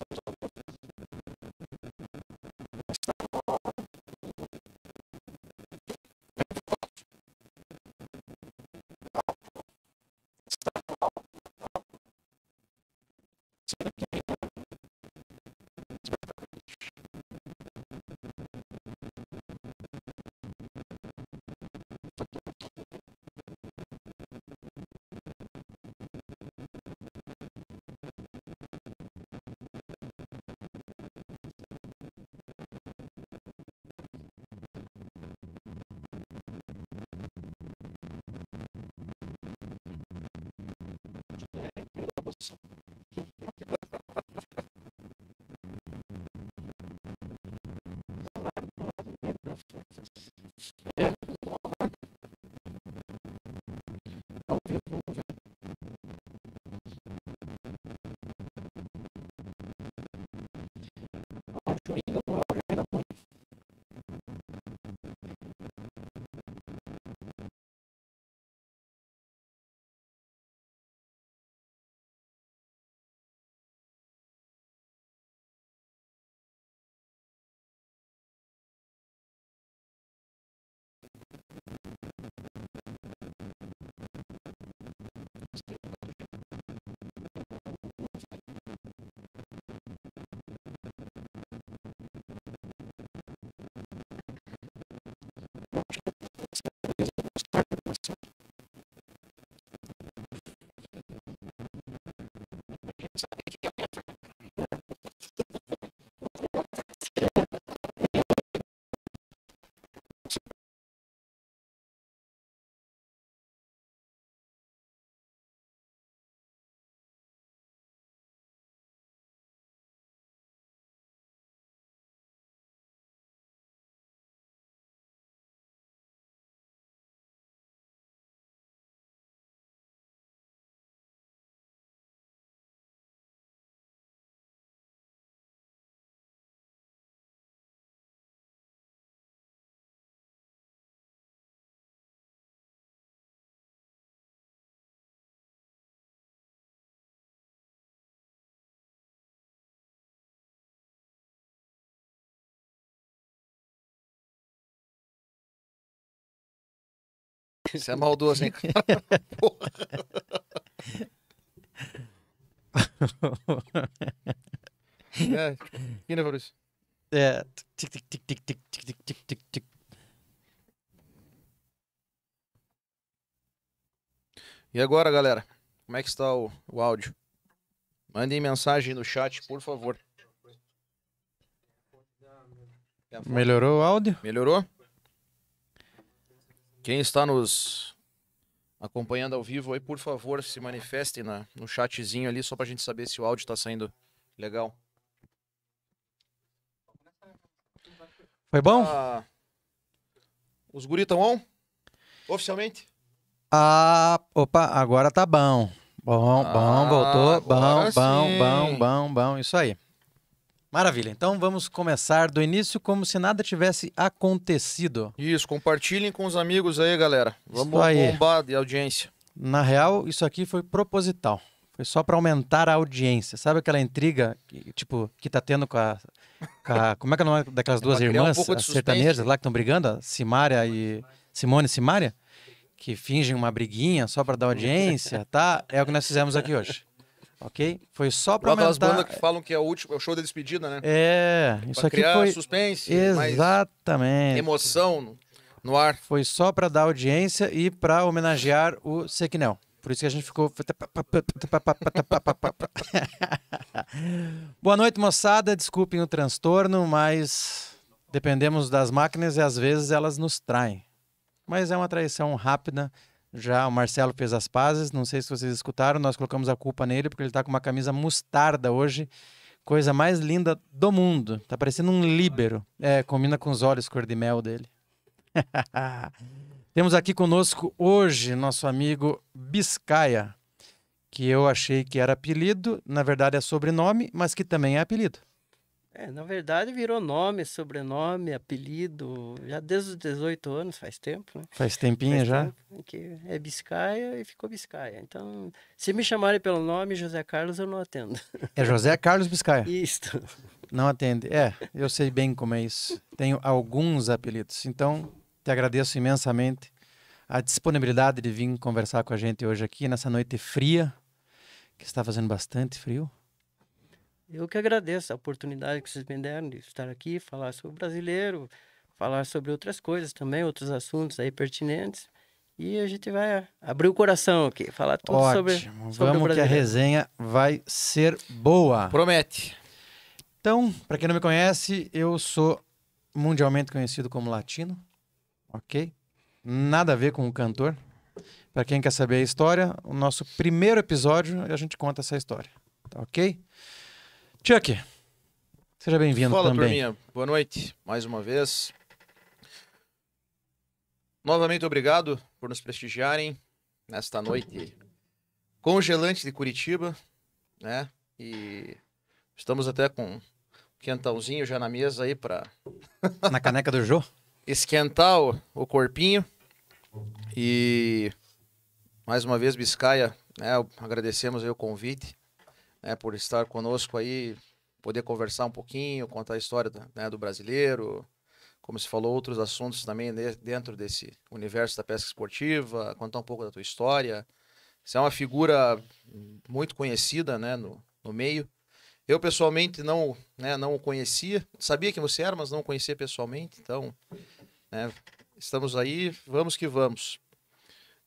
sometimes Isso é maldoso, hein? é, que né, Fabrício? É. Tic, tic, tic, tic, tic, tic, tic, tic, tic, tic. E agora, galera? Como é que está o, o áudio? Mandem mensagem no chat, por favor. Melhorou o áudio? Melhorou? Quem está nos acompanhando ao vivo aí, por favor, se manifestem na, no chatzinho ali, só pra gente saber se o áudio tá saindo legal. Foi bom? Ah, os guri tão on? Oficialmente? Ah, opa, agora tá bom. Bom, Ah, bom, voltou. Bom, bom, sim. bom, bom, bom. Isso aí. Maravilha. Então vamos começar do início como se nada tivesse acontecido. Isso, compartilhem com os amigos aí, galera. Vamos aí. bombar de audiência. Na real, isso aqui foi proposital. Foi só para aumentar a audiência. Sabe aquela intriga, que, tipo, que tá tendo com a, com a- Como é que é o nome daquelas duas criar um irmãs de as sertanejas lá que estão brigando? A Simária e. Simone e Simária? Que fingem uma briguinha só para dar audiência, tá? É o que nós fizemos aqui hoje. Ok? Foi só para Igual aumentar. bandas que falam que é o último, é o show da despedida, né? É, isso pra aqui criar foi. suspense, Exatamente. emoção no, no ar. Foi só para dar audiência e para homenagear o Sequinel. Por isso que a gente ficou. Boa noite, moçada. Desculpem o transtorno, mas dependemos das máquinas e às vezes elas nos traem. Mas é uma traição rápida. Já o Marcelo fez as pazes. Não sei se vocês escutaram, nós colocamos a culpa nele porque ele tá com uma camisa mostarda hoje. Coisa mais linda do mundo. Tá parecendo um líbero. É, combina com os olhos cor de mel dele. Temos aqui conosco hoje nosso amigo Biscaia, que eu achei que era apelido, na verdade é sobrenome, mas que também é apelido. É, na verdade virou nome, sobrenome, apelido, já desde os 18 anos, faz tempo, né? Faz tempinho Faz já? tempo que é Biscaia e ficou Biscaia. Então, se me chamarem pelo nome José Carlos, eu não atendo. É José Carlos Biscaia. Isto. Não atende. É, eu sei bem como é isso. Tenho alguns apelidos. Então, te agradeço imensamente a disponibilidade de vir conversar com a gente hoje aqui nessa noite fria, que está fazendo bastante frio. Eu que agradeço a oportunidade que vocês me deram de estar aqui, falar sobre o brasileiro, falar sobre outras coisas também, outros assuntos aí pertinentes. E a gente vai abrir o coração aqui, falar tudo sobre, Ótimo. sobre o Vamos que a resenha vai ser boa. Promete. Então, para quem não me conhece, eu sou mundialmente conhecido como latino, ok? Nada a ver com o cantor. Para quem quer saber a história, o nosso primeiro episódio a gente conta essa história, tá ok? Chuck, seja bem-vindo Fala, também. turminha. Boa noite, mais uma vez. Novamente, obrigado por nos prestigiarem nesta noite congelante de Curitiba, né? E estamos até com um quentãozinho já na mesa aí para Na caneca do Jô. esquentar o, o corpinho. E mais uma vez, Biscaia, né, agradecemos o convite, né, por estar conosco aí, poder conversar um pouquinho, contar a história né, do brasileiro, como se falou, outros assuntos também de- dentro desse universo da pesca esportiva, contar um pouco da tua história. Você é uma figura muito conhecida, né, no, no meio. Eu, pessoalmente, não, né, não o conhecia. Sabia quem você era, mas não o conhecia pessoalmente. Então, né, estamos aí, vamos que vamos.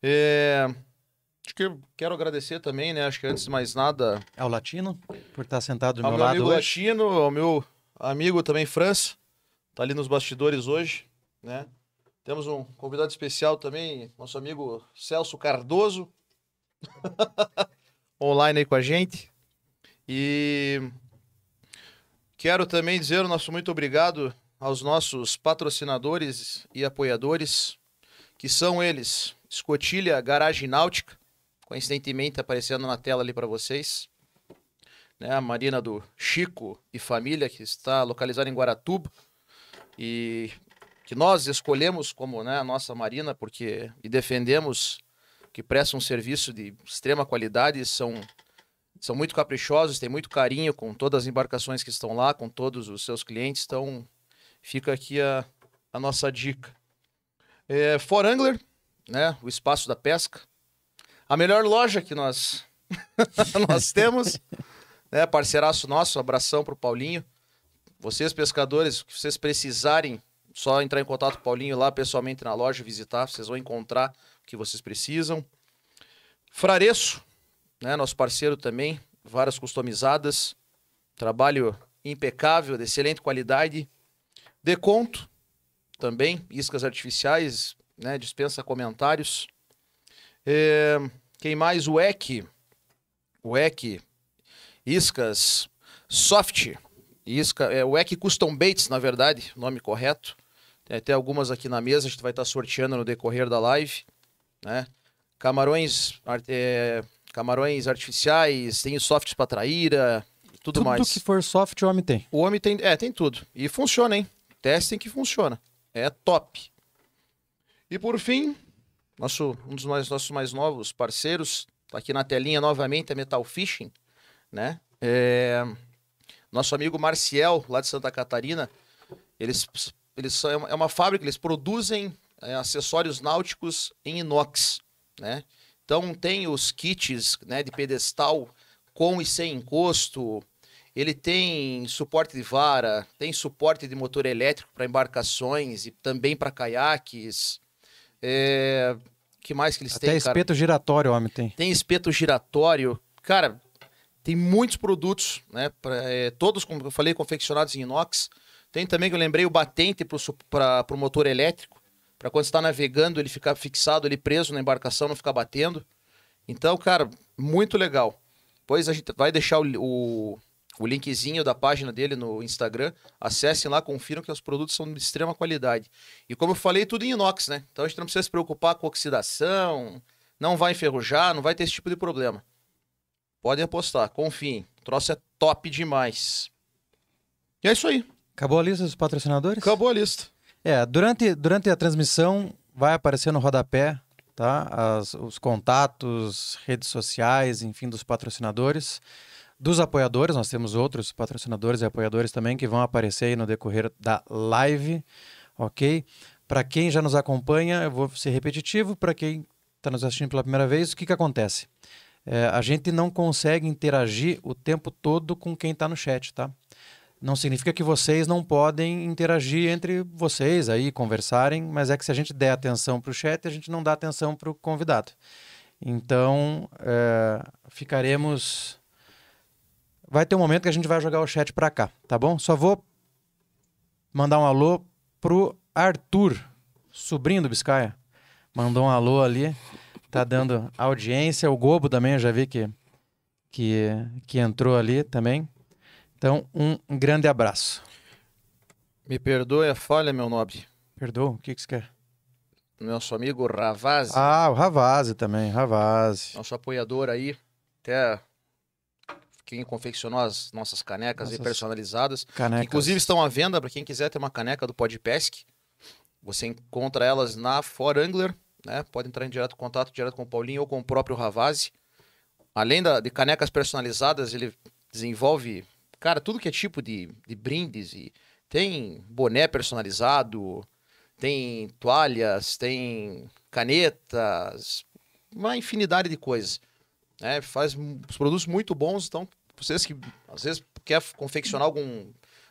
É, acho que quero agradecer também, né? Acho que antes de mais nada, Ao latino, por estar sentado do ao meu meu lado amigo hoje. Latino, ao meu amigo também França, tá ali nos bastidores hoje, né? Temos um convidado especial também, nosso amigo Celso Cardoso, online aí com a gente. E quero também dizer o nosso muito obrigado aos nossos patrocinadores e apoiadores, que são eles: Escotilha Garagem Náutica, coincidentemente aparecendo na tela ali para vocês né, a Marina do Chico e família, que está localizada em Guaratuba, e que nós escolhemos como né, a nossa Marina, porque e defendemos que presta um serviço de extrema qualidade, são, são muito caprichosos, têm muito carinho com todas as embarcações que estão lá, com todos os seus clientes, então fica aqui a, a nossa dica. É, For Angler, né, o espaço da pesca, a melhor loja que nós, nós temos, né, parceiraço nosso, abração pro Paulinho. Vocês, pescadores, que vocês precisarem, só entrar em contato com o Paulinho lá pessoalmente na loja, visitar, vocês vão encontrar o que vocês precisam. Frareço, né, nosso parceiro também, varas customizadas, trabalho impecável, de excelente qualidade. Deconto, também, iscas artificiais, né, dispensa comentários. É, quem mais? O EC, o EC, iscas soft, isca, é o EC Custom Baits, na verdade, nome correto. Tem até algumas aqui na mesa, a gente vai estar sorteando no decorrer da live, né? Camarões, ar- é, camarões artificiais, tem softs para traíra, tudo, Tudo mais. que for soft, o homem tem. O homem tem, é, tem tudo. E funciona, hein? Testem que funciona. É top. E por fim, nosso, um dos mais, nossos mais novos parceiros, tá aqui na telinha novamente, a Metal Fishing, né? É, nosso amigo Marciel, lá de Santa Catarina, eles, eles são, é uma- é uma fábrica, eles produzem é, acessórios náuticos em inox, né? Então tem os kits né, de pedestal com e sem encosto, ele tem suporte de vara, tem suporte de motor elétrico para embarcações e também para caiaques. É... que mais que eles Até têm, cara? espeto giratório homem tem. Tem espeto giratório. Cara, tem muitos produtos, né? pra- é, todos, como eu falei, confeccionados em inox. Tem também, que eu lembrei, o batente para o motor elétrico. Para quando você está navegando, ele ficar fixado, ele preso na embarcação, não ficar batendo. Então, cara, muito legal. Depois a gente vai deixar o, o, o linkzinho da página dele no Instagram. Acessem lá, confiram que os produtos são de extrema qualidade. E como eu falei, tudo em inox, né? Então a gente não precisa se preocupar com oxidação, não vai enferrujar, não vai ter esse tipo de problema. Podem apostar, confiem. O troço é top demais. E é isso aí. Acabou a lista dos patrocinadores? Acabou a lista. É, durante, durante a transmissão vai aparecer no rodapé, tá? As, os contatos, redes sociais, enfim, dos patrocinadores. Dos apoiadores, nós temos outros patrocinadores e apoiadores também que vão aparecer aí no decorrer da live, ok? Para quem já nos acompanha, eu vou ser repetitivo, para quem está nos assistindo pela primeira vez, o que, que acontece? É, a gente não consegue interagir o tempo todo com quem está no chat, tá? Não significa que vocês não podem interagir entre vocês aí, conversarem, mas é que se a gente der atenção para o chat, a gente não dá atenção para o convidado. Então, é, ficaremos. Vai ter um momento que a gente vai jogar o chat para cá, tá bom? Só vou mandar um alô pro Arthur, sobrinho do Biscaia. Mandou um alô ali, tá dando audiência. O Gobo também, eu já vi que, que, que entrou ali também. Então, um grande abraço. Me perdoe a falha, meu nobre. Perdoa, o que, que você quer? Nosso amigo Ravazzi, Ah, o Ravazzi também, Ravazzi. nosso apoiador aí, até quem confeccionou as nossas canecas Nossas personalizadas. Canecas. inclusive estão à venda para quem quiser ter uma caneca do Podpesc. Você encontra elas na For Angler, né? Pode entrar em direto contato direto com o Paulinho ou com o próprio Ravazzi. Além da, de canecas personalizadas, ele desenvolve, cara, tudo que é tipo de, de brindes. E tem boné personalizado, tem toalhas, tem canetas, uma infinidade de coisas. Né? Faz produtos muito bons, então vocês que às vezes quer confeccionar algum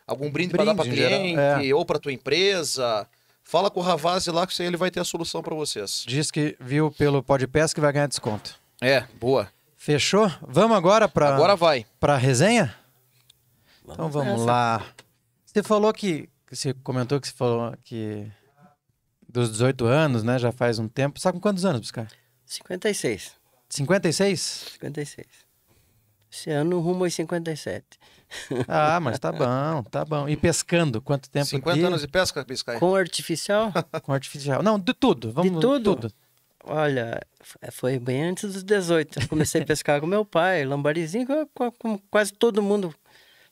algum brinde, para dar para Brinde cliente ou para tua empresa, fala com o Ravazzi lá que ele vai ter a solução para vocês. Diz que viu pelo Podpes que vai ganhar desconto. É, boa. Fechou? Vamos agora para Agora vai. para resenha? Então Vamos vamos nessa. lá. Você falou que que você comentou que você falou que dos 18 anos, né, já faz um tempo. Sabe com quantos anos, Buscar? 56. 56? 56. Esse ano rumo aos 57. Ah, mas tá bom, tá bom. E pescando, quanto tempo 50 aqui? anos de pesca, Biscay. Com artificial, com artificial. Não, de tudo. Vamos tudo? olha, f- foi bem antes dos 18. Eu comecei a pescar com meu pai, lambarizinho, co- co- como quase todo mundo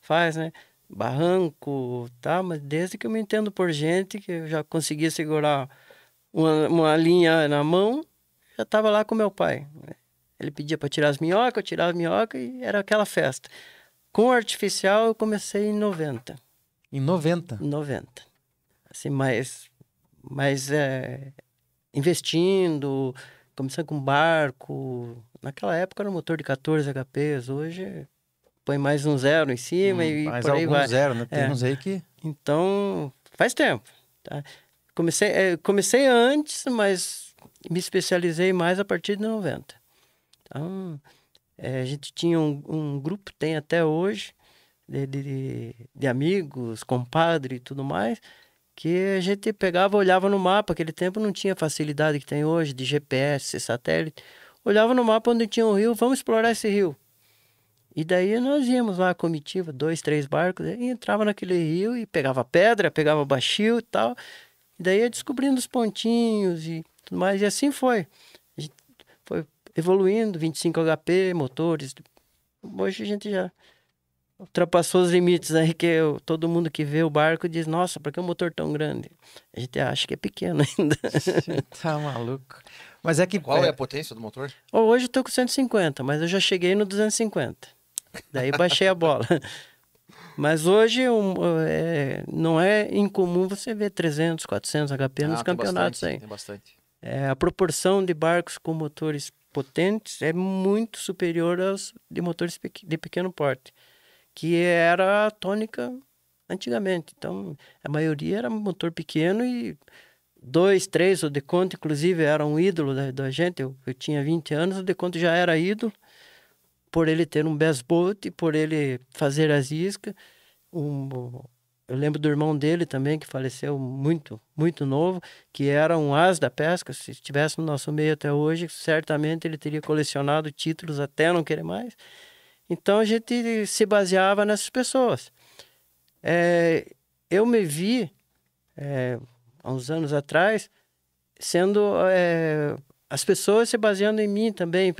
faz, né? Barranco, tá? Mas desde que eu me entendo por gente, que eu já conseguia segurar uma, uma linha na mão, já estava lá com meu pai. Ele pedia para tirar as minhocas, eu tirava as minhocas e era aquela festa. Com artificial eu comecei em 90. Em 90. 90. Assim, mais, mais é, investindo, começando com barco. Naquela época era um motor de 14 HPs, hoje põe mais um zero em cima e Mas por aí algum vai. zero, né? Tem É. uns aí que... Então, faz tempo. Tá? Comecei, é, comecei antes, mas me especializei mais a partir de 90. Então, é, a gente tinha um, um grupo, tem até hoje, de, de, de amigos, compadre e tudo mais, que a gente pegava, olhava no mapa. Aquele tempo não tinha facilidade que tem hoje, de GPS, satélite. Olhava no mapa onde tinha um rio, vamos explorar esse rio. E daí nós íamos lá, comitiva, dois, três barcos, e entrava naquele rio e pegava pedra, pegava baixio e tal. E daí ia descobrindo os pontinhos e tudo mais. E assim foi. A foi evoluindo, 25 HP, motores. Hoje a gente já ultrapassou os limites aí que eu- todo mundo que vê o barco diz, nossa, por que um motor tão grande? A gente acha que é pequeno ainda. tá maluco. Mas é que... Qual é a potência do motor? Hoje eu tô com 150, mas eu já cheguei no 250. Daí baixei a bola. Mas hoje um, é, não é incomum você ver 300, 400 HP nos Ah, tem campeonatos bastante, aí. Tem bastante. É, a proporção de barcos com motores potentes é muito superior aos de motores de pequeno porte, que era a tônica antigamente. Então, a maioria era motor pequeno e dois, três, o Deconto inclusive era um ídolo da, da gente. Eu, eu tinha 20 anos, o Deconto já era ídolo por ele ter um best boat, por ele fazer as iscas. Um, eu lembro do irmão dele também, que faleceu muito, muito novo, que era um as da pesca. Se estivesse no nosso meio até hoje, certamente ele teria colecionado títulos até não querer mais. Então a gente se baseava nessas pessoas. É, eu me vi, é, há uns anos atrás, sendo. é, as pessoas se baseando em mim também.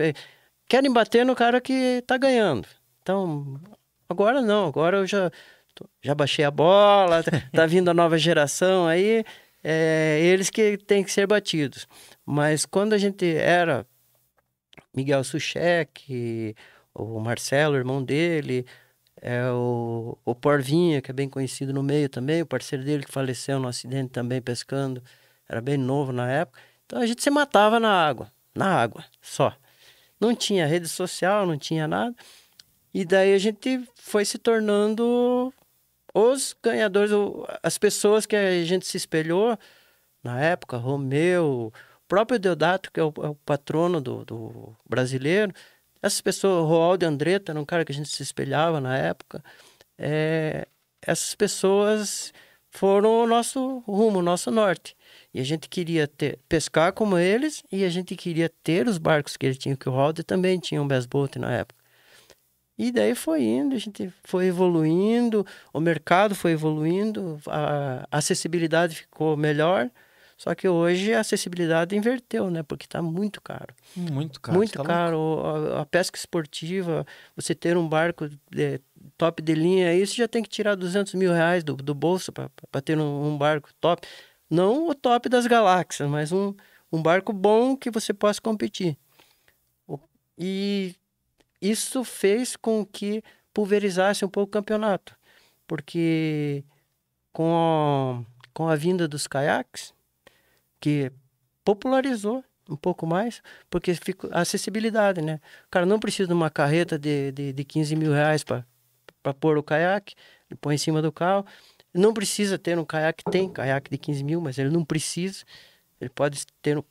Querem bater no cara que está ganhando. Então, agora não, agora eu já já baixei a bola, tá, tá vindo a nova geração aí, é, eles que têm que ser batidos. Mas quando a gente era Miguel Suchek, o Marcelo, irmão dele, é o, o Porvinha, que é bem conhecido no meio também, o parceiro dele que faleceu no acidente também pescando, era bem novo na época. Então a gente se matava na água, na água, só. Não tinha rede social, não tinha nada. E daí a gente foi se tornando os ganhadores, as pessoas que a gente se espelhou na época, Romeu, próprio Deodato, que é o, é o patrono do, do brasileiro, essas pessoas, Roaldo Andretta, era um cara que a gente se espelhava na época, é, essas pessoas foram o nosso rumo, o nosso norte. E a gente queria ter, pescar como eles e a gente queria ter os barcos que ele tinha, que o Roaldo também tinha um bass boat na época. E daí foi indo, a gente foi evoluindo, o mercado foi evoluindo, a acessibilidade ficou melhor. Só que hoje a acessibilidade inverteu, né? Porque está muito caro. Muito caro. muito tá caro. A, a pesca esportiva, você ter um barco de- top de linha, aí você já tem que tirar 200 mil reais do, do bolso para ter um, um barco top. Não o top das galáxias, mas um, um barco bom que você possa competir. E isso fez com que pulverizasse um pouco o campeonato. Porque com a, com a vinda dos caiaques, que popularizou um pouco mais, porque a acessibilidade, né? O cara não precisa de uma carreta de, de, de 15 mil reais para pôr o caiaque, ele põe em cima do carro. Não precisa ter um caiaque, tem caiaque de 15 mil, mas ele não precisa. Ele pode ter um,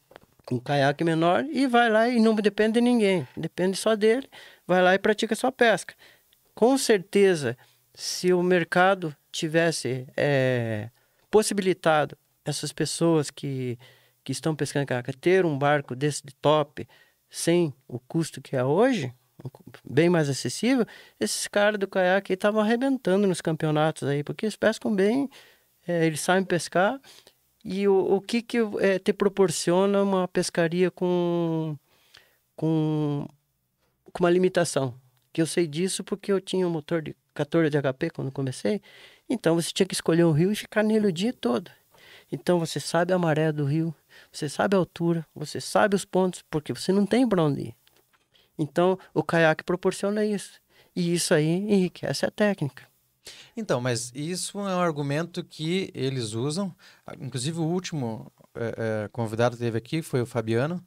um caiaque menor e vai lá e não depende de ninguém, depende só dele, vai lá e pratica sua pesca. Com certeza, se o mercado tivesse eh, possibilitado essas pessoas que, que estão pescando caiaque ter um barco desse de top, sem o custo que é hoje, bem mais acessível, esses caras do caiaque estavam arrebentando nos campeonatos aí, porque eles pescam bem, eh, eles sabem pescar, e o, o que, que eh, te proporciona uma pescaria com, com, com uma limitação? Que eu sei disso porque eu tinha um motor de 14 de HP quando comecei, então você tinha que escolher um rio e ficar nele o dia todo. Então você sabe a maré do rio, você sabe a altura, você sabe os pontos, porque você não tem para onde ir. Então o caiaque proporciona isso. E isso aí enriquece a técnica. Então, mas isso é um argumento que eles usam. Ah, Inclusive, o último eh, eh, convidado que teve aqui foi o Fabiano.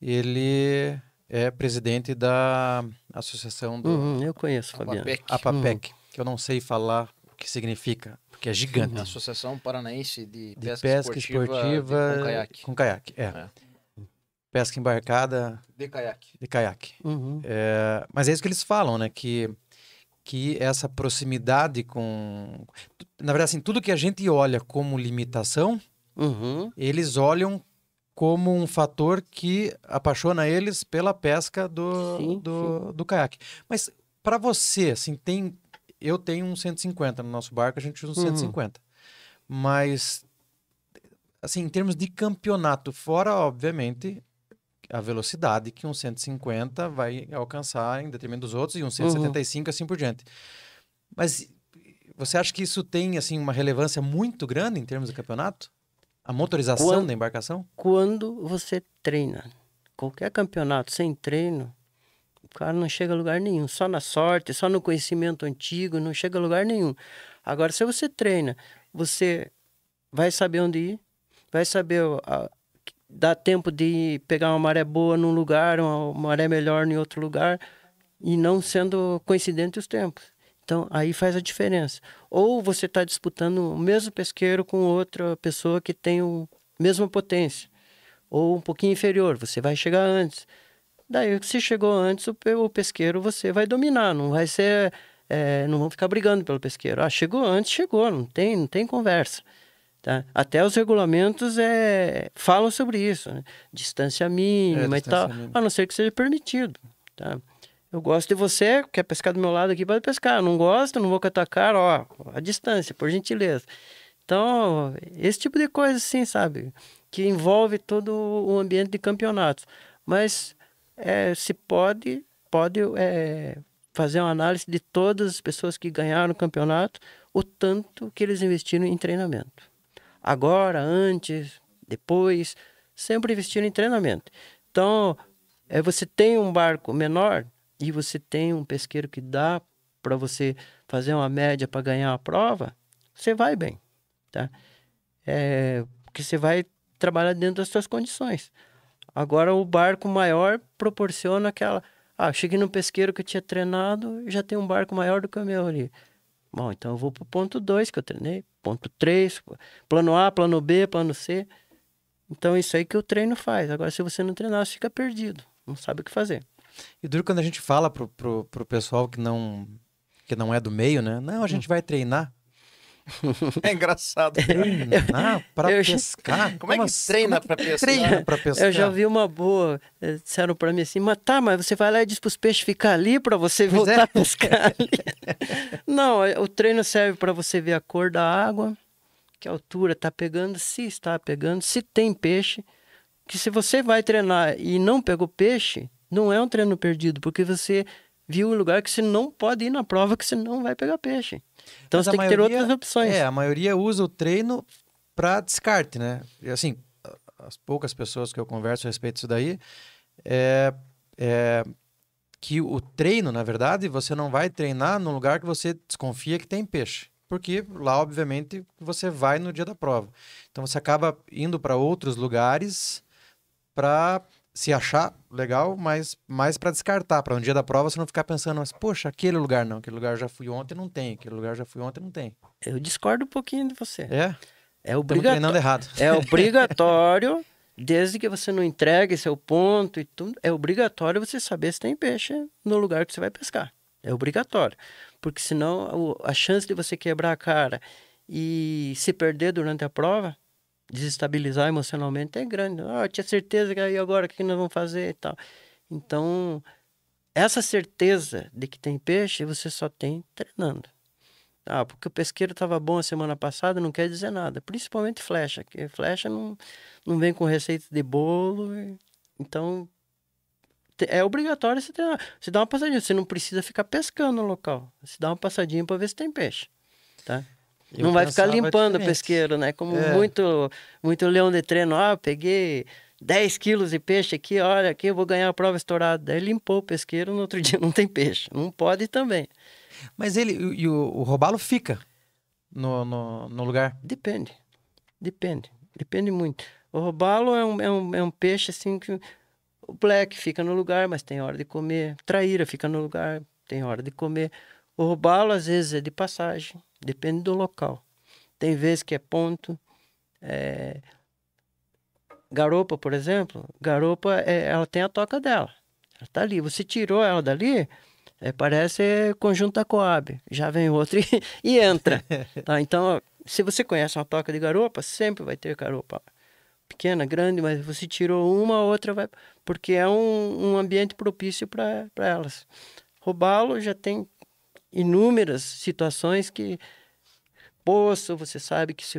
Ele é presidente da Associação do Uhum, eu conheço, Fabiano. APAPEC, APAPEC, que eu não sei falar o que significa, porque é gigante. Associação Paranaense de, De Pesca, pesca Esportiva, esportiva, de- com caiaque. com caiaque, é. É. Pesca embarcada De caiaque. de caiaque. Uhum. É, mas é isso que eles falam, né? Que, que essa proximidade com. Na verdade, assim, tudo que a gente olha como limitação, Uhum. eles olham como um fator que apaixona eles pela pesca do, Sim, do, do caiaque. Mas para você, assim, tem. Eu tenho um 150 no nosso barco, a gente usa um Uhum. 150. Mas, assim, em termos de campeonato, fora, obviamente, a velocidade que um 150 vai alcançar em detrimento dos outros e um 175 assim por diante. Mas você acha que isso tem, assim, uma relevância muito grande em termos de campeonato? A motorização Quando- da embarcação? Quando você treina, qualquer campeonato sem treino, o cara não chega a lugar nenhum. Só na sorte, só no conhecimento antigo, não chega a lugar nenhum. Agora, se você treina, você vai saber onde ir, vai saber a, dá tempo de pegar uma maré boa num lugar, uma maré melhor em outro lugar, e não sendo coincidente os tempos. Então, aí faz a diferença. Ou você está disputando o mesmo pesqueiro com outra pessoa que tem a mesma potência, ou um pouquinho inferior, você vai chegar antes. Daí, se chegou antes, o, o pesqueiro você vai dominar, não vai ser. é, não vão ficar brigando pelo pesqueiro. Ah, chegou antes, chegou, não tem, não tem conversa. Tá? Até os regulamentos é, falam sobre isso, né? distância mínima É, e tal, mínima. a não ser que seja permitido. Tá? Eu gosto de você, quer pescar do meu lado aqui, pode pescar. Não gosto, não vou tua cara, ó, a distância, por gentileza. Então, esse tipo de coisa, assim, sabe? Que envolve todo o ambiente de campeonatos. Mas é, se pode, pode é, fazer uma análise de todas as pessoas que ganharam o campeonato, o tanto que eles investiram em treinamento. Agora, antes, depois, sempre investiram em treinamento. Então, é, você tem um barco menor e você tem um pesqueiro que dá para você fazer uma média para ganhar a prova, você vai bem, tá? É, porque você vai trabalhar dentro das suas condições. Agora o barco maior proporciona aquela, ah, cheguei no pesqueiro que eu tinha treinado, já tem um barco maior do que o meu ali. Bom, então eu vou para o ponto 2 que eu treinei, ponto 3, plano A, plano B, plano C. Então isso aí que o treino faz. Agora se você não treinar, você fica perdido, não sabe o que fazer. E duro quando a gente fala pro, pro, pro pessoal que não, que não é do meio, né? Não, a gente vai treinar. É engraçado. Treinar pra eu- pescar? Como é que assim? treina Como é que pra pescar? Treina pra pescar. Eu já vi uma boa, eh, disseram para mim assim, mas tá, mas você vai lá e diz para os peixes ficar ali para você Pois voltar é. a pescar ali. Não, eh, o treino serve para você ver a cor da água, que altura está pegando, se está pegando, se tem peixe. Que se você vai treinar e não pegou peixe, não é um treino perdido, porque você viu um lugar que você não pode ir na prova, que você não vai pegar peixe. Então Mas você tem que ter maioria- outras opções. É, a maioria usa o treino para descarte, né? E assim, as poucas pessoas que eu converso a respeito disso daí, é, é que o treino, na verdade, você não vai treinar num lugar que você desconfia que tem peixe. Porque lá, obviamente, você vai no dia da prova. Então você acaba indo para outros lugares para se achar legal, mas mais para descartar, para um dia da prova você não ficar pensando, mas poxa, aquele lugar não, aquele lugar já fui ontem, não tem, aquele lugar já fui ontem, não tem. Eu discordo um pouquinho de você. É, É obrigatório. errado. É obrigatório, desde que você não entregue seu ponto e tudo, é obrigatório você saber se tem peixe no lugar que você vai pescar. É obrigatório. Porque senão a chance de você quebrar a cara e se perder durante a prova, desestabilizar emocionalmente é grande. Ah, eu tinha certeza que aí agora o que nós vamos fazer e tal. Então, essa certeza de que tem peixe você só tem treinando. Ah, porque o pesqueiro estava bom a semana passada, não quer dizer nada. Principalmente flecha, que flecha não, não vem com receita de bolo. Então, é obrigatório você treinar. Você dá uma passadinha, você não precisa ficar pescando no local. Você dá uma passadinha para ver se tem peixe, tá? Eu não vai ficar limpando o pesqueiro, né? Como É. muito, muito leão de treino. Ah, peguei 10 quilos de peixe aqui, olha, aqui eu vou ganhar a prova estourada. Daí limpou o pesqueiro, no outro dia não tem peixe. Não pode também. Mas ele e o, o robalo fica no, no, no lugar. Depende. Depende. Depende muito. O robalo é um, é um, é um peixe assim que o black fica no lugar, mas tem hora de comer. Traíra fica no lugar, tem hora de comer. O robalo às vezes é de passagem, depende do local. Tem vezes que é ponto. é, Garopa, por exemplo, garopa é, ela tem a toca dela. Ela tá ali. Você tirou ela dali, é, parece conjunto da Coab. Já vem outro e, e entra. Tá? Então, se você conhece uma toca de garopa, sempre vai ter garopa. Pequena, grande, mas você tirou uma, a outra vai. Porque é um, um ambiente propício para elas. Roubá-lo já tem inúmeras situações que. Poço, você sabe que se,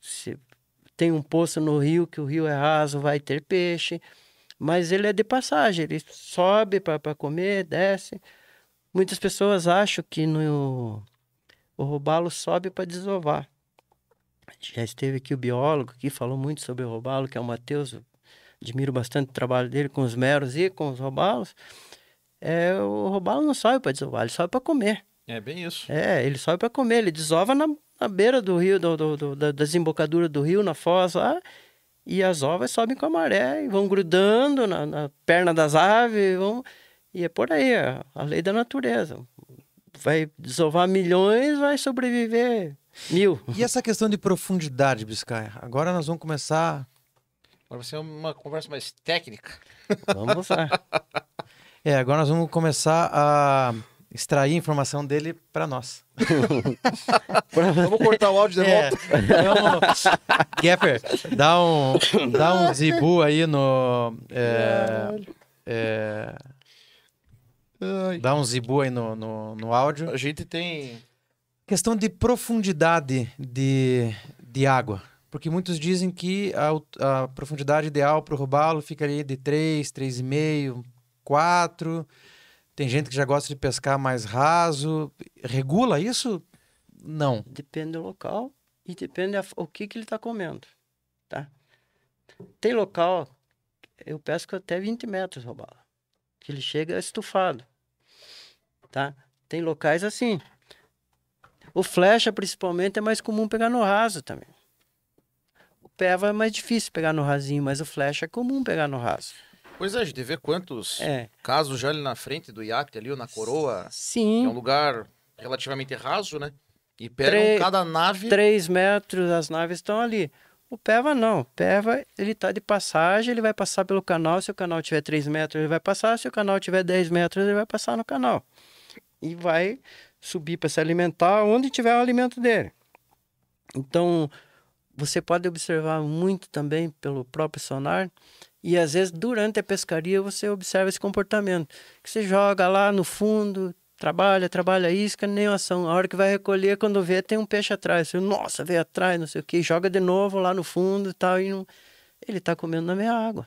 se tem um poço no rio, que o rio é raso, vai ter peixe. Mas ele é de passagem, ele sobe para comer, desce. Muitas pessoas acham que no, o robalo sobe para desovar. Já esteve aqui o biólogo que falou muito sobre o robalo, que é o Matheus. Eu Admiro bastante o trabalho dele com os meros e com os robalos. É, o robalo não sobe para desovar, ele sobe para comer. É bem isso. É, ele sobe para comer, ele desova na, na beira do rio, do, do- do- da desembocadura do rio, na foz lá. E as ovas sobem com a maré e vão grudando na, na perna das aves. Vão, e é por aí, é a lei da natureza. Vai desovar milhões, vai sobreviver mil. E essa questão de profundidade, Biscaia? Agora nós vamos começar. Agora vai ser uma conversa mais técnica. Vamos lá. É, agora nós vamos começar a extrair informação dele para nós. Vamos cortar o áudio de É, volta. vamos... Gaffer, dá um, dá um zibu aí no. é, é, dá um zibu aí no, no, no áudio. A gente tem. Questão de profundidade de, de água. Porque muitos dizem que a, a profundidade ideal para o robalo fica ali de 3, 3,5, 4. Tem gente que já gosta de pescar mais raso. Regula isso? Não. Depende do local e depende o que, que ele está comendo, tá? Tem local, eu pesco até 20 metros robalo, que ele chega estufado, tá? Tem locais assim. O flecha, principalmente, é mais comum pegar no raso também. O peva é mais difícil pegar no rasinho, mas o flecha é comum pegar no raso. Pois é, a gente vê quantos É, casos já ali na frente do iate, ali, ou na coroa, sim, é um lugar relativamente raso, né? E pegam Tre- cada nave. 3 metros, as naves estão ali. O Peva não. O Peva, ele tá de passagem, ele vai passar pelo canal. Se o canal tiver 3 metros, ele vai passar. Se o canal tiver 10 metros, ele vai passar no canal. E vai subir para se alimentar onde tiver o alimento dele. Então, você pode observar muito também pelo próprio sonar. E às vezes, durante a pescaria, você observa esse comportamento. Que você joga lá no fundo, trabalha, trabalha, isca, nem ação. A hora que vai recolher, quando vê, tem um peixe atrás. Você, Nossa, veio atrás, não sei o que, joga de novo lá no fundo e tal. Não... Ele está comendo na minha água,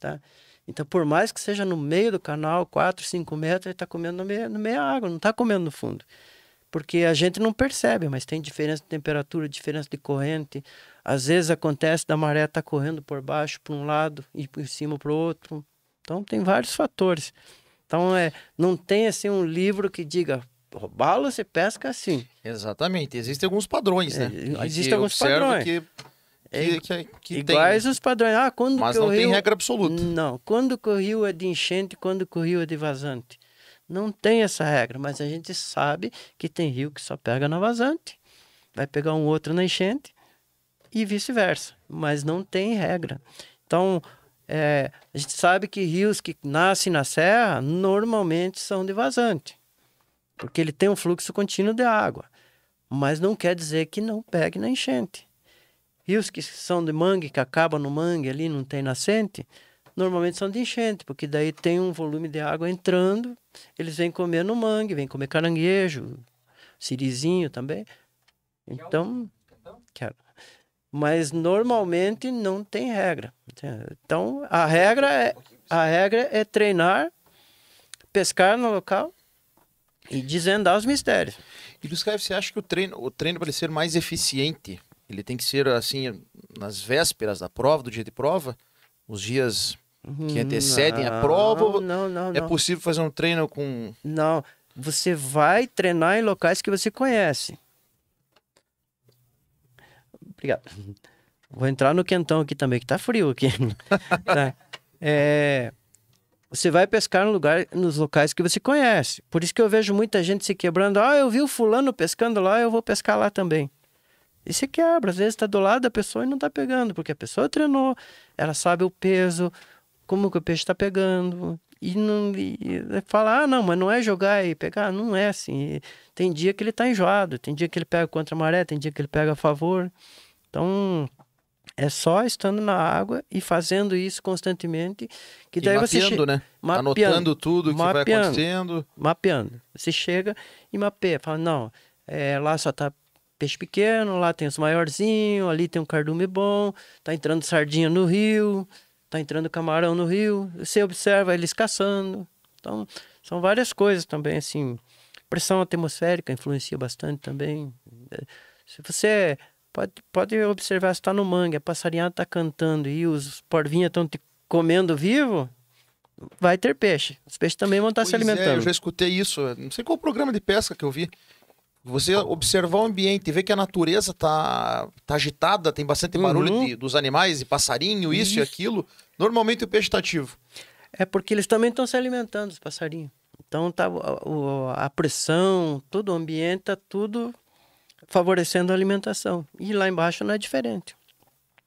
tá? Então, por mais que seja no meio do canal, 4, 5 metros, ele está comendo na meia, na meia água, não está comendo no fundo. Porque a gente não percebe, mas tem diferença de temperatura, diferença de corrente. Às vezes acontece da maré estar correndo por baixo para um lado e por cima para o outro. Então, tem vários fatores. Então, é, não tem assim um livro que diga roubá-lo você pesca assim. Exatamente. Existem alguns padrões, né? É, A gente existem alguns padrões. Que, que, que, que Iguais tem, os padrões. Ah, quando mas não o tem rio... regra absoluta. Não, quando que o rio é de enchente, quando que o rio é de vazante. Não tem essa regra, mas a gente sabe que tem rio que só pega na vazante, vai pegar um outro na enchente e vice-versa, mas não tem regra. Então, é, a gente sabe que rios que nascem na serra normalmente são de vazante, porque ele tem um fluxo contínuo de água, mas não quer dizer que não pegue na enchente. Rios que são de mangue, que acabam no mangue ali, não tem nascente, normalmente são de enchente, porque daí tem um volume de água entrando, eles vêm comer no mangue, vêm comer caranguejo, sirizinho também. Então, quero. Mas normalmente não tem regra. Então, a regra é, a regra é treinar, pescar no local e desvendar os mistérios. E Luiz Caio, você acha que o treino, o treino para ser mais eficiente, ele tem que ser assim nas vésperas da prova, do dia de prova, os dias que antecedem a prova? ou Não, não, É não. possível fazer um treino com Não, você vai treinar em locais que você conhece. Obrigado. Vou entrar no quentão aqui também, que tá frio aqui. Tá. É, você vai pescar no lugar, nos locais que você conhece. Por isso que eu vejo muita gente se quebrando. Ah, eu vi o fulano pescando lá, eu vou pescar lá também. E se quebra, às vezes está do lado da pessoa e não está pegando, porque a pessoa treinou, ela sabe o peso, como que o peixe está pegando. E não e, e fala, ah, não, mas não é jogar e pegar. Não é assim. Tem dia que ele está enjoado, tem dia que ele pega contra a maré, tem dia que ele pega a favor. Então, é só estando na água e fazendo isso constantemente, que e daí você mapeando, che- né? mapeando, Anotando tudo que vai mapeando. acontecendo. mapeando. Você chega e mapeia. Fala, não, é, lá só tá peixe pequeno, lá tem os maiorzinhos, ali tem um cardume bom, tá entrando sardinha no rio, tá entrando camarão no rio. Você observa eles caçando. Então, são várias coisas também, assim. Pressão atmosférica influencia bastante também. Se você pode, pode observar, se tá no mangue, a passarinhada tá cantando e os porvinhos estão te comendo vivo, vai ter peixe. Os peixes também vão estar se Pois é, alimentando. eu já escutei isso. Não sei qual programa de pesca que eu vi. Você observar o ambiente e ver que a natureza tá, tá agitada, tem bastante barulho Uhum. de- dos animais, e passarinho, isso, e aquilo. Normalmente o peixe está ativo. É porque eles também estão se alimentando, os passarinhos. Então tá, o- o- a pressão, todo o ambiente, tá tudo favorecendo a alimentação. E lá embaixo não é diferente.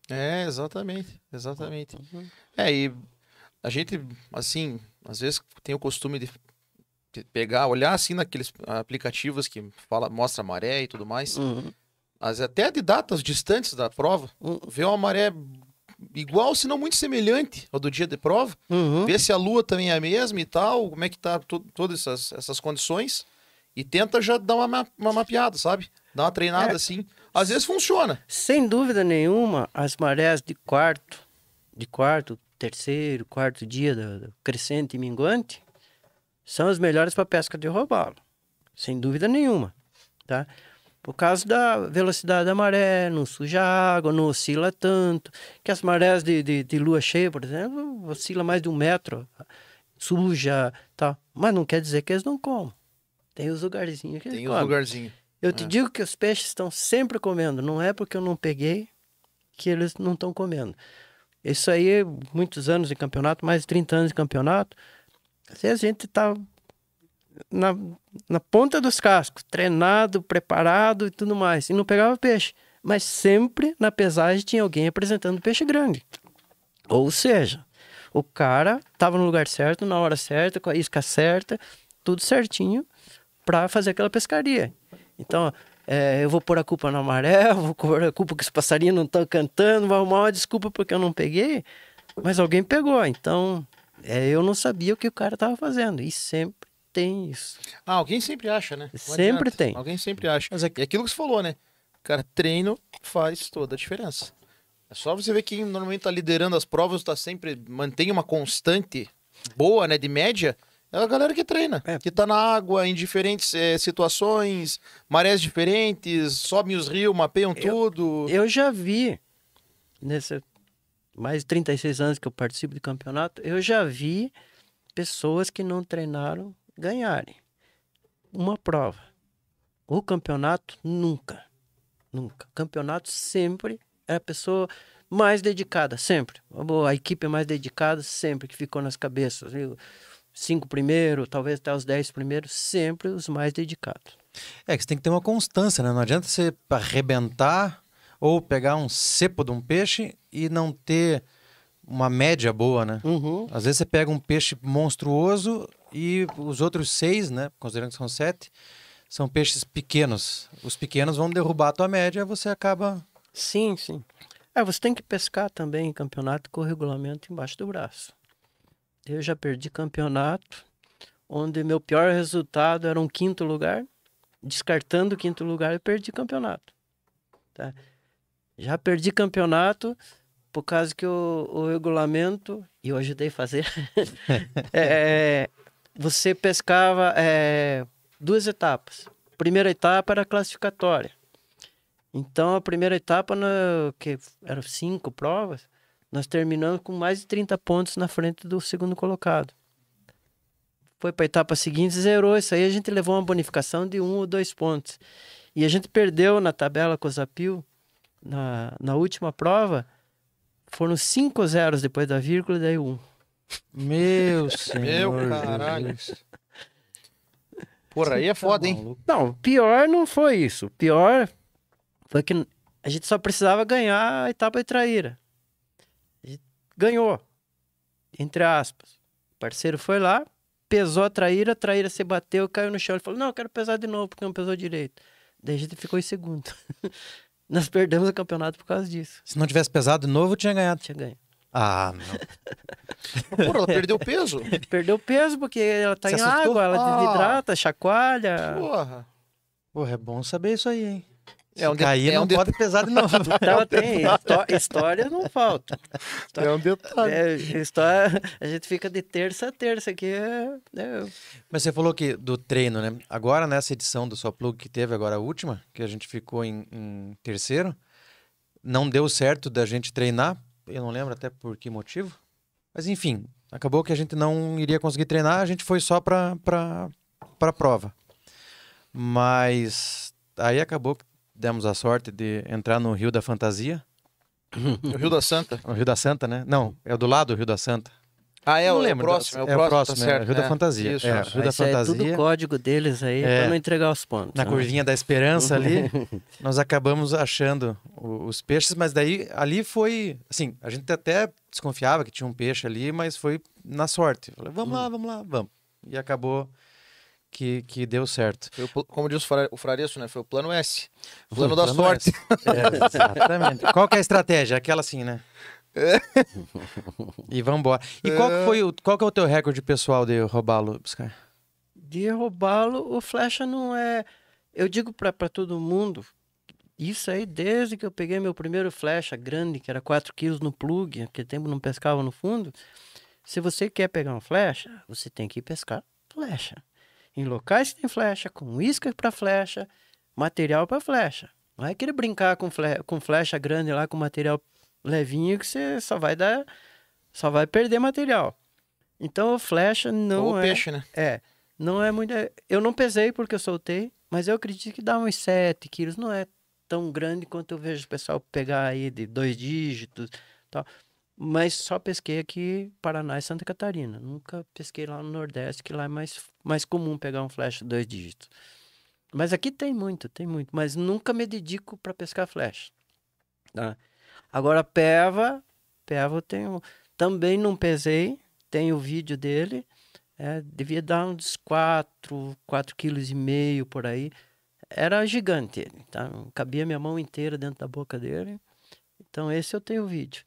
É, exatamente, exatamente. Uhum. É, e a gente, assim, às vezes tem o costume de pegar, olhar assim naqueles aplicativos que fala, mostra a maré e tudo mais, Uhum. as, até de datas distantes da prova, Uhum. ver uma maré igual, se não muito semelhante ao do dia de prova, Uhum. ver se a lua também é a mesma e tal, como é que tá to- todas essas, essas condições, e tenta já dar uma, ma- uma mapeada, sabe? Dar uma treinada É. assim. Às vezes funciona. Sem dúvida nenhuma, as marés de quarto, de quarto, terceiro, quarto dia do, crescente e minguante, são as melhores para pesca de robalo, sem dúvida nenhuma, tá? Por causa da velocidade da maré, não suja a água, não oscila tanto. Que as marés de, de, de lua cheia, por exemplo, oscila mais de um metro, suja, tal. Mas não quer dizer que eles não comem. Tem os lugarzinhos que eles Tem os comem. lugarzinhos. Eu te digo que os peixes estão sempre comendo. Não é porque eu não peguei que eles não estão comendo. Isso aí, muitos anos de campeonato, mais de 30 anos de campeonato. Se a gente tá na, na ponta dos cascos, treinado, preparado e tudo mais, e não pegava peixe. Mas sempre na pesagem tinha alguém apresentando peixe grande. Ou seja, o cara estava no lugar certo, na hora certa, com a isca certa, tudo certinho para fazer aquela pescaria. Então, é, eu vou pôr a culpa na maré, eu vou pôr a culpa que os passarinhos não estão cantando, vou arrumar uma desculpa porque eu não peguei, mas alguém pegou. Então, é, eu não sabia o que o cara estava fazendo. E sempre tem isso. Ah, alguém sempre acha, né? Não Sempre adianta. tem. Alguém sempre acha. Mas é aquilo que você falou, né? Cara, treino faz toda a diferença. É só você ver quem normalmente tá liderando as provas, tá sempre, mantém uma constante boa, né, de média, é a galera que treina. É. Que tá na água, em diferentes eh, situações, marés diferentes, sobem os rios, mapeiam tudo. Eu já vi, nesses mais de 36 anos que eu participo de campeonato, eu já vi pessoas que não treinaram ganharem uma prova. O campeonato, nunca. Nunca. Campeonato sempre é a pessoa mais dedicada, sempre. A equipe mais dedicada, sempre, que ficou nas cabeças. Viu? Cinco primeiro, talvez até os dez primeiros, sempre os mais dedicados. É que você tem que ter uma constância, né? Não adianta você arrebentar ou pegar um cepo de um peixe e não ter uma média boa, né? Uhum. Às vezes você pega um peixe monstruoso e os outros seis, né? Considerando que são sete, são peixes pequenos. Os pequenos vão derrubar a tua média e você acaba. Sim, sim. É, você tem que pescar também em campeonato com o regulamento embaixo do braço. Eu já perdi campeonato onde meu pior resultado era um quinto lugar. Descartando o quinto lugar, eu perdi campeonato. Tá? Já perdi campeonato por causa que o, o regulamento, e eu ajudei a fazer, é, você pescava é, duas etapas. Primeira etapa era classificatória. Então, a primeira etapa, na, que eram cinco provas, nós terminamos com mais de 30 pontos na frente do segundo colocado. Foi para a etapa seguinte, zerou isso aí, a gente levou uma bonificação de um ou dois pontos. E a gente perdeu na tabela com o Zapil, na, na última prova, foram cinco zeros depois da vírgula e daí um. Meu senhor. caralho. Jesus. Porra, aí é foda, hein? Não, pior não foi isso. O pior foi que a gente só precisava ganhar a etapa de traíra. Ganhou, entre aspas. O parceiro foi lá, pesou a traíra, a traíra se bateu, caiu no chão. Ele falou, não, eu quero pesar de novo, porque não pesou direito. Daí a gente ficou em segundo. Nós perdemos o campeonato por causa disso. Se não tivesse pesado de novo, tinha ganhado. Tinha ganho. Ah, não. Porra, ela perdeu peso. Perdeu peso porque ela tá Se em assustou? água, ela Ah. desidrata, chacoalha. Porra. Porra, é bom saber isso aí, hein? É um Se de- cair, é não um de- pode pesar de novo. Então tem, histó- histórias não faltam. É um detalhe. É, história, a gente fica de terça a terça aqui. É, é, Mas você falou que do treino, né? Agora, nessa edição do Só Plug que teve agora a última, que a gente ficou em, em terceiro, não deu certo da gente treinar. Eu não lembro até por que motivo. Mas enfim, acabou que a gente não iria conseguir treinar, a gente foi só pra, pra, pra prova. Mas aí acabou que demos a sorte de entrar no Rio da Fantasia. O Rio da Santa. O Rio da Santa, né? Não, é o do lado do Rio da Santa. Ah, é, Não o, é o lembro, próximo. É o é o próximo, próximo, tá é, certo. Rio da Fantasia. Isso, É, isso. Rio da é tudo Fantasia. código deles aí É. pra não entregar os pontos. na né? curvinha da esperança ali, nós acabamos achando o- os peixes, mas daí ali foi, assim, a gente até desconfiava que tinha um peixe ali, mas foi na sorte. Falei, vamos lá, vamos lá, vamos. E acabou que, que deu certo. Foi o como diz o fra- o Frareço, né? Foi o plano S. Plano da Plano sorte. É, exatamente. Qual que é a estratégia? Aquela assim, né? E vamos embora. E qual que foi o, qual que é o teu recorde pessoal de roubá-lo, Sky? De roubá-lo, o flecha não é. Eu digo pra pra todo mundo, isso aí desde que eu peguei meu primeiro flecha grande, que era 4 quilos no plug, aquele tempo não pescava no fundo. Se você quer pegar uma flecha, você tem que ir pescar flecha. Em locais que tem flecha, com isca para flecha, material para flecha. Não é querer brincar com, fle com flecha grande lá, com material levinho, que você só vai dar. Só vai perder material. Então, flecha não Ou é. peixe, né? É. Não é muito. Eu não pesei porque eu soltei, mas eu acredito que dá uns 7 quilos. Não é tão grande quanto eu vejo o pessoal pegar aí de dois dígitos tal. Mas só pesquei aqui Paraná e Santa Catarina. Nunca pesquei lá no Nordeste, que lá é mais, mais comum pegar um flecha dois dígitos. Mas aqui tem muito, tem muito. Mas nunca me dedico para pescar flecha. Tá? Agora, peva, peva eu tenho. Também não pesei, tenho o vídeo dele. É, devia dar uns 4, 4,5 kg por aí. Era gigante ele, tá? Cabia minha mão inteira dentro da boca dele. Então, esse eu tenho o vídeo.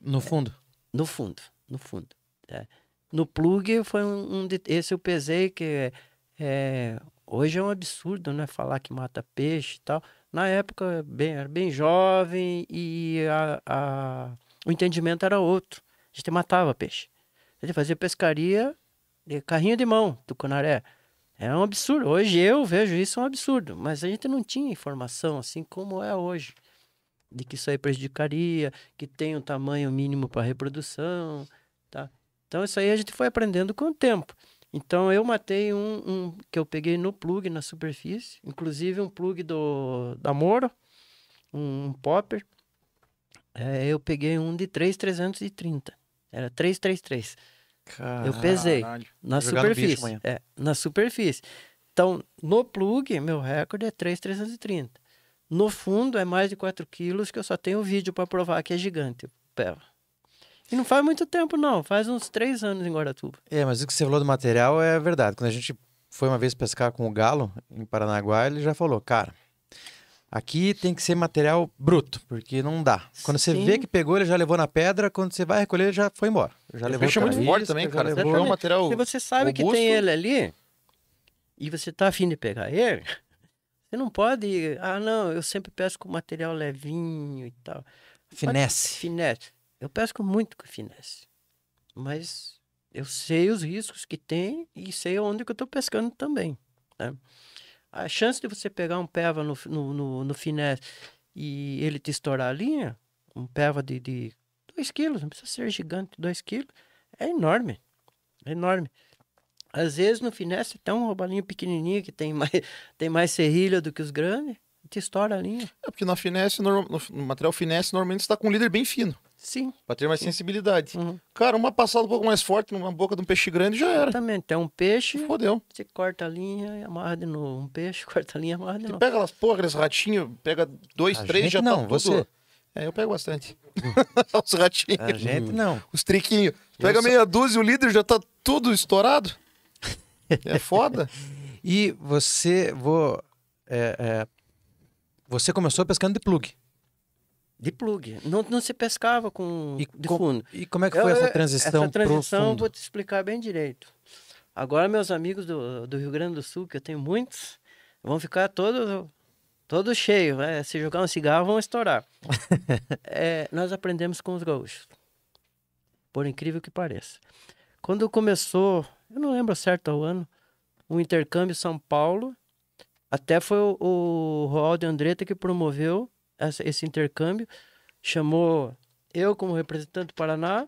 No fundo? No fundo, no fundo. É. No plug foi um, um de, esse eu pesei que é, hoje é um absurdo, né? Falar que mata peixe e tal. Na época bem, era bem jovem e a, a, o entendimento era outro. A gente matava peixe. A gente fazia pescaria de carrinho de mão, tucunaré. É um absurdo. Hoje eu vejo isso um absurdo, mas a gente não tinha informação assim como é hoje de que isso aí prejudicaria, que tem um tamanho mínimo para reprodução, tá? Então isso aí a gente foi aprendendo com o tempo. Então eu matei um, um que eu peguei no plug na superfície, inclusive um plug do da Moro, um, um popper. É, eu peguei um de 3,330. Era 333. Eu pesei Caralho. na bicho superfície. É, na superfície. Então, no plug, meu recorde é 3,330. No fundo, é mais de 4 quilos, que eu só tenho vídeo para provar que é gigante. pé. E não faz muito tempo, não. Faz uns 3 anos em Guaratuba. É, mas o que você falou do material é verdade. Quando a gente foi uma vez pescar com o Galo, em Paranaguá, ele já falou, cara, aqui tem que ser material bruto, porque não dá. Quando você Sim. vê que pegou, ele já levou na pedra, quando você vai recolher, ele já foi embora. Já O levou peixe é muito forte também, cara. Você levou- pega um material Se você sabe que robusto. tem ele ali, e você tá afim de pegar ele, você não pode... Ah, não, eu sempre pesco com material levinho e tal. Finesse. Finesse. Eu pesco muito com finesse. Mas eu sei os riscos que tem e sei onde que eu estou pescando também. né? A chance de você pegar um peva no, no, no, no finesse e ele te estourar a linha, um peva de 2 quilos, não precisa ser gigante, 2 quilos, é enorme. É enorme. Às vezes no finesse tem um robalinho pequenininho que tem mais, tem mais serrilha do que os grandes, te estoura a linha. É porque na finesse, no, no material finesse, normalmente você tá com um líder bem fino, Sim. pra ter mais sensibilidade. Uhum. Cara, uma passada um pouco mais forte numa boca de um peixe grande já era. Exatamente. Tem um peixe, Fodeu. Você corta a linha e amarra de novo. Um peixe, corta a linha e amarra de Você novo. pega aquelas porra, aqueles ratinhos, pega dois, A três, gente já não, tá tudo... você. É, eu pego bastante. Os ratinhos. A gente não. Os triquinhos. Pega só- meia dúzia, o líder já tá tudo estourado. É foda. E você, vou, é, é, você começou pescando de plug. De plug. Não, não se pescava com E de com- fundo. E como é que Eu- foi essa eu- transição, Essa transição eu vou te explicar bem direito. Agora, meus amigos do, do Rio Grande do Sul, que eu tenho muitos, vão ficar todos todo cheios. Né? Se jogar um cigarro, vão estourar. É, nós aprendemos com os gaúchos. Por incrível que pareça. Quando começou, eu não lembro certo o ano, o intercâmbio São Paulo, até foi o, o Roaldo Andretta que promoveu essa- esse intercâmbio, chamou eu como representante do Paraná,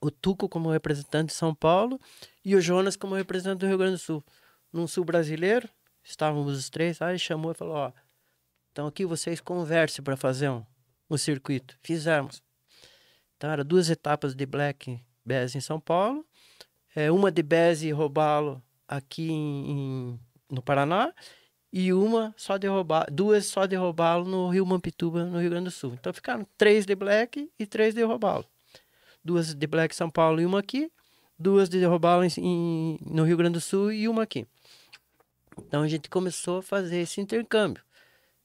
o Tuco como representante de São Paulo e o Jonas como representante do Rio Grande do Sul. Num sul brasileiro, estávamos os três, aí chamou e falou, ó, então aqui vocês conversem para fazer um, um circuito. Fizemos. Então, era duas etapas de Black Bass em São Paulo, é, uma de Bass e Robalo aqui em, em- no Paraná e uma só de Robalo, duas só de Robalo no Rio Mampituba, no Rio Grande do Sul. Então, ficaram três de Black e três de Robalo. Duas de Black São Paulo e uma aqui, duas de em- no Rio Grande do Sul e uma aqui. Então, a gente começou a fazer esse intercâmbio.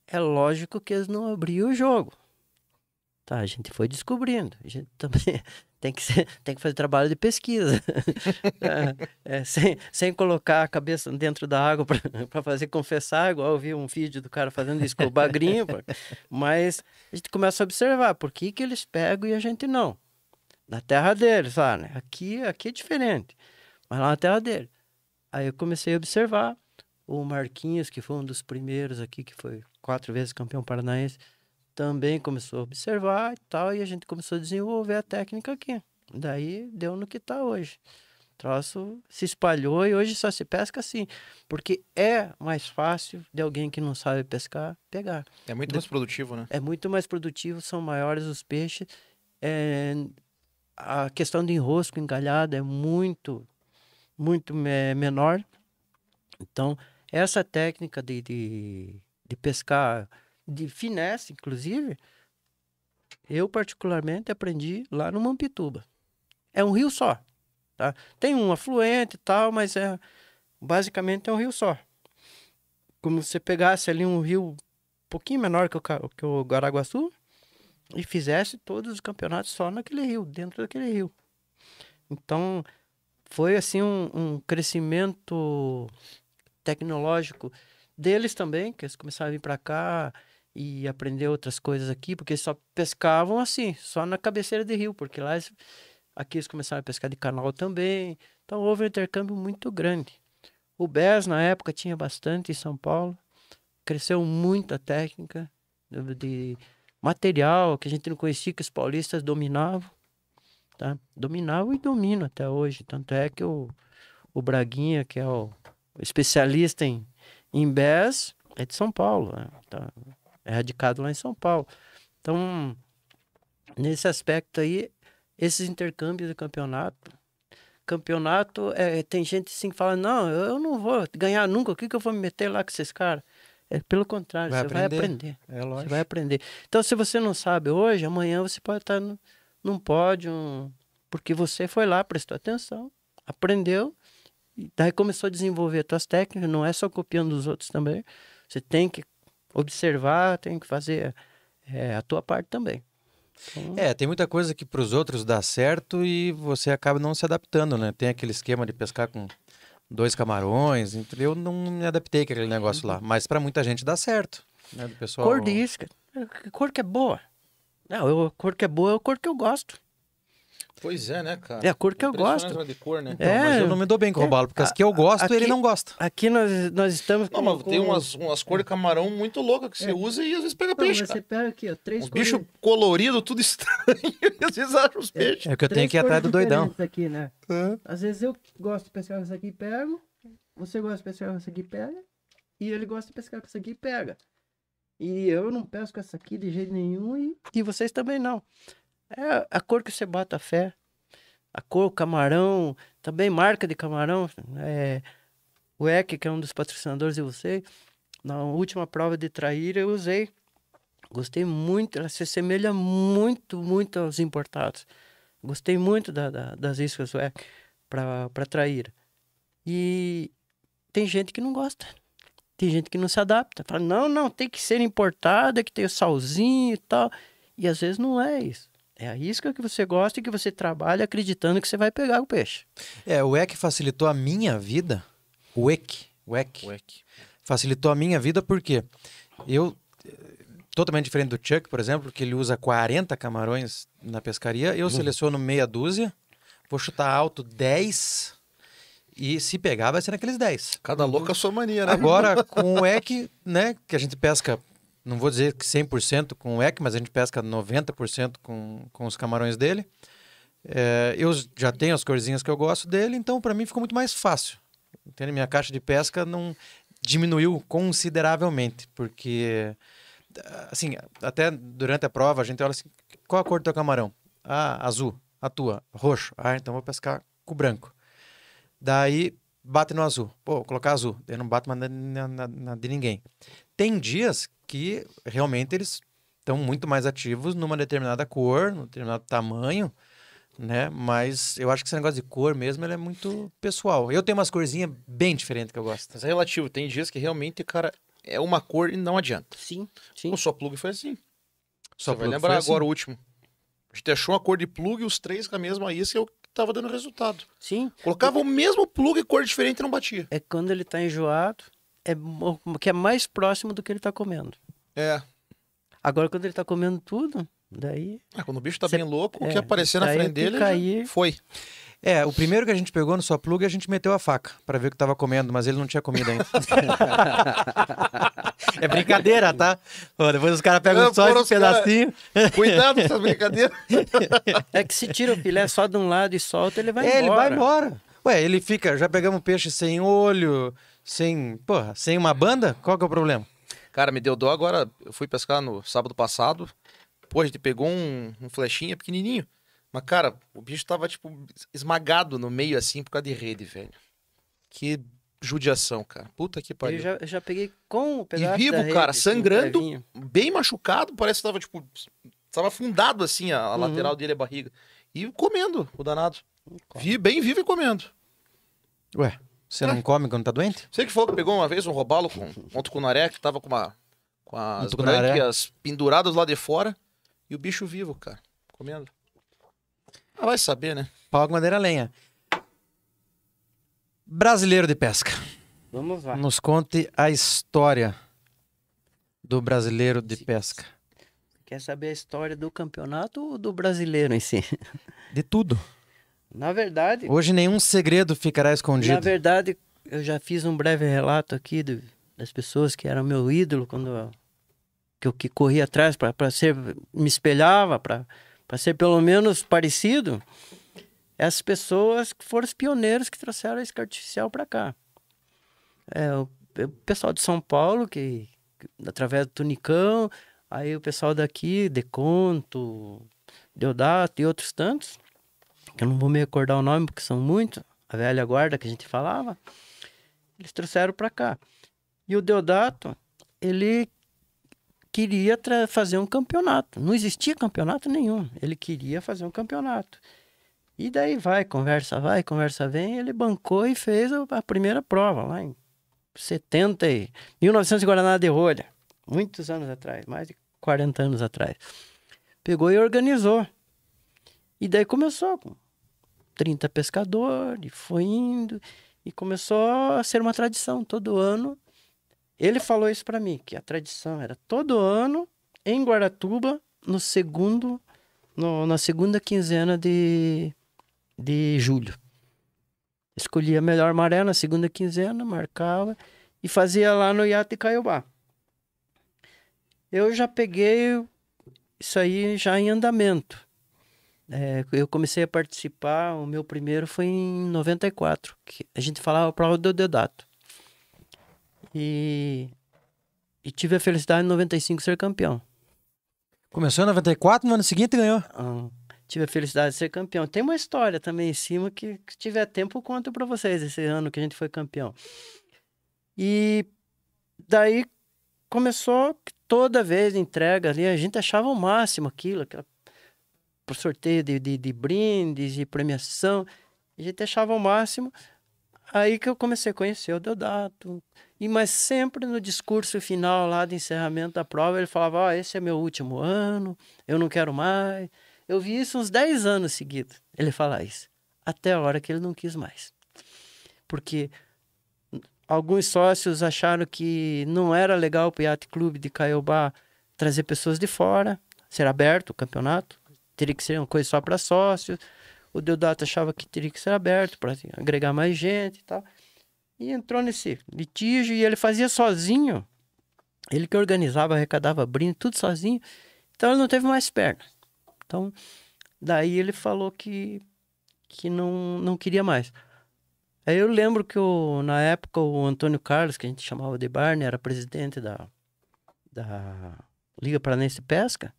É lógico que eles não abriam o jogo. Tá, a gente foi descobrindo. A gente também tem que, ser- tem que fazer trabalho de pesquisa. É, é, sem, sem colocar a cabeça dentro da água para fazer confessar, igual eu vi um vídeo do cara fazendo isso com o bagrinho. Mas a gente começa a observar por que, que eles pegam e a gente não. Na terra deles, lá, né? Aqui, aqui é diferente. Mas lá na terra deles. Aí eu comecei a observar o Marquinhos, que foi um dos primeiros aqui, que foi quatro vezes campeão paranaense, também começou a observar e tal, e a gente começou a desenvolver a técnica aqui. Daí deu no que está hoje. O troço se espalhou e hoje só se pesca assim, porque é mais fácil de alguém que não sabe pescar pegar. É muito mais produtivo, né? É muito mais produtivo, são maiores os peixes. É, a questão de enrosco engalhado é muito, muito me- menor. Então, essa técnica de, de, de pescar, de finesse, inclusive, eu particularmente aprendi lá no Mampituba. É um rio só, tá? Tem um afluente e tal, mas é basicamente é um rio só. Como se você pegasse ali um rio um pouquinho menor que o, que o Guaraguaçu e fizesse todos os campeonatos só naquele rio, dentro daquele rio. Então, foi assim um, um crescimento tecnológico deles também, que eles começaram a vir para cá e aprender outras coisas aqui, porque só pescavam assim, só na cabeceira de rio, porque lá eles, aqui eles começaram a pescar de canal também. Então houve um intercâmbio muito grande. O BES na época tinha bastante em São Paulo, cresceu muito a técnica de, de material que a gente não conhecia, que os paulistas dominavam, tá? Dominavam e dominam até hoje. Tanto é que o, o Braguinha, que é o especialista em, em BES, é de São Paulo, né? Tá, é radicado lá em São Paulo. Então, nesse aspecto aí, esses intercâmbios de campeonato, campeonato, é, tem gente assim que fala, não, eu não vou ganhar nunca, o que, que eu vou me meter lá com esses caras? É pelo contrário, Vai você vai aprender. aprender. É Você lógico. vai aprender. Então, se você não sabe hoje, amanhã você pode estar no, num pódio, porque você foi lá, prestou atenção, aprendeu, e daí começou a desenvolver suas técnicas, não é só copiando dos outros também. Você tem que observar, tem que fazer é, a tua parte também. Então, É, tem muita coisa que para os outros dá certo e você acaba não se adaptando, né? Tem aquele esquema de pescar com dois camarões, eu não me adaptei com aquele negócio lá, mas para muita gente dá certo, né? Do pessoal. cor de isca. Que cor que é boa? Não, eu, a cor que é boa é a cor que eu gosto. Pois é, né, cara? É a cor que eu gosto. de cor, né? Não, mas É. eu não me dou bem com o É, robalo, porque as a- que eu gosto, ele aqui- não gosta. Aqui nós, nós estamos Não, mas tem umas, umas cores de camarão muito loucas que você usa e às vezes pega Não, peixe, mas cara. você pega aqui, ó, três Um bicho colorido, tudo estranho, e às vezes acha os peixes. É que eu tenho que ir atrás do doidão. Aqui, né? Às vezes eu gosto de pescar com isso aqui e pego, você gosta de pescar com isso aqui e pega, e ele gosta de pescar com isso aqui e pega. E eu não pesco essa aqui de jeito nenhum e, e vocês também não. É a cor que você bota a fé, a cor, o camarão, também marca de camarão. É, o EC, que é um dos patrocinadores de você, na última prova de traíra eu usei. Gostei muito, ela se assemelha muito, muito aos importados. Gostei muito da, da- das iscas suecas para traíra. E tem gente que não gosta. Tem gente que não se adapta. Fala, não, não, tem que ser importada, que tem o salzinho e tal. E às vezes não é isso. É a isca que você gosta e que você trabalha acreditando que você vai pegar o peixe. É, o EC facilitou a minha vida. O EC, o EC Ué, que- facilitou a minha vida porque eu totalmente diferente do Chuck, por exemplo, que ele usa 40 camarões na pescaria, eu seleciono meia dúzia, vou chutar alto 10 e se pegar vai ser naqueles 10. Cada louco a sua mania, né? Agora, com o EC, né, que a gente pesca, não vou dizer que 100% com o EC, mas a gente pesca 90% com, com os camarões dele. É, eu já tenho as corzinhas que eu gosto dele, então para mim ficou muito mais fácil. Entende? Minha caixa de pesca não diminuiu consideravelmente, porque assim, até durante a prova a gente olha assim, qual a cor do teu camarão? Ah, azul. A tua? Roxo. Ah, então vou pescar com branco. Daí bate no azul. Pô, colocar azul. Daí não bate mais na- na- na de ninguém. Tem dias que realmente eles estão muito mais ativos numa determinada cor, num determinado tamanho, né? Mas eu acho que esse negócio de cor mesmo ele é muito pessoal. Eu tenho umas corzinhas bem diferentes que eu gosto. Mas é relativo. Tem dias que realmente, cara, é uma cor e não adianta. Sim, sim. O só plug foi assim. Só Você vai lembrar assim. agora o último. A gente achou uma cor de plug e os três com a mesma isca é o que tava dando resultado. Sim. Colocava o mesmo plug e cor diferente e não batia. É quando ele tá enjoado, é mo- que é mais próximo do que ele tá comendo. É. Agora, quando ele tá comendo tudo, daí Ah, quando o bicho tá Cê- bem louco, o que é, aparecer na frente é dele cair- foi. É, o primeiro que a gente pegou no sua pluga, a gente meteu a faca pra ver o que tava comendo, mas ele não tinha comido ainda. é brincadeira, tá? Ô, depois os caras pegam Não, só esse os cara- pedacinho. Cuidado com essas brincadeiras. É que se tira o filé só de um lado e solta, ele vai é, embora. ele vai embora. Ué, ele fica, já pegamos peixe sem olho, sem, porra, sem uma banda? Qual que é o problema? Cara, me deu dó agora. Eu fui pescar no sábado passado. Pô, a gente pegou um, um flechinha pequenininho. Mas, cara, o bicho tava, tipo, esmagado no meio, assim, por causa de rede, velho. Que judiação, cara. Puta que Eu pariu. já, eu já peguei com o pedaço vivo, da rede, cara, assim, sangrando. levinho. Bem machucado, parece que tava, tipo... Tava afundado, assim, a, a Uhum. lateral dele, a barriga. E comendo, o danado. Vi, bem vivo e comendo. Ué, você não come quando tá doente? Você que falou que pegou uma vez um robalo com um tucunaré que tava com, uma, com as Um brânquias penduradas lá de fora e o bicho vivo, cara, comendo. Ah, vai saber, né? Pau com madeira lenha. Brasileiro de pesca. Vamos lá. Nos conte a história do brasileiro de pesca. Quer saber a história do campeonato ou do brasileiro em si? De tudo. Na verdade, Hoje nenhum segredo ficará na escondido. verdade, eu já fiz um breve relato aqui do- das pessoas que eram meu ídolo quando eu, que eu que corria atrás para ser me espelhava para para ser pelo menos parecido. Essas pessoas que foram os pioneiros que trouxeram a isca artificial para cá. É, o, o pessoal de São Paulo que que, através do Tunicão, aí o pessoal daqui, Deconto, Deodato e outros tantos, que eu não vou me recordar o nome porque são muitos, a velha guarda que a gente falava, eles trouxeram para cá. E o Deodato, ele queria fazer um campeonato. Não existia campeonato nenhum. Ele queria fazer um campeonato. E daí vai, conversa vai, conversa vem. Ele bancou e fez a primeira prova lá em 70 e 1900 e Guaraná de Rolha. Muitos anos atrás, mais de 40 anos atrás. Pegou e organizou. E daí começou com 30 pescadores, foi indo e começou a ser uma tradição todo ano. Ele falou isso para mim, que a tradição era todo ano em Guaratuba, no segundo, no- na segunda quinzena de, de julho. Escolhia a melhor maré na segunda quinzena, marcava e fazia lá no Iate Caiobá. Eu já peguei isso aí já em andamento. É, eu comecei a participar, o meu primeiro foi em 94, que a gente falava prova do Deodato. E, e tive a felicidade em 95 ser campeão. Começou em 94, no ano seguinte ganhou. Ah, tive a felicidade de ser campeão. Tem uma história também em cima que, se tiver tempo, eu conto para vocês esse ano que a gente foi campeão. E daí começou toda vez entrega ali, a gente achava o máximo aquilo, aquela por sorteio de, de, de brindes e premiação, a gente achava o máximo. Aí que eu comecei a conhecer o Deodato. E, mas sempre no discurso final lá de encerramento da prova, ele falava: Ó, esse é meu último ano, eu não quero mais. Eu vi isso uns 10 anos seguidos, ele falar isso. Até a hora que ele não quis mais. Porque alguns sócios acharam que não era legal para o Yacht Clube de Caiobá trazer pessoas de fora, ser aberto o campeonato, teria que ser uma coisa só para sócios. O Deodato achava que teria que ser aberto para agregar mais gente e tal. E entrou nesse litígio e ele fazia sozinho. Ele que organizava, arrecadava brinde, tudo sozinho. Então ele não teve mais perna. Então, daí ele falou que, que não, não queria mais. Aí eu lembro que o, na época o Antônio Carlos, que a gente chamava de Barney, era presidente da, da Liga Paranense Pesca.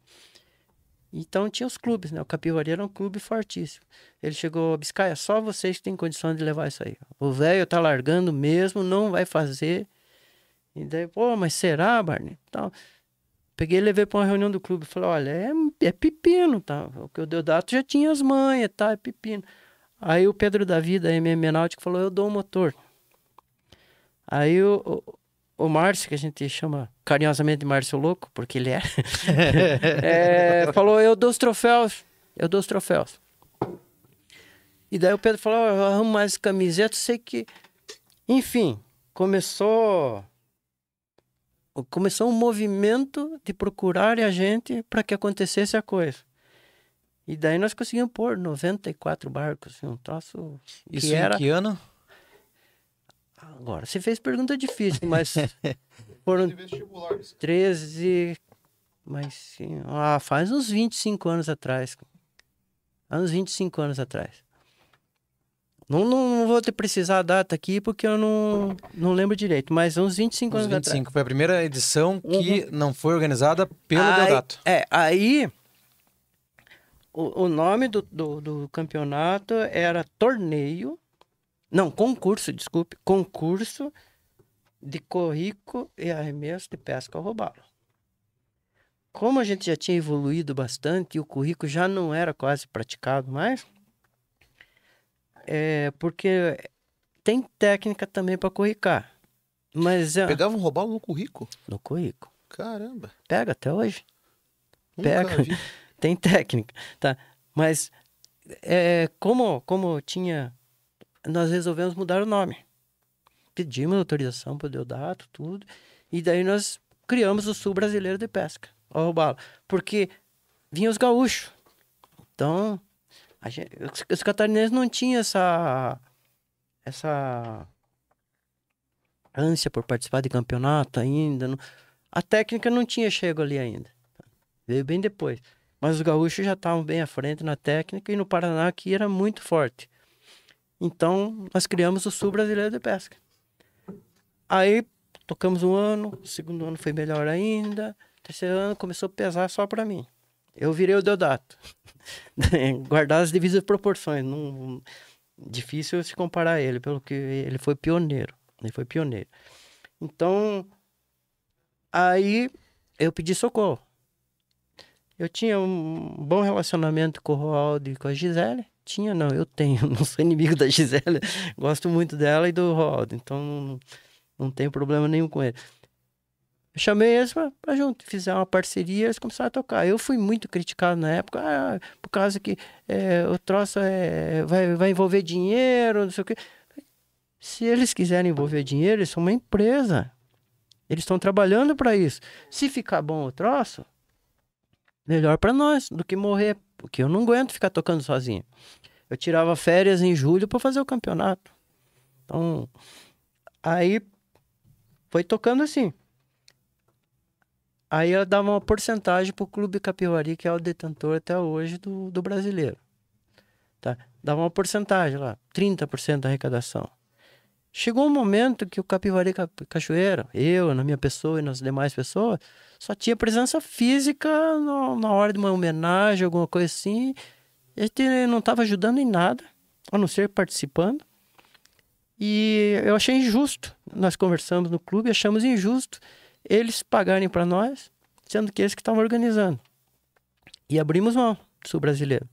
Então tinha os clubes, né? O Capivari era um clube fortíssimo. Ele chegou, Biscaia, só vocês que têm condições de levar isso aí. O velho tá largando mesmo, não vai fazer. E daí, pô, mas será, Barney? Então, peguei e levei para uma reunião do clube. Falei, olha, é, é pepino, tá? O que o Deodato já tinha as manhas, tá? É pepino. Aí o Pedro Davi, da MM Náutico, falou, eu dou o motor. Aí o, o, Márcio, que a gente chama carinhosamente de Márcio Louco, porque ele é, é, falou, eu dou os troféus, eu dou os troféus. E daí o Pedro falou, "Ó, eu arrumo mais camisetas, sei que... Enfim, começou... Começou um movimento de procurar a gente para que acontecesse a coisa. E daí nós conseguimos pôr 94 barcos, assim, um troço Isso que era... em que ano? Agora, você fez pergunta difícil, mas foram De vestibular. 13, mas sim, ah, faz uns 25 anos atrás. Há uns 25 anos atrás. Não, não, não vou te precisar a data aqui porque eu não, não lembro direito, mas uns 25 Uns anos atrás. 25. Foi a primeira edição que não foi organizada pelo Aí- Deodato. É, aí o, o nome do, do, do campeonato era Torneio. Não, concurso, desculpe. Concurso de corrico e arremesso de pesca ao robalo. Como a gente já tinha evoluído bastante e o currículo já não era quase praticado mais, é porque tem técnica também para corricar. Mas é Pegava um robalo no currículo? no currículo. Caramba. Pega até hoje. Nunca Pega. vi. tem técnica, tá? Mas é, como como tinha, nós resolvemos mudar o nome. Pedimos autorização para o Deodato, tudo, e daí nós criamos o Sul Brasileiro de Pesca, ao robalo, porque vinham os gaúchos. Então, gente, os catarinenses não tinham essa essa ânsia por participar de campeonato ainda. não- a técnica não tinha chego ali ainda. Veio bem depois. Mas os gaúchos já estavam bem à frente na técnica e no Paraná aqui era muito forte. Então, nós criamos o Sul Brasileiro de Pesca. Aí, tocamos um ano, segundo ano foi melhor ainda, terceiro ano começou a pesar só para mim. Eu virei o Deodato. Guardar as devidas proporções. Difícil se comparar a ele, pelo que ele foi pioneiro. Ele foi pioneiro. Então, aí eu pedi socorro. Eu tinha um bom relacionamento com o Roaldo e com a Gisele. Tinha, não, eu tenho. Não sou inimigo da Gisele. Gosto muito dela e do Roaldo. Então, não, não tenho problema nenhum com ele. Eu chamei eles pra, pra junto, fizeram uma parceria, eles começaram a tocar. Eu fui muito criticado na época, ah, por causa que é, o troço é, vai, vai envolver dinheiro, não sei o quê. Se eles quiserem envolver dinheiro, eles são uma empresa. Eles estão trabalhando para isso. Se ficar bom o troço, melhor para nós do que morrer, porque eu não aguento ficar tocando sozinho. Eu tirava férias em julho para fazer o campeonato. Então, aí foi tocando assim. Aí ela dava uma porcentagem pro Clube Capivari, que é o detentor até hoje do, do brasileiro. Tá? Dava uma porcentagem lá, 30% da arrecadação. Chegou um momento que o Capivari Ca- Cachoeira, eu, na minha pessoa e nas demais pessoas, só tinha presença física no- na hora de uma homenagem, alguma coisa assim. A gente não estava ajudando em nada, a não ser participando. E eu achei injusto. Nós conversamos no clube, achamos injusto eles pagarem para nós, sendo que eles que estavam organizando. E abrimos mão do sul brasileiro.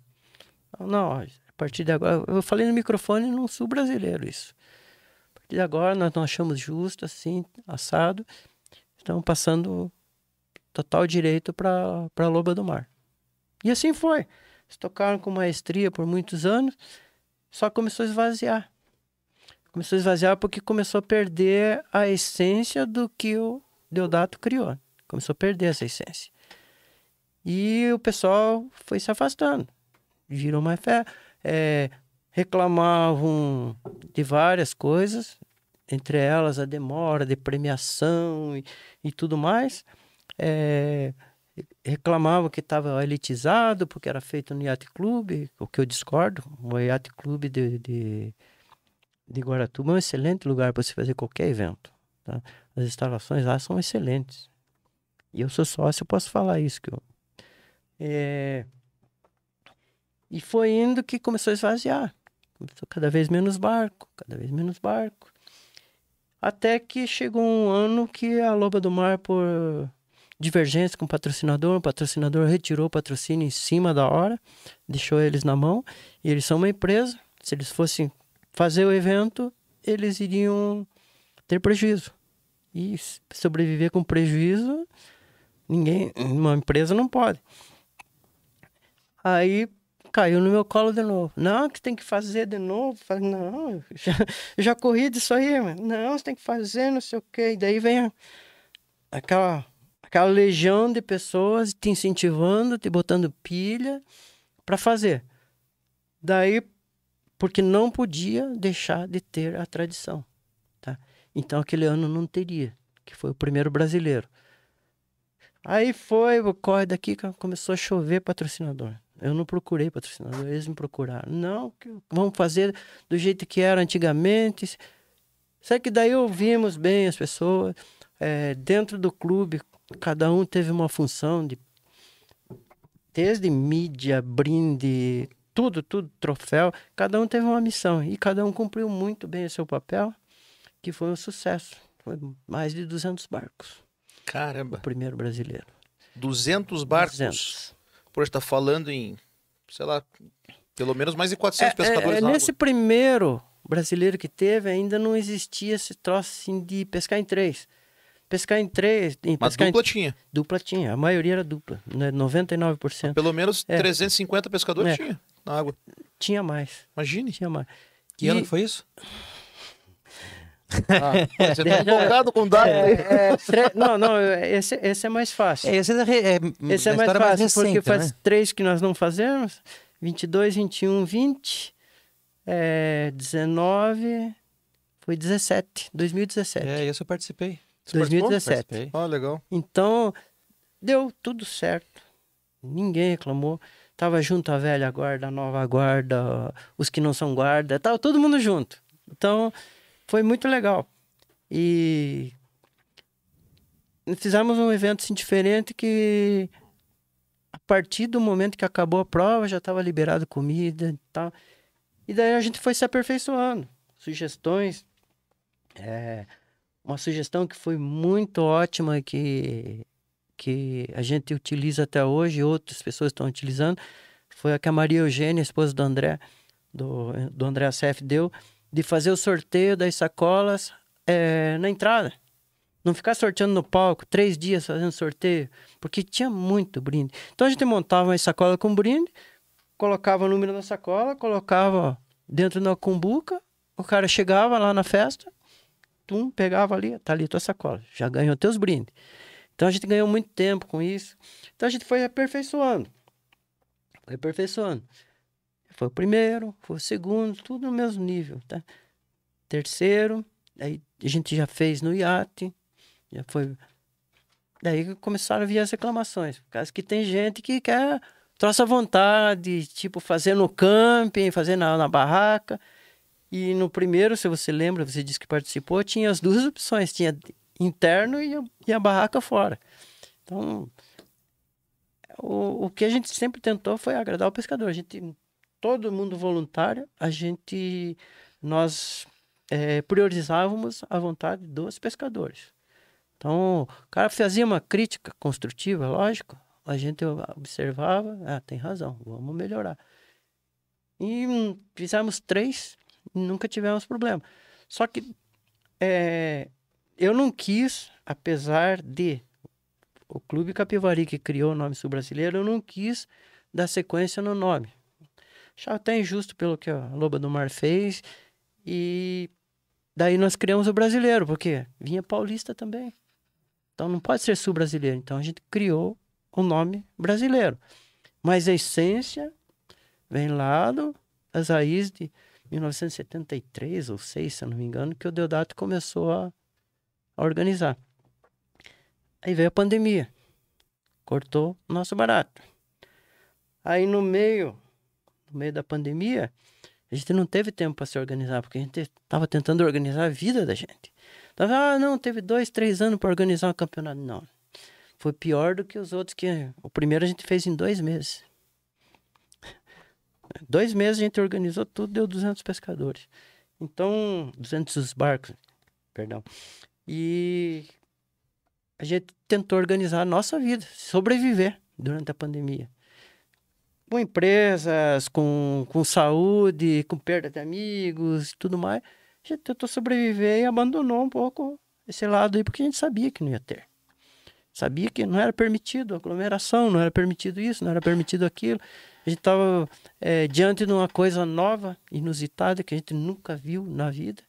Não, a partir de agora, eu falei no microfone no sul brasileiro isso. A partir de agora nós não achamos justo, assim, assado. Estamos passando total direito para a Loba do Mar. E assim foi. Eles tocaram com maestria por muitos anos, só começou a esvaziar. Começou a esvaziar porque começou a perder a essência do que o Deodato criou. Começou a perder essa essência. E o pessoal foi se afastando. Virou mais fé. É, reclamavam de várias coisas, entre elas a demora de premiação e, e tudo mais. É, que estava elitizado porque era feito no Yacht Clube, o que eu discordo. O Yacht Clube de, de, de Guaratuba é um excelente lugar para você fazer qualquer evento. Tá? As instalações lá são excelentes. E eu sou sócio, posso falar isso. Que eu... É... E foi indo que começou a esvaziar. Começou cada vez menos barco, cada vez menos barco. Até que chegou um ano que a Loba do Mar, por divergência com o patrocinador, o patrocinador retirou o patrocínio em cima da hora, deixou eles na mão. E eles são uma empresa. Se eles fossem fazer o evento, eles iriam ter prejuízo. E sobreviver com prejuízo, ninguém, uma empresa não pode. Aí caiu no meu colo de novo. Não, que tem que fazer de novo. Falei, não, já, já corri disso aí, mano. Não, você tem que fazer, não sei o quê. E daí vem aquela, aquela legião de pessoas te incentivando, te botando pilha. para fazer. Daí, porque não podia deixar de ter a tradição. Tá? Então, aquele ano não teria, que foi o primeiro brasileiro. Aí foi, corre daqui, começou a chover patrocinador. Eu não procurei patrocinador, eles me procuraram. Não, vamos fazer do jeito que era antigamente. Só que daí ouvimos bem as pessoas. É, dentro do clube, cada um teve uma função de desde mídia, brinde, tudo, tudo, troféu, cada um teve uma missão e cada um cumpriu muito bem o seu papel, que foi um sucesso. Foi mais de 200 barcos. Caramba. O primeiro brasileiro. 200 barcos. 200. Por estar falando em, sei lá, pelo menos mais de 400 É, pescadores é, na nesse primeiro brasileiro que teve, ainda não existia esse troço assim de pescar em três. Pescar em três, em Mas pescar dupla em tinha. dupla tinha. A maioria era dupla, né? 99%. Pelo menos É. 350 pescadores É. tinha na água. Tinha mais, Imagine. tinha mais. Que E- ano que foi isso? Ah, você tá empolgado com dados aí. É, tre- Não, não, esse, esse é mais fácil. Esse é, é Esse é a mais história fácil, recente, porque faz né? três que nós não fazemos. 22, 21, 20, é, 19, foi 17, 2017. É, esse eu participei. Você participou? 2017. Participei. Ah, legal. Então, deu tudo certo. Ninguém reclamou. Tava junto a velha guarda, a nova guarda, os que não são guarda, tava todo mundo junto. Então, foi muito legal. E fizemos um evento assim, diferente que a partir do momento que acabou a prova já estava liberado comida e tal. E daí a gente foi se aperfeiçoando. Sugestões. É, uma sugestão que foi muito ótima e que, que a gente utiliza até hoje, outras pessoas estão utilizando, foi a que a Maria Eugênia, esposa do André, do, do André Acef, deu, de fazer o sorteio das sacolas é, na entrada. Não ficar sorteando no palco, três dias fazendo sorteio, porque tinha muito brinde. Então a gente montava uma sacola com brinde, colocava o número na sacola, colocava dentro da cumbuca, o cara chegava lá na festa, tum, pegava ali, tá ali tua sacola, já ganhou teus brindes. Então a gente ganhou muito tempo com isso. Então a gente foi aperfeiçoando. Foi aperfeiçoando. Foi o primeiro, foi o segundo, tudo no mesmo nível, tá? Terceiro, aí a gente já fez no iate, já foi. Daí começaram a vir as reclamações, por causa que tem gente que quer troça vontade, tipo, fazer no camping, fazer na, na barraca. E no primeiro, se você lembra, você disse que participou, tinha as duas opções, tinha interno e a, e a barraca fora. Então, o, o que a gente sempre tentou foi agradar o pescador. A gente, todo mundo voluntário, a gente, nós eh, priorizávamos a vontade dos pescadores. Então, o cara fazia uma crítica construtiva, lógico, a gente observava, ah, tem razão, vamos melhorar. E hum, fizemos três, nunca tivemos problema. Só que eh, eu não quis, apesar de o Clube Capivari que criou o nome sul brasileiro, eu não quis dar sequência no nome. Achava até injusto pelo que a Loba do Mar fez. E daí nós criamos o brasileiro, porque vinha paulista também. Então não pode ser sul brasileiro. Então a gente criou o nome brasileiro. Mas a essência vem lá do, das raízes de 1973 ou 6, se eu não me engano, que o Deodato começou a, a organizar. Aí veio a pandemia. Cortou nosso barato. Aí no meio, no meio da pandemia, a gente não teve tempo para se organizar, porque a gente estava tentando organizar a vida da gente. Tava, ah, não, teve dois, três anos para organizar um campeonato. Não. Foi pior do que os outros que. O primeiro a gente fez em dois meses. Dois meses a gente organizou tudo, deu 200 pescadores. Então, 200 barcos, perdão. E a gente tentou organizar a nossa vida, sobreviver durante a pandemia. Com empresas, com, com saúde, com perda de amigos e tudo mais. A gente tentou sobreviver e abandonou um pouco esse lado aí, porque a gente sabia que não ia ter. Sabia que não era permitido aglomeração, não era permitido isso, não era permitido aquilo. A gente estava é, diante de uma coisa nova, inusitada, que a gente nunca viu na vida.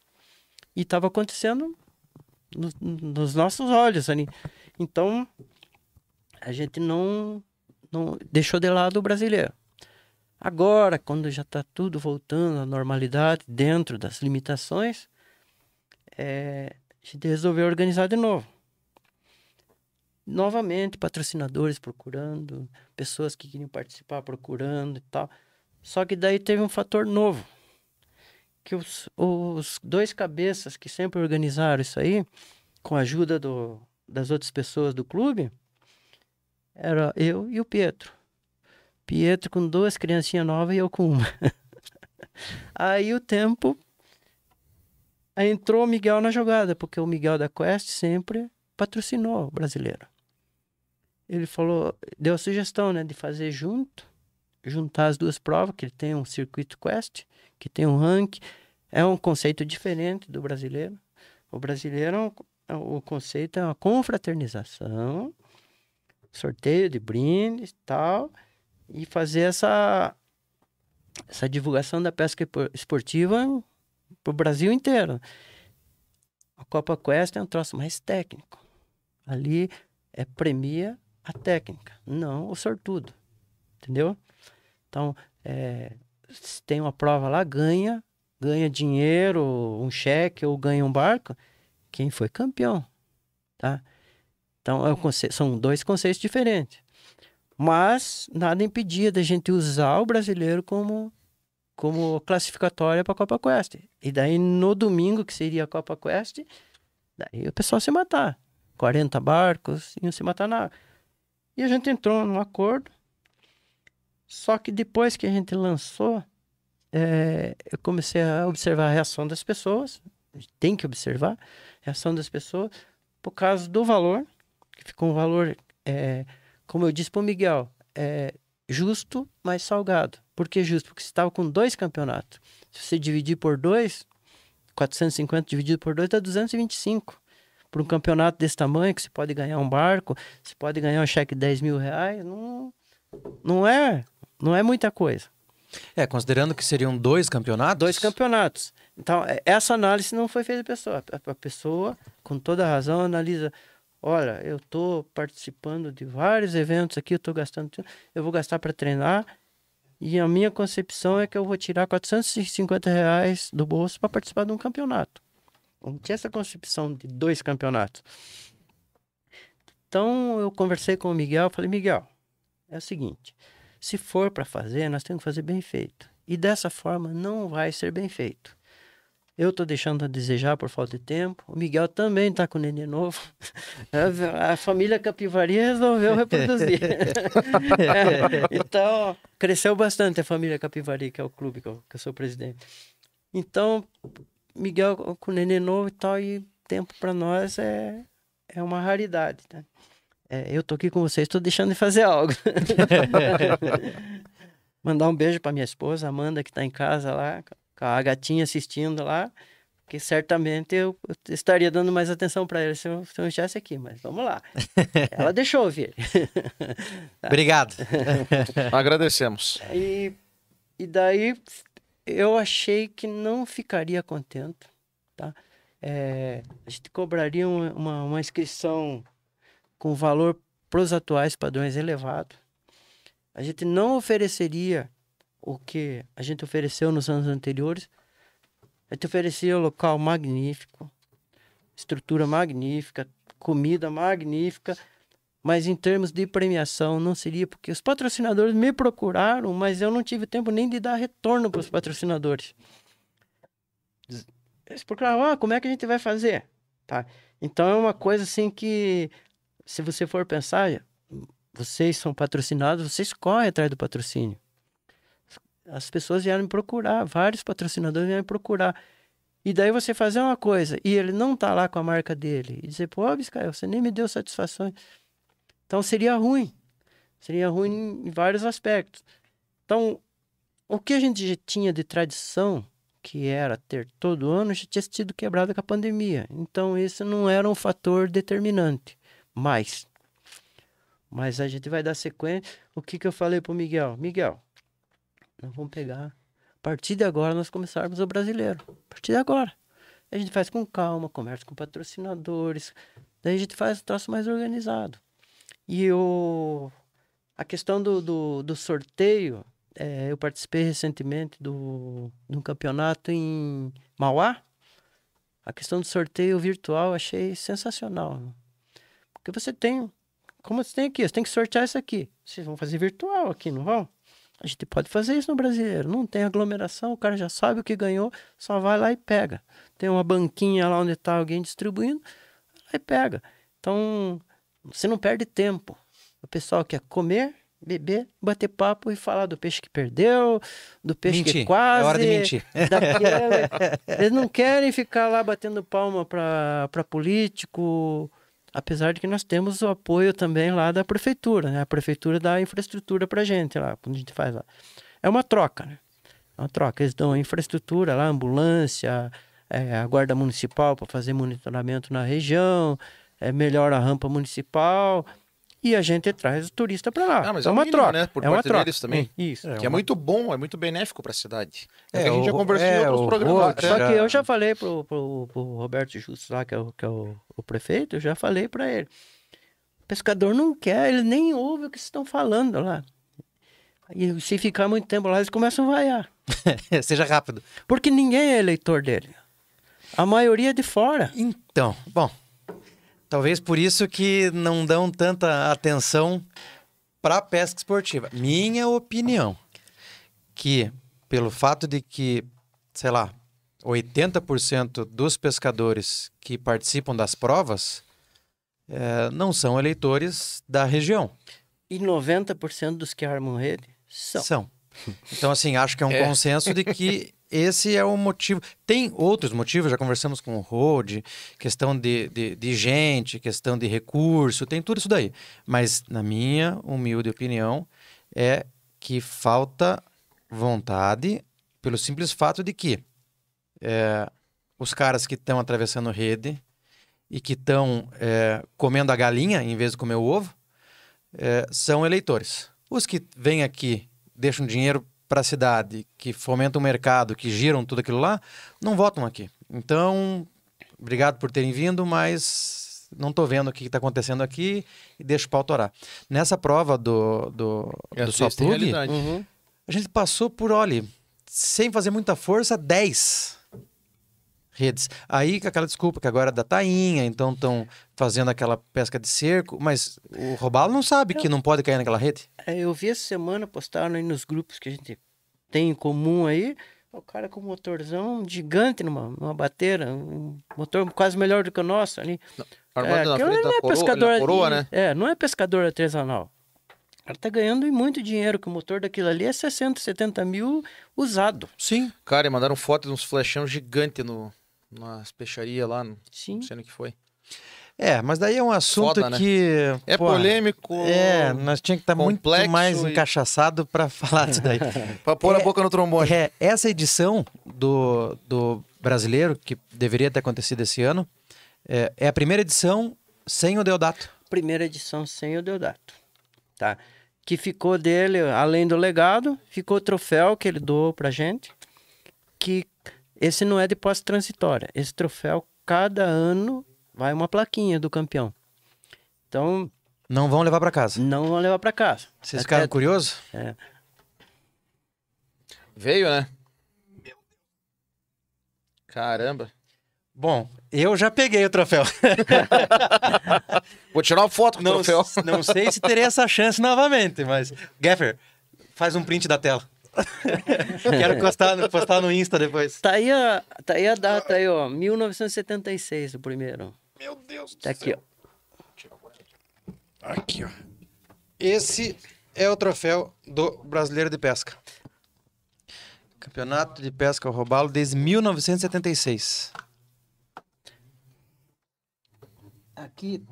E estava acontecendo nos, nos nossos olhos ali. Então, a gente não, não deixou de lado o brasileiro. Agora, quando já está tudo voltando à normalidade, dentro das limitações, é, a gente resolveu organizar de novo. Novamente, patrocinadores procurando, pessoas que queriam participar procurando e tal. Só que daí teve um fator novo. Que os, os dois cabeças que sempre organizaram isso aí, com a ajuda do, das outras pessoas do clube, era eu e o Pietro. Pietro com duas criancinhas novas e eu com uma. aí o tempo entrou o Miguel na jogada, porque o Miguel da Quest sempre patrocinou o brasileiro. Ele falou, deu a sugestão, né, de fazer junto, juntar as duas provas, que ele tem um circuito Quest, que tem um ranking, é um conceito diferente do brasileiro. O brasileiro, é é o conceito é uma confraternização, sorteio de brindes e tal, e fazer essa, essa divulgação da pesca esportiva para o Brasil inteiro. A Copa Quest é um troço mais técnico. Ali é premia a técnica, não o sortudo. Entendeu? Então, é, se tem uma prova lá, ganha, ganha dinheiro, um cheque ou ganha um barco, quem foi campeão. Tá? Então, é são dois conceitos diferentes. Mas nada impedia da gente usar o brasileiro como como classificatória para a Copa Quest. E daí no domingo, que seria a Copa Quest, daí o pessoal se matar. 40 barcos iam se matar na água. E a gente entrou num acordo. Só que depois que a gente lançou, é, eu comecei a observar a reação das pessoas. Tem que observar a reação das pessoas por causa do valor, que ficou um valor, é, como eu disse para o Miguel, é, justo, mas salgado. Por que justo? Porque você estava com dois campeonatos. Se você dividir por dois, 450 dividido por dois dá 225. Por um campeonato desse tamanho, que você pode ganhar um barco, você pode ganhar um cheque de 10 mil reais, não, não, é, não é muita coisa. É, considerando que seriam dois campeonatos? Dois campeonatos. Então, é, essa análise não foi feita pessoa. A pessoa, com toda a razão, analisa olha, eu estou participando de vários eventos aqui, eu estou gastando, eu vou gastar para treinar e a minha concepção é que eu vou tirar 450 reais do bolso para participar de um campeonato. Não tinha essa concepção de dois campeonatos. Então eu conversei com o Miguel, falei, Miguel, é o seguinte, se for para fazer, nós temos que fazer bem feito. E dessa forma não vai ser bem feito. Eu tô deixando a desejar por falta de tempo. O Miguel também tá com neném novo. A família Capivari resolveu reproduzir. então, cresceu bastante a família Capivari, que é o clube que eu, que eu sou presidente. Então, Miguel com neném novo e tal, e tempo para nós é, é uma raridade. Né? É, eu tô aqui com vocês, estou deixando de fazer algo. Mandar um beijo para minha esposa, Amanda, que está em casa lá, com a gatinha assistindo lá, que certamente eu, eu estaria dando mais atenção para ela se eu, se eu estivesse aqui, mas vamos lá. ela deixou ouvir. tá? Obrigado. Agradecemos. E, e daí eu achei que não ficaria contente, tá? É, a gente cobraria uma, uma, uma inscrição com valor para os atuais padrões elevado. A gente não ofereceria o que a gente ofereceu nos anos anteriores. A gente oferecia um local magnífico, estrutura magnífica, comida magnífica, mas em termos de premiação não seria, porque os patrocinadores me procuraram, mas eu não tive tempo nem de dar retorno para os patrocinadores. Eles procuraram, ah, como é que a gente vai fazer? Tá? Então é uma coisa assim que, se você for pensar, vocês são patrocinados, vocês correm atrás do patrocínio as pessoas vieram me procurar, vários patrocinadores vieram me procurar. E daí você fazer uma coisa e ele não tá lá com a marca dele e dizer, pô, Biscaio, você nem me deu satisfações. Então seria ruim. Seria ruim em vários aspectos. Então, o que a gente já tinha de tradição, que era ter todo ano, já tinha sido quebrado com a pandemia. Então, isso não era um fator determinante. Mas, mas a gente vai dar sequência. O que, que eu falei pro Miguel? Miguel, nós vamos pegar. A partir de agora, nós começarmos o brasileiro. A partir de agora. A gente faz com calma, conversa com patrocinadores. Daí a gente faz o troço mais organizado. E o... a questão do, do, do sorteio é, eu participei recentemente do, de um campeonato em Mauá. A questão do sorteio virtual achei sensacional. Porque você tem, como você tem aqui, você tem que sortear isso aqui. Vocês vão fazer virtual aqui, não vão? A gente pode fazer isso no brasileiro. Não tem aglomeração, o cara já sabe o que ganhou, só vai lá e pega. Tem uma banquinha lá onde está alguém distribuindo, lá e pega. Então, você não perde tempo. O pessoal quer comer, beber, bater papo e falar do peixe que perdeu, do peixe Mentir. que quase. É hora de mentir. daquela. Eles não querem ficar lá batendo palma para político, apesar de que nós temos o apoio também lá da prefeitura, né? A prefeitura dá infraestrutura para gente lá, quando a gente faz lá. É uma troca, né? É uma troca. Eles dão infraestrutura lá, ambulância, é, a guarda municipal para fazer monitoramento na região, é, melhora a rampa municipal e a gente traz o turista para lá. Ah, mas é é o uma mínimo, troca, né? Por é uma troca. deles também. Isso. É que é uma- muito bom, é muito benéfico para a cidade. É, É, a gente já conversou é, em outros o programas. Até. Só que eu já falei pro, pro, pro Roberto Justo lá, que é o, que é o, o prefeito, eu já falei para ele. O pescador não quer, ele nem ouve o que estão falando lá. E se ficar muito tempo lá, eles começam a vaiar. Seja rápido. Porque ninguém é eleitor dele. A maioria é de fora. Então, bom, talvez por isso que não dão tanta atenção para a pesca esportiva. Minha opinião, que pelo fato de que, sei lá, 80% dos pescadores que participam das provas eh, não são eleitores da região. E 90% dos que armam rede são. Então, assim, acho que é um É. consenso de que esse é o motivo. Tem outros motivos, já conversamos com o Rode, questão de, de, de gente, questão de recurso, tem tudo isso daí. Mas, na minha humilde opinião, é que falta vontade pelo simples fato de que é, os caras que estão atravessando rede e que estão é, comendo a galinha em vez de comer o ovo é, são eleitores. Os que vêm aqui, deixam dinheiro para a cidade, que fomentam o mercado, que giram tudo aquilo lá, não votam aqui. Então, obrigado por terem vindo, mas não estou vendo o que está acontecendo aqui e deixo o pau torar. Nessa prova do, do, É a do Só Plug. Uhum. a gente passou por, olha, sem fazer muita força, 10 redes. Aí com aquela desculpa que agora é da tainha, então estão fazendo aquela pesca de cerco, mas o robalo não sabe que não pode cair naquela rede. É, eu vi essa semana, postaram aí nos grupos que a gente tem em comum aí, o cara com um motorzão gigante numa, numa bateira, um motor quase melhor do que o nosso ali. Armando na frente não da é coroa, pescador coroa, né? É, não é pescador artesanal. O cara tá ganhando muito dinheiro, que o motor daquilo ali é 60, 70 mil usado. Sim. Cara, e mandaram foto de uns flechão gigante no, nas peixarias lá, não Sim. sei no que foi. É, mas daí é um assunto Foda, né? que. É pô, polêmico. É, nós tinha que estar muito complexo mais e- encaixaçado para falar disso daí. Pra pôr a É- boca no trombone. É, essa edição do, do brasileiro, que deveria ter acontecido esse ano, é, é a primeira edição sem o Deodato. Primeira edição sem o Deodato. Tá? Que ficou dele, além do legado, ficou o troféu que ele doou pra gente. Que esse não é de posse transitória. Esse troféu, cada ano, vai uma plaquinha do campeão. Então, Não vão levar para casa. não vão levar pra casa. Vocês Até- ficaram curiosos? É. Veio, né? Caramba. Bom, eu já peguei o troféu. Vou tirar uma foto com o Não, troféu. não sei se terei essa chance novamente, mas. Gaffer, faz um print da tela. Quero postar no, postar no Insta depois. Tá aí, a, tá aí a data aí, ó. 1976, o primeiro. Meu Deus Tá aqui, ó. Aqui, ó. Esse é o troféu do Brasileiro de Pesca. Campeonato de Pesca ao Robalo desde 1976. Aqui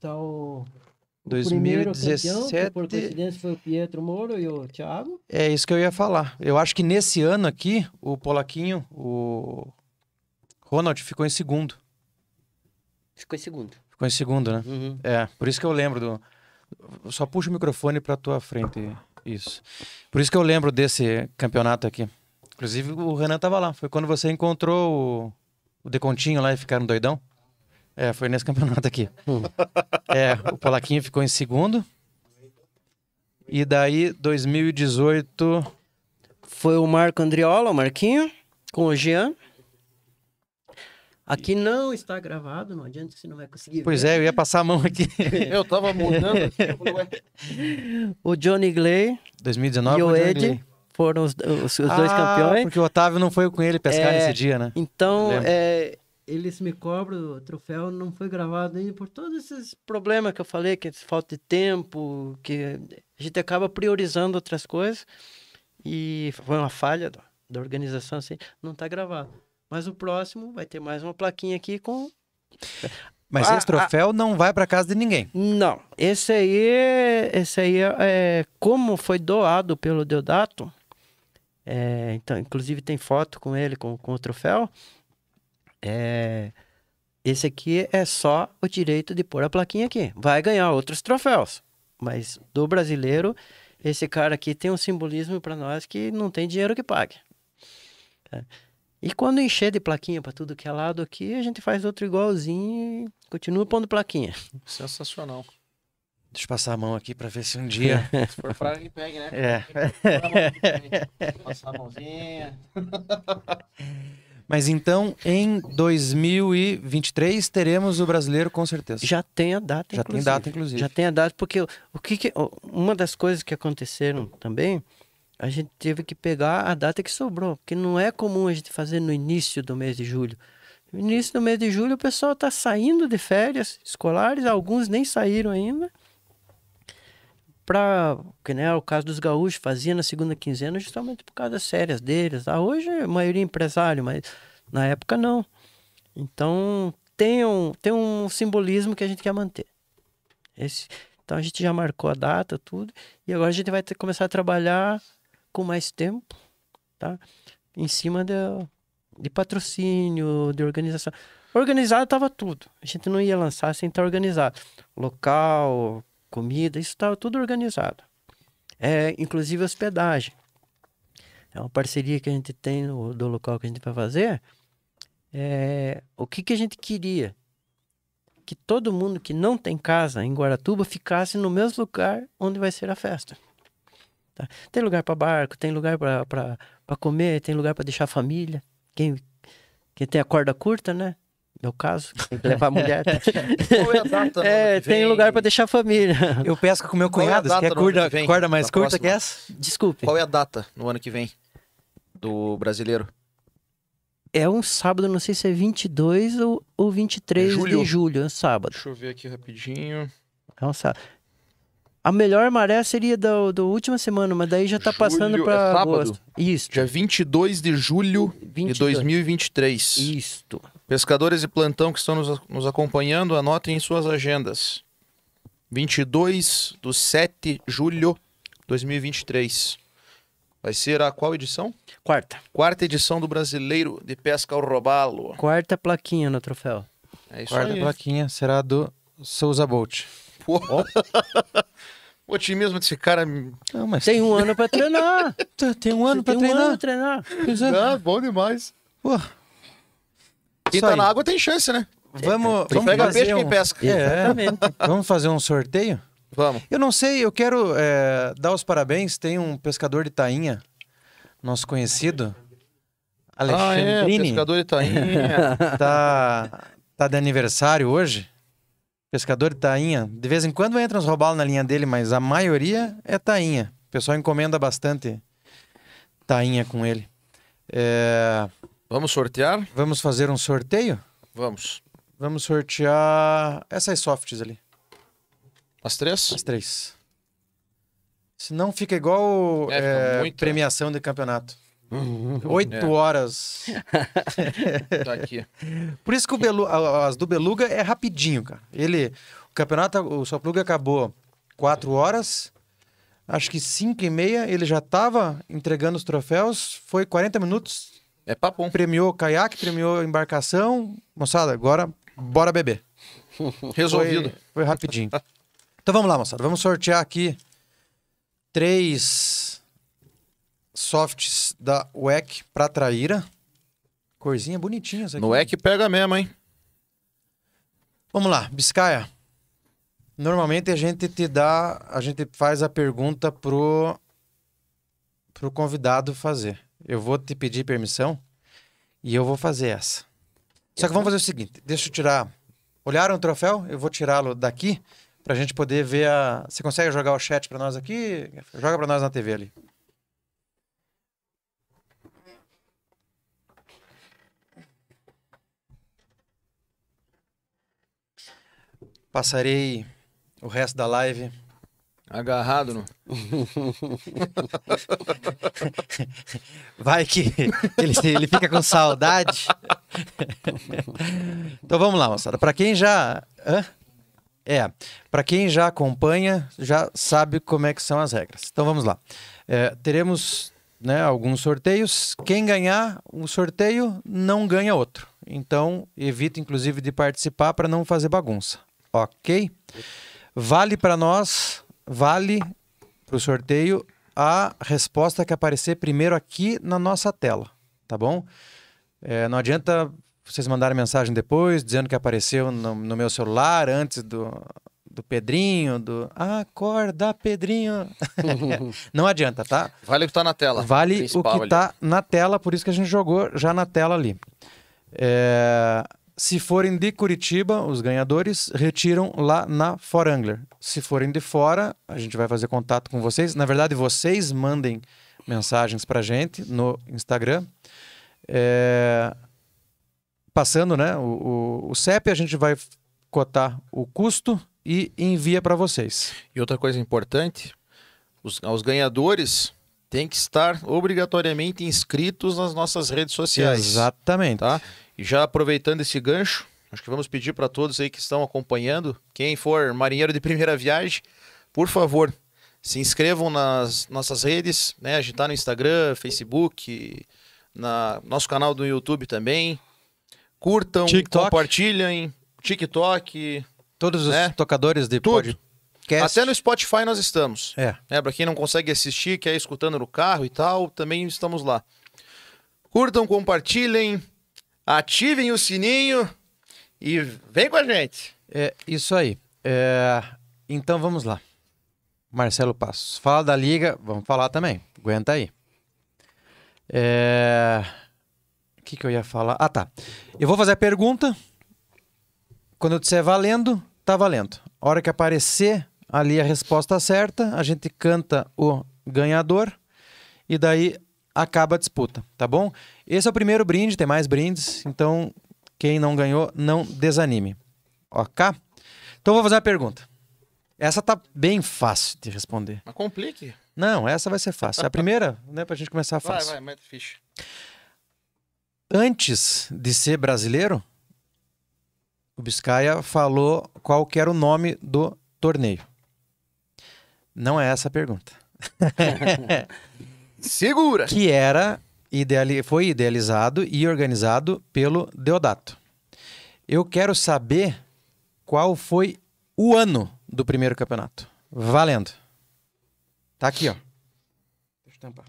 tá o 2017. coincidência foi o Pietro Moro e o Thiago. É isso que eu ia falar. Eu acho que nesse ano aqui, o Polaquinho, o Ronald ficou em segundo. Ficou em segundo. Ficou em segundo, né? Uhum. É, por isso que eu lembro do. Só puxa o microfone pra tua frente. Isso. Por isso que eu lembro desse campeonato aqui. Inclusive o Renan tava lá. Foi quando você encontrou o, o Decontinho lá e ficaram doidão. É, foi nesse campeonato aqui. É, o Polaquinho ficou em segundo. E daí, 2018, foi o Marco Andriola, o Marquinho, com o Jean. Aqui não está gravado, não adianta você não vai conseguir Pois ver. é, eu ia passar a mão aqui. Eu tava mudando. assim, O Johnny Gley 2019 e o Johnny Ed Gley. foram os, os- os dois Ah, campeões. porque o Otávio não foi com ele pescar É. nesse dia, né? Então, é, eles me cobram, o troféu não foi gravado ainda por todos esses problemas que eu falei, que é falta de tempo, que a gente acaba priorizando outras coisas. E foi uma falha da, da organização, assim, não está gravado. Mas o próximo vai ter mais uma plaquinha aqui com. Mas Ah, esse troféu não vai pra casa de ninguém. Não, esse aí, esse aí é, é como foi doado pelo Deodato. é, então, inclusive tem foto com ele com, com o troféu. É, esse aqui é só o direito de pôr a plaquinha aqui. Vai ganhar outros troféus, mas do brasileiro, esse cara aqui tem um simbolismo para nós que não tem dinheiro que pague. É. E quando encher de plaquinha para tudo que é lado aqui, a gente faz outro igualzinho e continua pondo plaquinha. Sensacional. Deixa eu passar a mão aqui pra ver se um dia. Se for fraco, que pegue, né? é. Passar a mãozinha. Mas então, em 2023, teremos o brasileiro com certeza. Já tem a data, Já tem inclusive. data, inclusive. Já tem a data, porque o, que, que- uma das coisas que aconteceram também, a gente teve que pegar a data que sobrou, porque não é comum a gente fazer no início do mês de julho. No início do mês de julho, o pessoal está saindo de férias escolares, alguns nem saíram ainda. Para, que né, o caso dos gaúchos, fazia na segunda quinzena justamente por causa das férias deles. Ah, hoje a maioria é empresário, mas na época não. Então tem um, tem um simbolismo que a gente quer manter. Esse, então a gente já marcou a data, tudo, e agora a gente vai ter começar a trabalhar com mais tempo, tá? Em cima de, de patrocínio, de organização. Organizado estava tudo. A gente não ia lançar sem estar organizado. Local, comida, isso estava tudo organizado. É, inclusive hospedagem. É uma parceria que a gente tem no, do local que a gente vai fazer. É, o que, que a gente queria? Que todo mundo que não tem casa em Guaratuba ficasse no mesmo lugar onde vai ser a festa. Tá? Tem lugar para barco, tem lugar para comer, tem lugar para deixar a família. Quem, quem tem a corda curta, né? Meu caso, tem que levar a mulher. Qual é a data? no é, tem vem? lugar para deixar a família. Eu pesco com meu é cunhado, você quer ano corda, que vem? corda mais Da curta próxima? que essa? Desculpe. Qual é a data no ano que vem do brasileiro? É um sábado, não sei se é 22 ou, ou 23 É julho? de julho, é um sábado. Deixa eu ver aqui rapidinho. É um sábado. A melhor maré seria da do última semana, mas daí já tá passando Julho, para é sábado? agosto. Isso. Dia 22 de julho 22. de 2023. Isto. Pescadores de plantão que estão nos, nos acompanhando, anotem em suas agendas. 22 de 7 de julho de 2023. Vai ser a qual edição? Quarta. Quarta edição do Brasileiro de Pesca ao Robalo. Quarta plaquinha no troféu. É isso Quarta aí. plaquinha será do Souza Bolt. Pô. O otimismo desse cara... Não, mas Tem um ano para treinar. tem um ano Você pra tem um ano treinar. pra treinar. É. Ah, bom demais. Pô, Quem Isso tá aí. na água tem chance, né? Vamos, Quem vamos pega fazer peixe, um... quem pesca. É, Exatamente. vamos fazer um sorteio? Vamos. Eu não sei, eu quero é, dar os parabéns. Tem um pescador de tainha, nosso conhecido, Ah, é, Alexandrini, pescador de tainha. tá, tá de aniversário hoje. Pescador de tainha. De vez em quando entra uns robalos na linha dele, mas a maioria é tainha. O pessoal encomenda bastante tainha com ele. É, Vamos sortear? vamos fazer um sorteio? Vamos. Vamos sortear essas softs ali. As três? As três. Senão fica igual É, é, muito- premiação de campeonato. Oito É. horas. Tá aqui. Por isso que o Belu- as do Beluga é rapidinho, cara. Ele, o campeonato, o Sopluga acabou quatro horas. Acho que cinco e meia ele já tava entregando os troféus. Foi 40 minutos. É papum. Premiou caiaque, premiou embarcação. Moçada, agora bora beber. Resolvido. Foi, foi rapidinho. Então vamos lá, moçada. Vamos sortear aqui três softs da WEC pra traíra. Corzinha bonitinha essa aqui. No que pega mesmo, hein? Vamos lá, Biscaia. Normalmente a gente te dá, a gente faz a pergunta pro pro convidado fazer. Eu vou te pedir permissão e eu vou fazer essa. Só que vamos fazer o seguinte, deixa eu tirar. Olharam o troféu? Eu vou tirá-lo daqui pra gente poder ver a. Você consegue jogar o chat pra nós aqui? Joga pra nós na TV ali. Passarei o resto da live Agarrado no. Vai que ele, ele fica com saudade. então vamos lá, moçada. Para quem já. Hã? É, para quem já acompanha, já sabe como é que são as regras. Então vamos lá. É, teremos né, alguns sorteios. Quem ganhar um sorteio não ganha outro. Então evita, inclusive, de participar para não fazer bagunça. Ok? Vale para nós, vale para o sorteio a resposta que aparecer primeiro aqui na nossa tela, tá bom? É, não adianta vocês mandarem mensagem depois dizendo que apareceu no, no meu celular antes do, do Pedrinho, do Acorda, Pedrinho. não adianta, tá? Vale o que tá na tela. Vale o que ali. tá na tela, por isso que a gente jogou já na tela ali. É, se forem de Curitiba, os ganhadores retiram lá na Forangler. Se forem de fora, a gente vai fazer contato com vocês. Na verdade, vocês mandem mensagens pra gente no Instagram. É, passando né, o, o, o CEP, a gente vai cotar o custo e envia para vocês. E outra coisa importante, os ganhadores têm que estar obrigatoriamente inscritos nas nossas redes sociais. Exatamente. Tá? E já aproveitando esse gancho, acho que vamos pedir para todos aí que estão acompanhando, quem for marinheiro de primeira viagem, por favor, se inscrevam nas nossas redes, né? A gente tá no Instagram, Facebook, na nosso canal do YouTube também. Curtam, TikTok. compartilhem, TikTok, Todos os Né? tocadores de Tudo. podcast. Até no Spotify nós estamos. É. né? Para quem não consegue assistir, quer ir escutando no carro e tal, também estamos lá. Curtam, compartilhem, ativem o sininho e vem com a gente. É isso aí. É, então vamos lá. Marcelo Passos. Fala da liga, vamos falar também. Aguenta aí. É, O que, que eu ia falar? Ah, tá. Eu vou fazer a pergunta. Quando eu disser valendo, tá valendo. A hora que aparecer ali a resposta certa, a gente canta o ganhador e daí acaba a disputa, tá bom? Esse é o primeiro brinde, tem mais brindes, então quem não ganhou, não desanime. Ok? Então vou fazer uma pergunta. Essa tá bem fácil de responder. Mas complique. Não, essa vai ser fácil. A primeira, né, pra gente começar Vai, fácil. vai, mete ficha. Antes de ser brasileiro, o Biscaia falou qual era o nome do torneio. Não é essa a pergunta. Segura! que era ideali foi idealizado e organizado pelo Deodato. Eu quero saber qual foi o ano do primeiro campeonato. Valendo. Tá aqui, ó. Deixa eu tampar.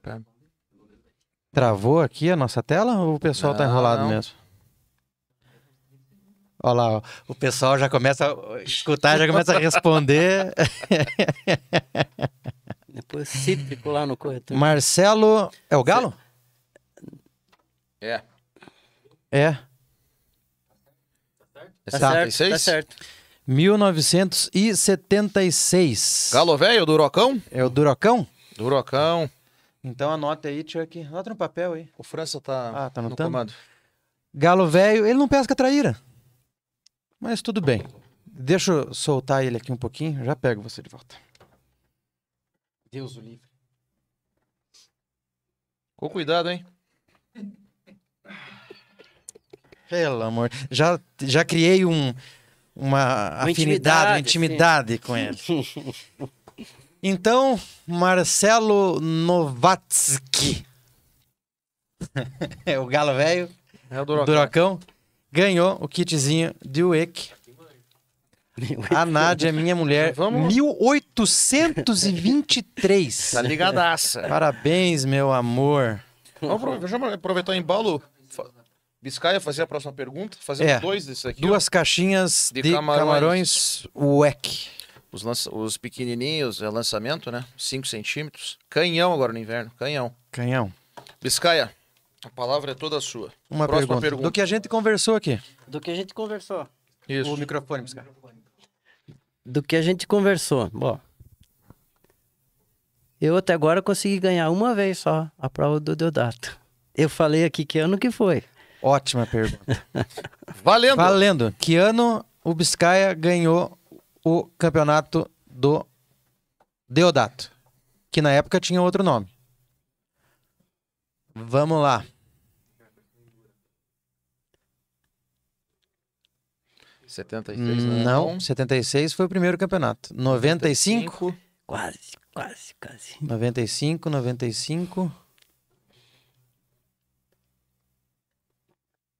Tá. Travou aqui a nossa tela ou o pessoal tá Não, enrolado não. mesmo? Olha lá, ó. o pessoal já começa a escutar, já começa a responder. Depois cítrico lá no corretor. Marcelo. É o Galo? É. É. É Tá certo, 76? tá certo. 1976. Galo velho, Durocão? É o Durocão? Durocão. Então anota aí, Chuck. Anota no papel aí. O França tá, Ah, tá no comando. Galo velho, ele não pesca traíra. Mas tudo bem. Deixa eu soltar ele aqui um pouquinho, já pego você de volta. Deus o livre. Com cuidado, hein? Pelo amor. Já, já criei um, uma afinidade, uma intimidade com ele. Então, Marcelo Novatsky. é o galo velho. É o Duracão ganhou o kitzinho de Wake. A Nádia, minha mulher, Vamos- 1823. Tá ligadaça. Parabéns, meu amor. Vamos deixa eu aproveitar o embalo. Biscaia fazer a próxima pergunta. Fazemos É. dois desses aqui. ó. Duas caixinhas de, De camarões, camarões. Wake. Os, lança- os pequenininhos, é lançamento, né? 5 centímetros. Canhão agora no inverno, canhão. Canhão. Biscaia, a palavra é toda sua. Uma Próxima pergunta. pergunta. Do que a gente conversou aqui. Do que a gente conversou. Isso. O microfone, Biscaia. Do que a gente conversou. Bom. Eu até agora consegui ganhar uma vez só a prova do Deodato. Eu falei aqui que ano que foi. Ótima pergunta. Valendo! Valendo. Que ano o Biscaia ganhou o campeonato do Deodato? Que na época tinha outro nome. Vamos lá. 76, né? Não, 76 foi o primeiro campeonato. 95, Quase, quase, quase. 95, 95.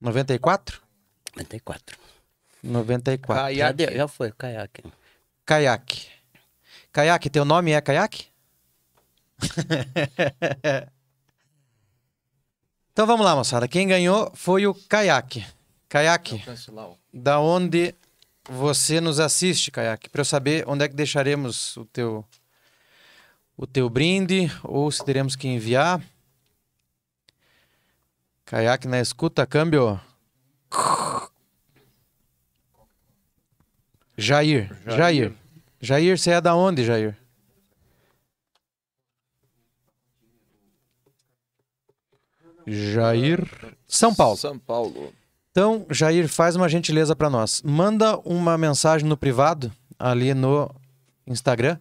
94? 94. 94. Já, Caiaque. deu, já foi, caiaque. Caiaque. Caiaque, teu nome é Caiaque? então vamos lá, moçada. Quem ganhou foi o Caiaque. Ó. da onde você nos assiste, Caiaque? Para eu saber onde é que deixaremos o teu o teu brinde ou se teremos que enviar. Caiaque na escuta, câmbio. Jair, Jair. Jair. Jair, você é da onde, Jair? Jair, São Paulo. São Paulo. Então, Jair, faz uma gentileza para nós. Manda uma mensagem no privado, ali no Instagram,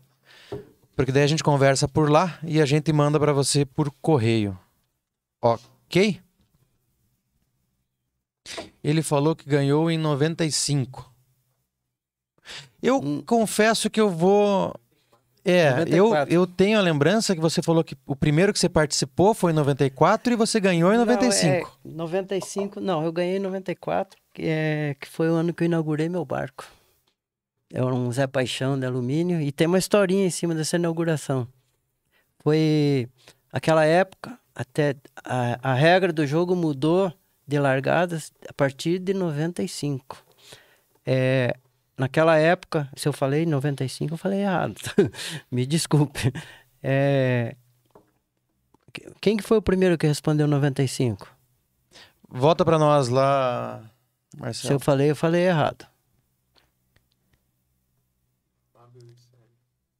porque daí a gente conversa por lá e a gente manda para você por correio. Ok? Ele falou que ganhou em 95. Eu Hum. confesso que eu vou. É, eu, 94. eu tenho a lembrança que você falou que o primeiro que você participou foi em 94 e você ganhou em 95. Não, é 95, não, eu ganhei em 94, que, é, que foi o ano que eu inaugurei meu barco. É um Zé Paixão de alumínio e tem uma historinha em cima dessa inauguração. Foi aquela época, até a, a regra do jogo mudou de largadas a partir de 95. É, naquela época, se eu falei 95, eu falei errado. Me desculpe. É, quem que foi o primeiro que respondeu 95? Volta para nós lá, Se Marcelo. eu falei, eu falei errado.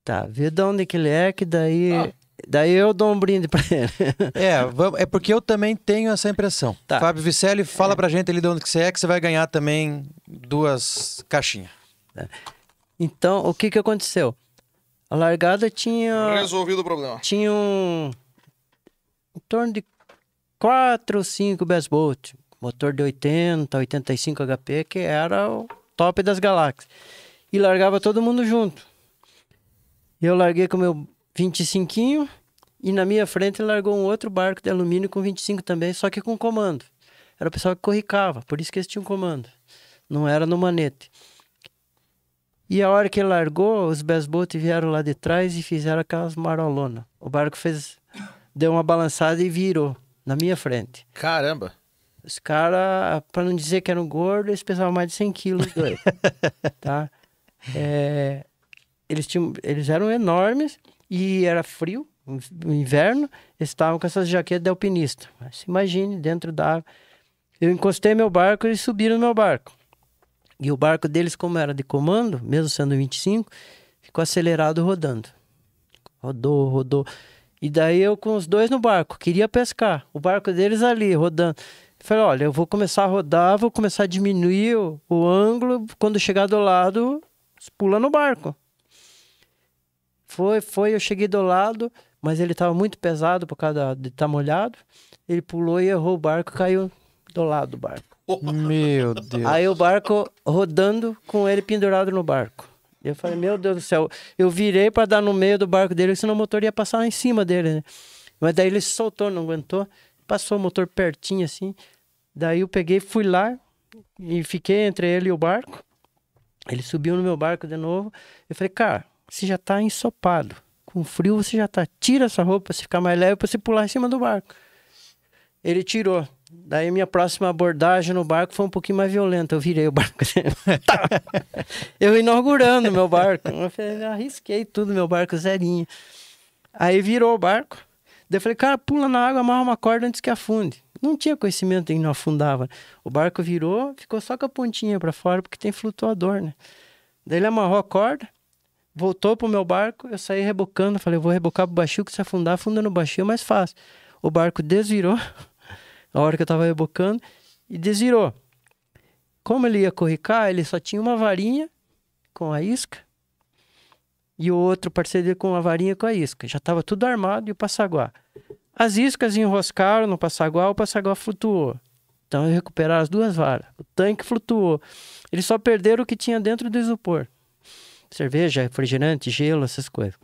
Tá, vê de onde que ele é, que daí, Ah. daí eu dou um brinde pra ele. É, é porque eu também tenho essa impressão. Tá. Fábio Vicelli, fala pra gente ali de onde que você é, que você vai ganhar também duas caixinhas. Então, o que que aconteceu? A largada tinha, Resolvido o problema. tinha um, em torno de 4 ou 5 best boat, motor de 80, 85 HP, que era o top das galáxias. E largava todo mundo junto. Eu larguei com o meu 25 e na minha frente largou um outro barco de alumínio com 25 também, só que com comando. Era o pessoal que corricava, por isso que eles tinham comando. Não era no manete. E a hora que ele largou, os best boat vieram lá de trás e fizeram aquelas marolonas. O barco fez, deu uma balançada e virou na minha frente. Caramba. Os caras, para não dizer que eram gordos, eles pesavam mais de 100 quilos os dois, tá? É, eles, tinham, eles eram enormes e era frio, no inverno, estavam com essas jaquetas de alpinista. Mas imagine, dentro da água. Eu encostei meu barco e eles subiram no meu barco. E o barco deles, como era de comando, mesmo sendo 25, ficou acelerado rodando. Rodou, rodou. E daí eu com os dois no barco, queria pescar. O barco deles ali, rodando. Falei, olha, eu vou começar a rodar, vou começar a diminuir o, o ângulo. Quando chegar do lado, pula no barco. Foi, foi, eu cheguei do lado, mas ele estava muito pesado por causa de estar molhado. Ele pulou e errou o barco, caiu do lado do barco. Meu Deus. Aí o barco rodando com ele pendurado no barco. Eu falei, meu Deus do céu. Eu virei para dar no meio do barco dele, senão o motor ia passar lá em cima dele, né? Mas daí ele se soltou, não aguentou. Passou o motor pertinho assim. Daí eu peguei, fui lá e fiquei entre ele e o barco. Ele subiu no meu barco de novo. Eu falei, cara, você já tá ensopado. Com frio você já tá. Tira essa roupa pra você ficar mais leve pra você pular em cima do barco. Ele tirou. Daí minha próxima abordagem no barco foi um pouquinho mais violenta. Eu virei o barco. Eu inaugurando meu barco. Eu arrisquei tudo, meu barco zerinho. Aí virou o barco. Daí eu falei, cara, pula na água, amarra uma corda antes que afunde. Não tinha conhecimento em não afundava. O barco virou, ficou só com a pontinha para fora, porque tem flutuador, né? Daí ele amarrou a corda, voltou pro meu barco, eu saí rebocando, falei, vou rebocar pro baixio, que se afundar, afunda no baixio é mais fácil. O barco desvirou, a hora que eu tava rebocando, e desvirou. Como ele ia corricar, ele só tinha uma varinha com a isca e o outro parceiro dele com a varinha com a isca. Já estava tudo armado e o passaguá. As iscas enroscaram no passaguá, o passaguá flutuou. Então eles recuperaram as duas varas. O tanque flutuou. Eles só perderam o que tinha dentro do isopor. Cerveja, refrigerante, gelo, essas coisas.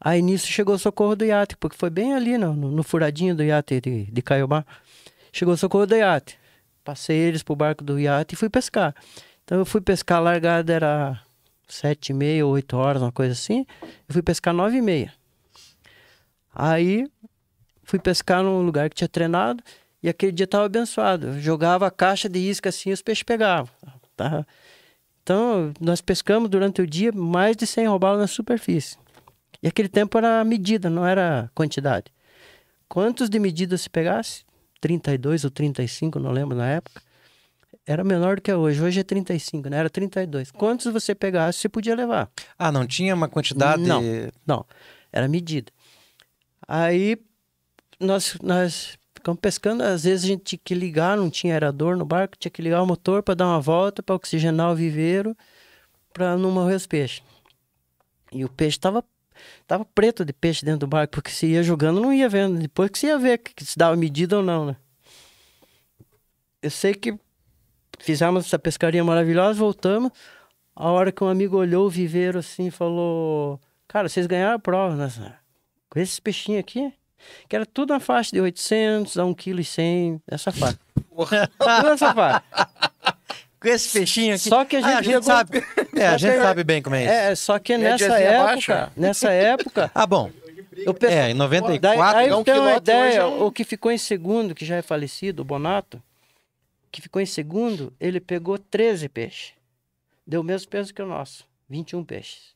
Aí nisso chegou o socorro do iate, porque foi bem ali no, no, furadinho do iate de, de Caiobá. Chegou o socorro do iate. Passei eles pro barco do iate e fui pescar. Então eu fui pescar, a largada era sete e meia, oito horas, uma coisa assim. Eu fui pescar nove e meia. Aí fui pescar num lugar que tinha treinado e aquele dia estava abençoado. Eu jogava a caixa de isca assim os peixes pegavam. Tá? Então, nós pescamos durante o dia mais de 100 robalos na superfície. E aquele tempo era medida, não era quantidade. Quantos de medida se pegasse? 32 ou 35, não lembro na época. Era menor do que é hoje. Hoje é 35, né? Era 32. Quantos você pegasse, você podia levar. Ah, não tinha uma quantidade. Não, não. Era medida. Aí nós, nós ficamos pescando, às vezes a gente tinha que ligar, não tinha aerador no barco, tinha que ligar o motor para dar uma volta, para oxigenar o viveiro, para não morrer os peixes. E o peixe estava tava preto de peixe dentro do barco, porque se ia jogando não ia vendo. Depois que se ia ver que se dava medida ou não, né? Eu sei que fizemos essa pescaria maravilhosa, voltamos. A hora que um amigo olhou o viveiro assim e falou: Cara, vocês ganharam a prova, né? Com esses peixinhos aqui, que era tudo na faixa de 800 a 1,1 kg, essa faixa. tudo essa faixa. Com esse peixinho aqui. Só que a gente, Ah, a gente jogou- sabe. É, a gente sabe bem como é isso. É, só que nessa Médiazinha época, baixa. nessa época, Ah, bom. eu pensei, É, em 94. Daí, aí é um eu tenho uma quilote hoje ideia, é um- o que ficou em segundo, que já é falecido, o Bonato, que ficou em segundo, ele pegou 13 peixes. Deu o mesmo peso que o nosso, 21 peixes.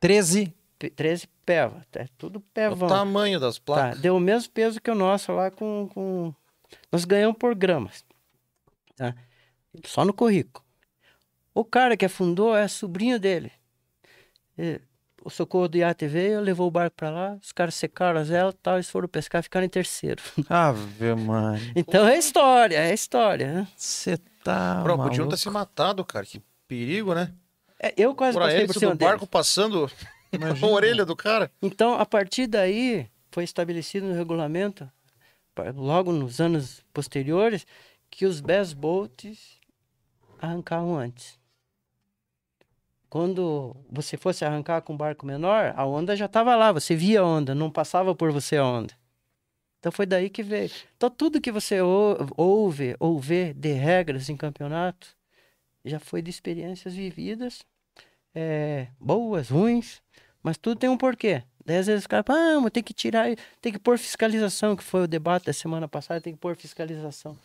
13. Pe- 13 peva, é tudo O pevão. tamanho das Tá, placas. deu o mesmo peso que o nosso lá com... com... Nós ganhamos por gramas. Tá? Só no currículo. O cara que afundou é sobrinho dele. E o socorro do iate veio, levou o barco pra lá, os caras secaram as velas e tal, eles foram pescar e ficaram em terceiro. Ave, mano. Então é história, é história, né? Você tá. Bro, podiam ter se matado, cara. Que perigo, né? É, eu quase Por passei por cima do dele. barco passando Imagina. a orelha do cara. Então, a partir daí, foi estabelecido no regulamento, logo nos anos posteriores, que os best boats arrancavam antes. Quando você fosse arrancar com um barco menor, a onda já estava lá, você via a onda, não passava por você a onda. Então foi daí que veio. Então tudo que você ou- ouve ou vê de regras em campeonato já foi de experiências vividas, é, boas, ruins, mas tudo tem um porquê. Daí às vezes os caras falam, ah, tem que tirar, tem que pôr fiscalização, que foi o debate da semana passada, tem que pôr fiscalização.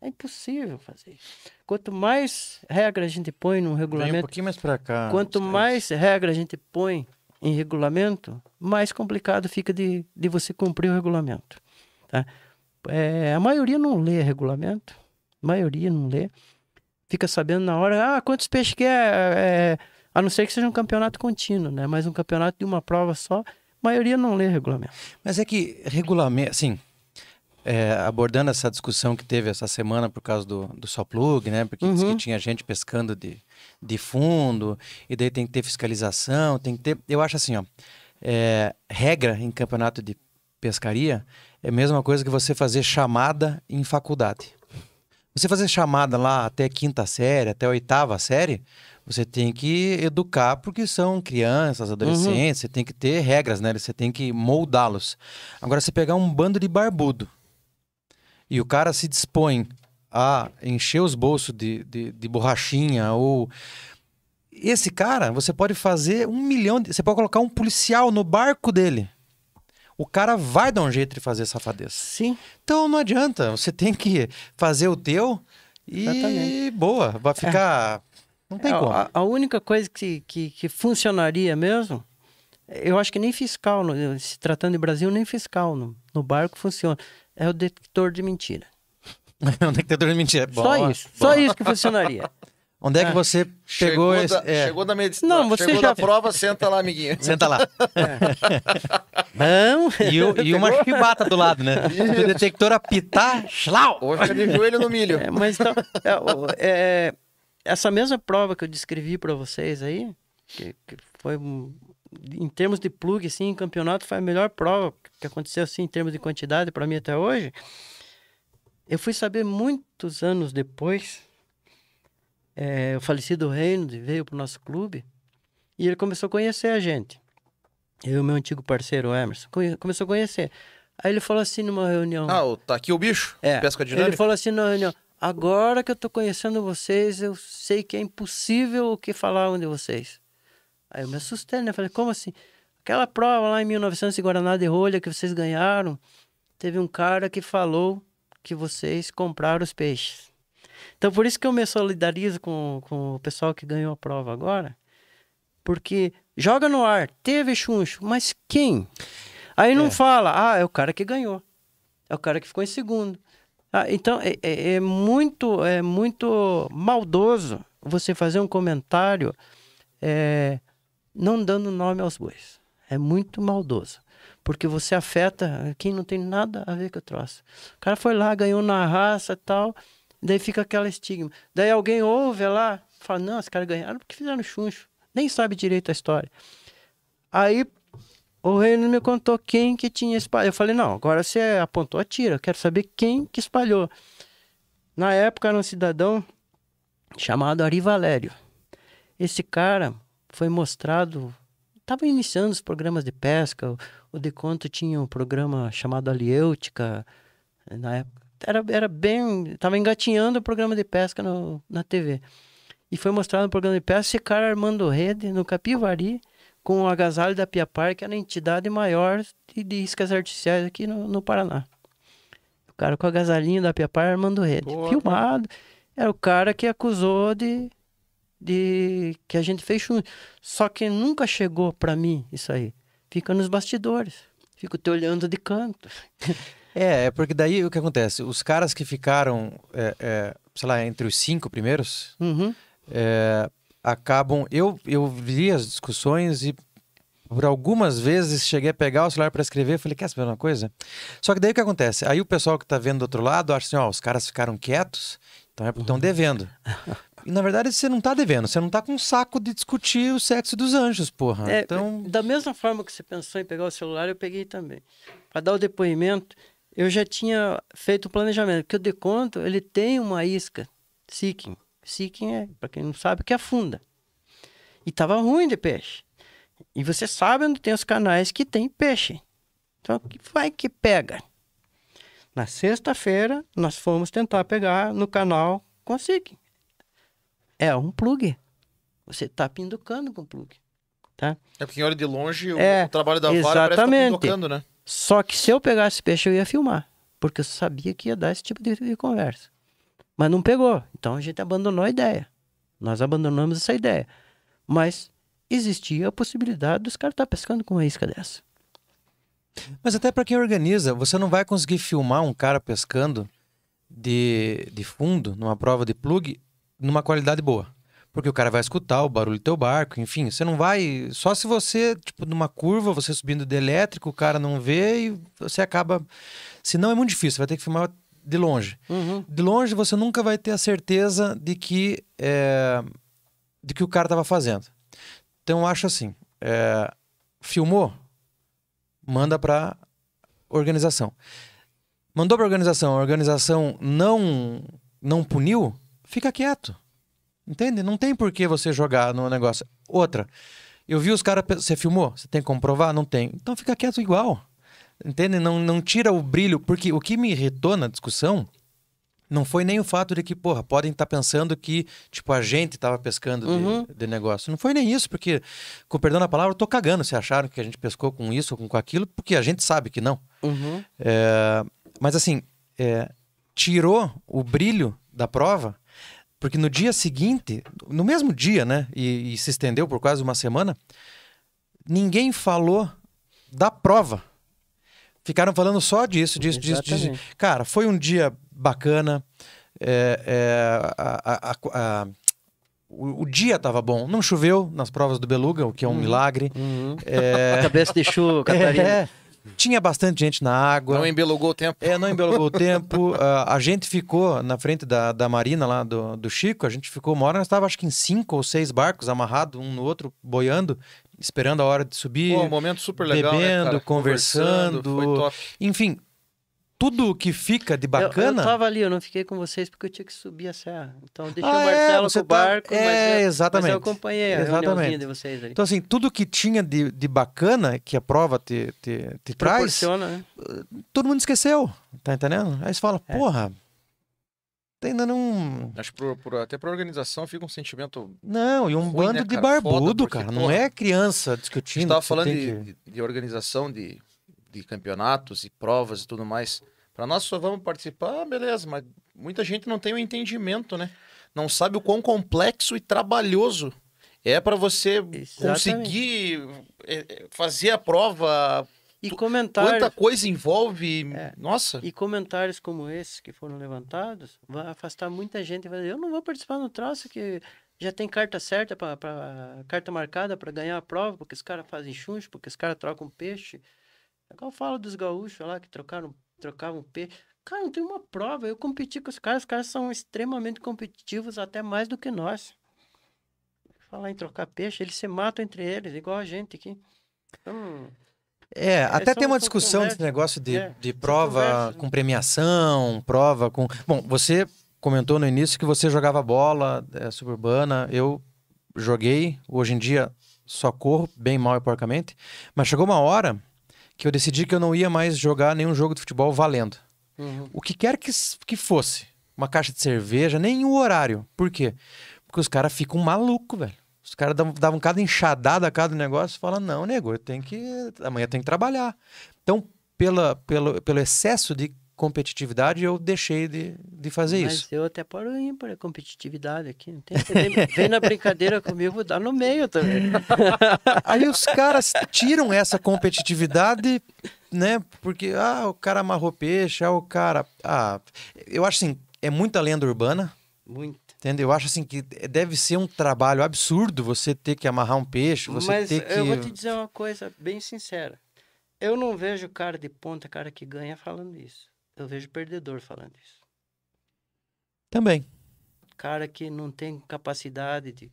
É impossível fazer isso. Quanto mais regra a gente põe num Vem um regulamento, pouquinho mais pra cá. quanto mais regra a gente põe em regulamento, mais complicado fica de, de você cumprir o regulamento. Tá? É, a maioria não lê regulamento, a maioria não lê. Fica sabendo na hora, ah, quantos peixes que é, é, a não ser que seja um campeonato contínuo, né? Mas um campeonato de uma prova só, a maioria não lê regulamento. Mas é que regulamento, assim, é, abordando essa discussão que teve essa semana por causa do, do só plug, né? Porque disse Uhum. que tinha gente pescando de, de fundo, e daí tem que ter fiscalização, tem que ter. Eu acho assim, ó. é, regra em campeonato de pescaria é a mesma coisa que você fazer chamada em faculdade. Você fazer chamada lá até quinta série, até oitava série, você tem que educar porque são crianças, adolescentes, você tem que ter regras, né? Você tem que moldá-los. Agora, você pegar um bando de barbudo e o cara se dispõe a encher os bolsos de, de, de borrachinha ou. Esse cara, você pode fazer um milhão. De... Você pode colocar um policial no barco dele. o cara vai dar um jeito de fazer safadeza. Sim. Então não adianta, você tem que fazer o teu e Exatamente. boa, vai ficar. Não tem É, como. a, a única coisa que, que, que funcionaria mesmo, eu acho que nem fiscal, se tratando de Brasil, nem fiscal no, no barco funciona. É o detector de mentira. Não tem que ter mentira. só Boa, isso. Só isso que funcionaria. Onde é que É. você pegou Chegou, esse. da, é, chegou da medicina. Não, você chegou já- da prova, senta lá, amiguinho. Senta lá. Não. E, o- e uma chibata do lado, né? O detector apitar, schlau! Ou fica de joelho no milho. É, mas então, é, é, essa mesma prova que eu descrevi para vocês aí, que, que foi um- em termos de plug, assim, em campeonato, foi a melhor prova que aconteceu assim em termos de quantidade para mim até hoje. Eu fui saber muitos anos depois, é, o falecido Reynolds veio para o nosso clube e ele começou a conhecer a gente. Eu e o meu antigo parceiro Emerson, começou a conhecer. Aí ele falou assim numa reunião. Ah, tá aqui o bicho? É, Pesca Ele dinâmica? falou assim na reunião: agora que eu tô conhecendo vocês, eu sei que é impossível o que falavam de vocês. Aí eu me assustei, né? Falei, como assim? Aquela prova lá em 1900 em Guaraná de Rolha que vocês ganharam, teve um cara que falou que vocês compraram os peixes. Então, por isso que eu me solidarizo com, com o pessoal que ganhou a prova agora, porque joga no ar, teve chuncho, mas quem? Aí não É. fala, ah, é o cara que ganhou, é o cara que ficou em segundo. Ah, então, é, é- é muito é muito maldoso você fazer um comentário é, não dando nome aos bois. É muito maldoso. Porque você afeta quem não tem nada a ver com o troço. O cara foi lá, ganhou na raça e tal, daí fica aquela estigma. Daí alguém ouve lá, fala, não, os caras ganharam porque fizeram chuncho. Nem sabe direito a história. Aí o reino me contou quem que tinha espalhado. Eu falei, não, agora você apontou a tira, eu quero saber quem que espalhou. Na época era um cidadão chamado Ari Valério. Esse cara foi mostrado, estava iniciando os programas de pesca, o, o Deconto tinha um programa chamado Aliêutica, na época. Era, era bem, estava engatinhando o programa de pesca no, na TV. E foi mostrado no programa de pesca esse cara armando rede no Capivari, com o agasalho da Piapar, que era a entidade maior de, de iscas artificiais aqui no, no Paraná. O cara com o agasalhinho da Piapar armando rede. Porra. Filmado. Era o cara que acusou de, de que a gente fez chute. Só que nunca chegou pra mim isso aí. Fica nos bastidores. Fico te olhando de canto. É, é porque daí o que acontece? Os caras que ficaram, é, é, sei lá, entre os cinco primeiros, Uhum. é, acabam. Eu, eu vi as discussões e por algumas vezes cheguei a pegar o celular para escrever falei, quer saber uma coisa? Só que daí o que acontece? Aí o pessoal que tá vendo do outro lado acha assim, ó, os caras ficaram quietos, então é porque estão devendo. E na verdade você não tá devendo, você não tá com um saco de discutir o sexo dos anjos, porra. É, então, Da mesma forma que você pensou em pegar o celular, eu peguei também. Para dar o depoimento, eu já tinha feito o planejamento. Porque o deconto, ele tem uma isca, seeking. Seeking é, para quem não sabe, que afunda. E tava ruim de peixe. E você sabe onde tem os canais que tem peixe. Então, que vai que pega. Na sexta-feira, nós fomos tentar pegar no canal com a seeking. É um plug. Você está pinducando com o plug. Tá? É porque em olho de longe o, É, o trabalho da vara parece que tá pindocando, né? Só que se eu pegasse peixe, eu ia filmar. Porque eu sabia que ia dar esse tipo de, de conversa. Mas não pegou. Então a gente abandonou a ideia. Nós abandonamos essa ideia. Mas existia a possibilidade dos caras estar pescando com uma isca dessa. Mas até para quem organiza, você não vai conseguir filmar um cara pescando de, de fundo, numa prova de plug, numa qualidade boa. Porque o cara vai escutar o barulho do teu barco, enfim, você não vai. Só se você, tipo, numa curva, você subindo de elétrico, o cara não vê e você acaba. Senão é muito difícil, você vai ter que filmar de longe. Uhum. De longe você nunca vai ter a certeza de que é, de que o cara estava fazendo. Então eu acho assim, é, filmou, manda para organização. Mandou para organização, a organização não não puniu, fica quieto. Entende? Não tem por que você jogar no negócio. Outra, eu vi os caras, você filmou? Você tem que comprovar? Não tem. Então fica quieto igual. Entende? Não, não tira o brilho, porque o que me irritou na discussão Não foi nem o fato de que, porra, podem estar pensando que, tipo, a gente estava pescando de, Uhum. de negócio. Não foi nem isso, porque, com perdão da palavra, eu tô cagando se acharam que a gente pescou com isso ou com aquilo, porque a gente sabe que não. Uhum. É, mas assim, é, tirou o brilho da prova, porque no dia seguinte, no mesmo dia, né, e, e se estendeu por quase uma semana, ninguém falou da prova. Ficaram falando só disso, disso, disso, disso. Cara, foi um dia bacana. é, é, a- a- a- o, o dia tava bom. Não choveu nas provas do Beluga, o que é um milagre. Uhum. É, A cabeça de chuva, Catarina. é, tinha bastante gente na água. Não embelugou o tempo. É, não embelugou o tempo. Ah, a gente ficou na frente da, da marina lá do, do Chico, a gente ficou uma hora, nós estava acho que em cinco ou seis barcos amarrados um no outro, boiando, esperando a hora de subir. Pô, um momento super legal, né, bebendo, cara? conversando. Foi top. Enfim, tudo que fica de Eu- bacana. Eu, tava ali, eu não fiquei com vocês porque eu tinha que subir a serra. Então deixei Ah, o é, Marcelo você com o tá- barco, é, mas, eu, exatamente. mas eu acompanhei a Exatamente. de vocês ali. Então, assim, tudo que tinha de, de bacana que a prova te, te, te traz, Proporciona, né? todo mundo esqueceu. Tá entendendo? Aí você fala, É. porra, ainda não. Acho que pro- pro- até pra organização fica um sentimento. Não, e um Ruim, bando né, de? Foda, barbudo, porque, cara. Não é criança A gente discutindo. tava falando de, que- de organização de, de campeonatos e provas e tudo mais. Pra nós só vamos participar, beleza, mas muita gente não tem o entendimento, né? Não sabe o quão complexo e trabalhoso é pra você Exatamente. conseguir é, é, fazer a prova. E comentários, Quanta coisa envolve. É. Nossa. e comentários como esses que foram levantados vai afastar muita gente e vai dizer, eu não vou participar no troço que já tem carta certa para carta marcada para ganhar a prova, porque os caras fazem chuncho, porque os caras trocam peixe. É igual eu falo dos gaúchos lá que trocaram, trocavam peixe. Cara, não tem uma prova. Eu competi com os caras, os caras são extremamente competitivos, até mais do que nós. Falar em trocar peixe, eles se matam entre eles, igual a gente aqui. Então, É, até são- tem uma são discussão desse negócio de, É, de prova conversas, né? com premiação, prova com. Bom, você comentou no início que você jogava bola é, suburbana. Eu joguei, hoje em dia só corro, bem mal e porcamente. Mas chegou uma hora que eu decidi que eu não ia mais jogar nenhum jogo de futebol valendo. uhum. o que quer que, que fosse, uma caixa de cerveja, nem o horário. Por quê? Porque os caras ficam malucos, velho. Os caras davam, cada enxadada a cada negócio e falam, não, nego, eu tenho que. Amanhã tem que trabalhar. Então, pela, pelo, pelo excesso de competitividade, eu deixei de, de fazer Mas isso. eu até paro ímpar a competitividade aqui. Não tem, vem, vem na brincadeira comigo, dá no meio também. Aí os caras tiram essa competitividade, né? Porque, ah, o cara amarrou peixe, ah, o cara. Ah, eu acho assim, é muita lenda urbana. Muito. Entendeu? Eu acho assim que deve ser um trabalho absurdo você ter que amarrar um peixe, você Mas ter que. eu vou te dizer uma coisa bem sincera. Eu não vejo cara de ponta, cara que ganha falando isso. Eu vejo perdedor falando isso. Também. Cara que não tem capacidade de,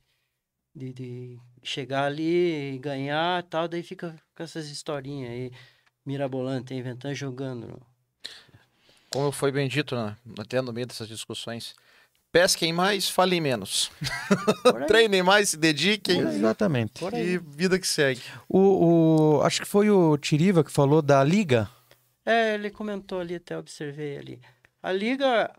de, de chegar ali e ganhar e tal, daí fica com essas historinhas aí, mirabolantes, inventando, jogando. Como foi bem dito, né, até no meio dessas discussões. Pesquem mais, falem menos. Treinem mais, se dediquem. Exatamente. E vida que segue. O, o- acho que foi o Tiriva que falou da liga. É, ele comentou ali, até observei ali. A liga,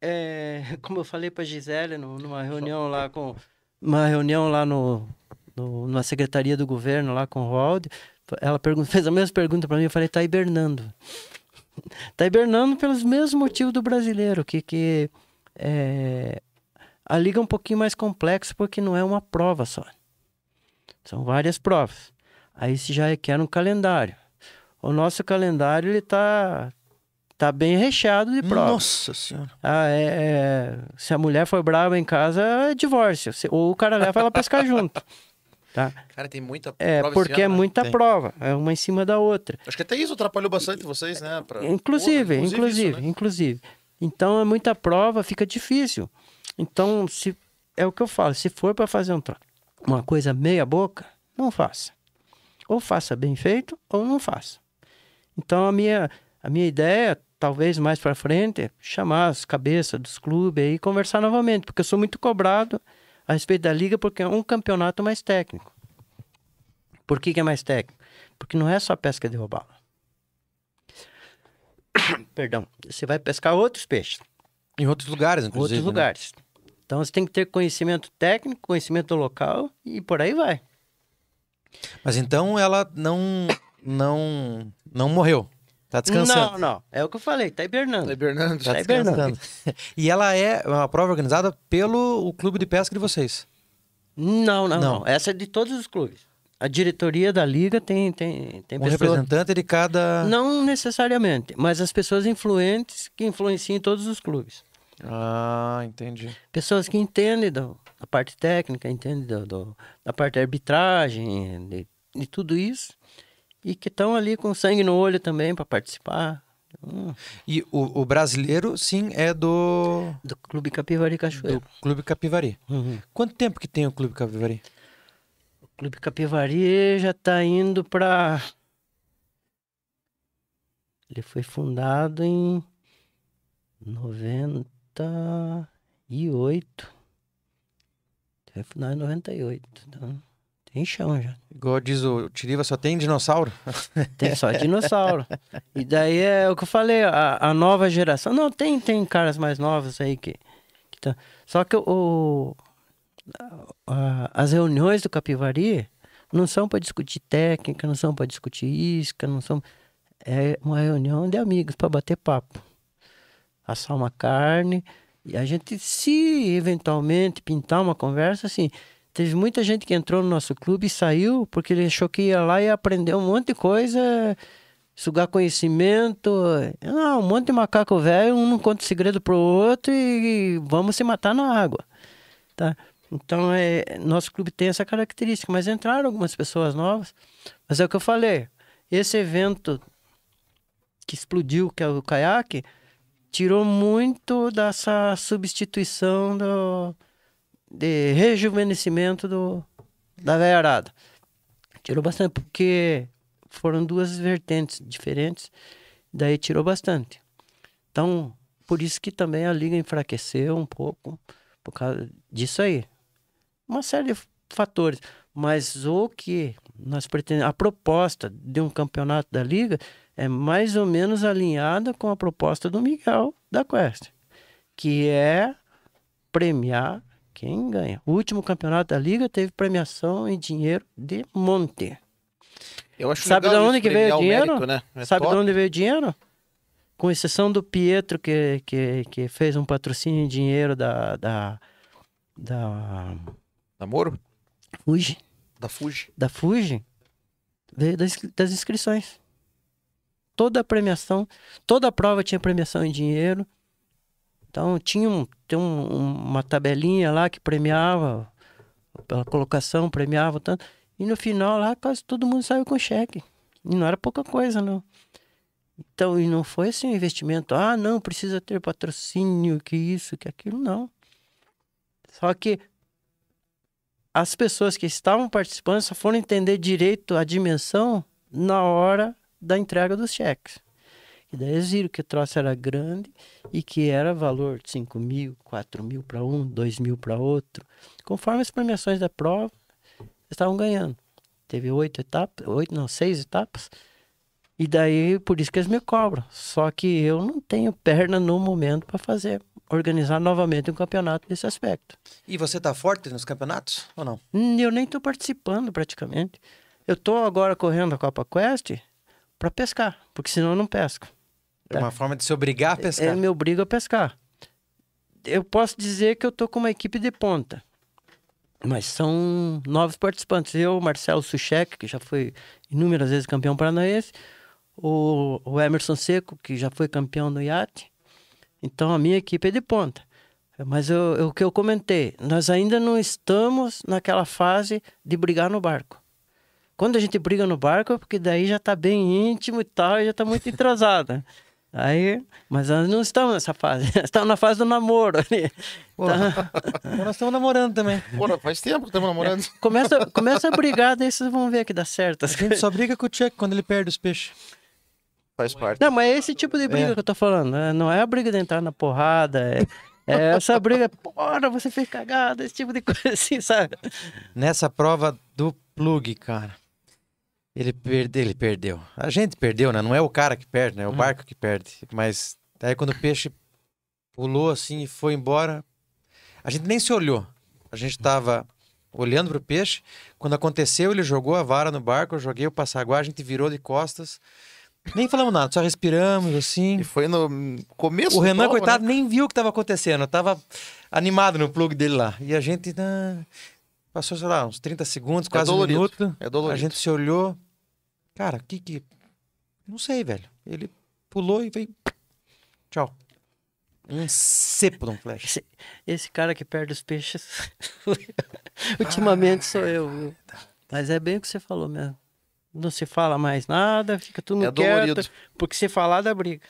é, como eu falei para Gisele no- numa reunião lá com uma reunião lá no, no na secretaria do governo lá com o Roald, ela fez a mesma pergunta para mim, eu falei, tá hibernando. tá hibernando pelos mesmos motivos do brasileiro, que que é, a liga é um pouquinho mais complexa porque não é uma prova só. São várias provas. Aí se já requer um calendário. O nosso calendário ele tá tá bem recheado de provas. Nossa senhora. Ah, é, é, se a mulher for brava em casa, é divórcio. Se- ou o cara leva ela pescar junto. Tá? Cara, tem muita É, prova esse porque é ano, né? muita Tem. prova. É uma em cima da outra. Acho que até isso atrapalhou bastante vocês, né? pra- Inclusive, Porra, inclusive, isso, né? inclusive. Então é muita prova, fica difícil. Então, se é o que eu falo, se for para fazer um, uma coisa meia boca, não faça. Ou faça bem feito ou não faça. Então a minha a minha ideia, talvez mais para frente, é chamar as cabeças dos clubes e conversar novamente, porque eu sou muito cobrado a respeito da liga porque é um campeonato mais técnico. Por que, que é mais técnico? Porque não é só pesca de robalo. Perdão. Você vai pescar outros peixes. Em outros lugares, inclusive. outros né? lugares. Então você tem que ter conhecimento técnico, conhecimento local e por aí vai. Mas então ela não, não, não morreu. Tá descansando. Não, não. É o que eu falei, tá hibernando. Tá hibernando. Tá Tá hibernando. descansando. e ela é uma prova organizada pelo o clube de pesca de vocês. Não, não, Não. não, Essa é de todos os clubes. A diretoria da liga tem, tem, tem Um pessoas. representante de cada. Não necessariamente, mas as pessoas influentes que influenciam em todos os clubes. Ah, entendi. Pessoas que entendem do- da parte técnica, entendem do, do- da parte da arbitragem, de, de tudo isso. E que estão ali com sangue no olho também para participar. Hum, E o, o brasileiro, sim, é do, do Clube Capivari Cachoeiro. do Clube Capivari. Uhum. Quanto tempo que tem o Clube Capivari? O Clube Capivari já está indo para. Ele foi fundado em 98. Foi fundado em 98. Então, tem chão já. Igual diz o Tiriva, só tem dinossauro? Tem só dinossauro. E daí é o que eu falei, a, a nova geração. Não, tem, tem caras mais novos aí que. que tá- Só que o, a- as reuniões do Capivari não são para discutir técnica, não são para discutir isca, não são. É uma reunião de amigos para bater papo. Assar uma carne. E a gente, se eventualmente pintar uma conversa, assim. Teve muita gente que entrou no nosso clube e saiu porque ele achou que ia lá e aprender um monte de coisa, sugar conhecimento. Não, um monte de macaco velho, um não conta segredo pro outro e vamos se matar na água. Tá? Então, é, nosso clube tem essa característica, mas entraram algumas pessoas novas. Mas é o que eu falei, esse evento que explodiu, que é o caiaque, tirou muito dessa substituição do, de rejuvenescimento do, da velharada. Tirou bastante, porque foram duas vertentes diferentes, daí tirou bastante. Então, por isso que também a liga enfraqueceu um pouco, por causa disso aí. Uma série de fatores. Mas o que nós pretendemos, a proposta de um campeonato da liga é mais ou menos alinhada com a proposta do Miguel da Quest, que é premiar quem ganha. O último campeonato da liga teve premiação em dinheiro de monte. Eu acho Sabe de onde que veio o dinheiro? mérito, né? É Sabe top. de onde veio o dinheiro? Com exceção do Pietro, que, que, que fez um patrocínio em dinheiro da, da, da Namoro? Fuji, Da Fuji. da Fuji, veio das, das inscrições. Toda a premiação, toda a prova tinha premiação em dinheiro. Então tinha um, tem um- uma tabelinha lá que premiava pela colocação, premiava tanto. E no final lá quase todo mundo saiu com cheque. E não era pouca coisa, não. Então, e não foi assim um investimento, ah, não, precisa ter patrocínio, que isso, que aquilo, não. Só que as pessoas que estavam participando só foram entender direito a dimensão na hora da entrega dos cheques. E daí eles viram que o troço era grande e que era valor de 5 mil, 4 mil para um, 2 mil para outro. Conforme as premiações da prova, eles estavam ganhando. Teve oito etapas, oito, não, seis etapas. E daí, por isso que eles me cobram. Só que eu não tenho perna no momento para fazer, organizar novamente um campeonato desse aspecto. E você tá forte nos campeonatos ou não? Eu nem tô participando praticamente. Eu tô agora correndo a Copa Quest para pescar, porque senão eu não pesco. É uma forma de se obrigar a pescar. É, me obriga a pescar. Eu posso dizer que eu tô com uma equipe de ponta. Mas são novos participantes. Eu, Marcelo Suchek, que já foi inúmeras vezes campeão paranaense. O, o Emerson Seco, que já foi campeão no iate. Então a minha equipe é de ponta. Mas eu- eu- o que eu comentei, nós ainda não estamos naquela fase de brigar no barco. Quando a gente briga no barco, é porque daí já tá bem íntimo e tal, e já tá muito entrosado. Aí, mas nós não estamos nessa fase. Estamos na fase do namoro ali. Tá. então nós estamos namorando também. Porra, faz tempo que estamos namorando. Começa, começa a brigar, daí vocês vão ver que dá certo. A gente só briga com o Tchek quando ele perde os peixes. Faz parte. Não, mas é esse tipo de briga É. que eu tô falando. né? Não é a briga de entrar na porrada. É, é essa briga, porra, você fez cagada, esse tipo de coisa assim, sabe? Nessa prova do plug, cara. Ele, perde, ele perdeu. A gente perdeu, né? Não é o cara que perde, né? É o Hum. barco que perde. Mas aí quando o peixe pulou assim e foi embora. A gente nem se olhou. A gente tava olhando pro peixe. Quando aconteceu, ele jogou a vara no barco, eu joguei o passaguá, a gente virou de costas. Nem falamos nada, só respiramos assim. E foi no começo O Renan, prova, coitado, né? nem viu o que estava acontecendo. Tava animado no plug dele lá. E a gente ah, passou, sei lá, uns 30 segundos, quase um dolorido, minuto. É dolorido. A gente se olhou. Cara, o que que. Não sei, velho. Ele pulou e veio. Tchau. Um cepo de um flash. Esse, esse cara que perde os peixes, ultimamente sou eu. viu? Mas é bem o que você falou mesmo. Não se fala mais nada, fica tudo É quieto, dolorido. porque se falar dá briga.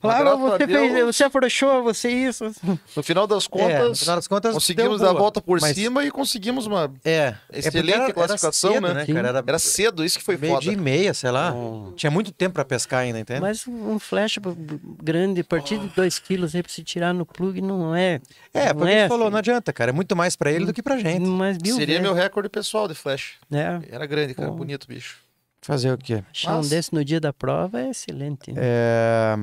A você, fez, Deus- você afrouxou, você isso. No final das É, no contas, final das contas, conseguimos dar a volta por Mas- cima e conseguimos uma É. Excelente é era- classificação, era cedo, né? Sim. cara? Era, Era cedo, isso que foi meio foda. dia e meia, sei lá. Hum. Tinha muito tempo pra pescar ainda, entende? Mas um flash grande, a partir de 2 quilos aí pra se tirar no plug, não é. é, não porque gente falou, assim. não adianta, cara. É muito mais pra ele do que pra gente. Mas mil Seria vezes, meu recorde pessoal de flash. né? Era grande, cara. Bonito, bicho. Fazer o quê? Achar um Mas- desse no dia da prova é excelente. né? É...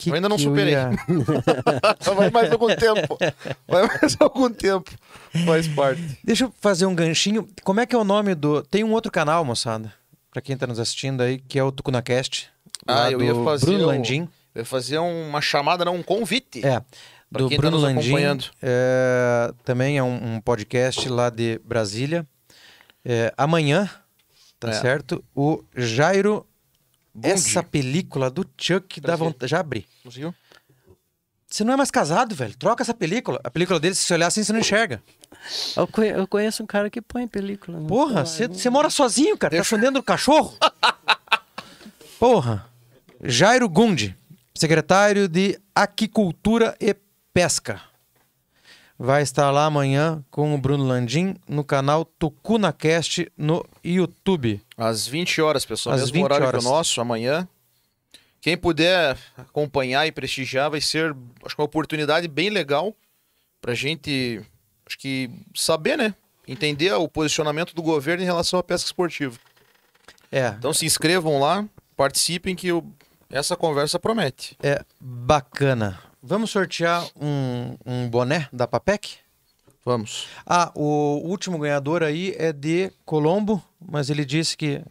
que Eu ainda não que superei. ia- Vai mais algum tempo. Vai mais algum tempo. Faz parte. Deixa eu fazer um ganchinho. Como é que é o nome do. Tem um outro canal, moçada, pra quem tá nos assistindo aí, que é o TucunaCast. Ah, eu ia do fazer Bruno o- Landim. Eu ia fazer uma chamada, não, um convite. É. Pra Do tá Bruno nos Landim. é, também é um, um podcast lá de Brasília. É, amanhã, tá É. certo? O Jairo. Bom essa dia. película do Chuck dá vontade. Já abri. Conseguiu? Você não é mais casado, velho. Troca essa película. A película dele, se você olhar assim, você não enxerga. Eu, conhe- eu conheço um cara que põe película. no Porra, celular, você né? você mora sozinho, cara. Tá escondendo o cachorro? Porra. Jairo Gundi, secretário de Aquicultura e Pesca. Vai estar lá amanhã com o Bruno Landim no canal TucunaCast no YouTube. Às 20 horas, pessoal. Às Mesmo 20 horário horas. que o nosso, amanhã. Quem puder acompanhar e prestigiar vai ser, acho que uma oportunidade bem legal pra gente, acho que saber, né? Entender o posicionamento do governo em relação à pesca esportiva. É, Então se inscrevam lá, participem que essa conversa promete. é bacana. Vamos sortear um, um boné da Papec? Vamos. Ah, o último ganhador aí é de Colombo, mas ele disse que.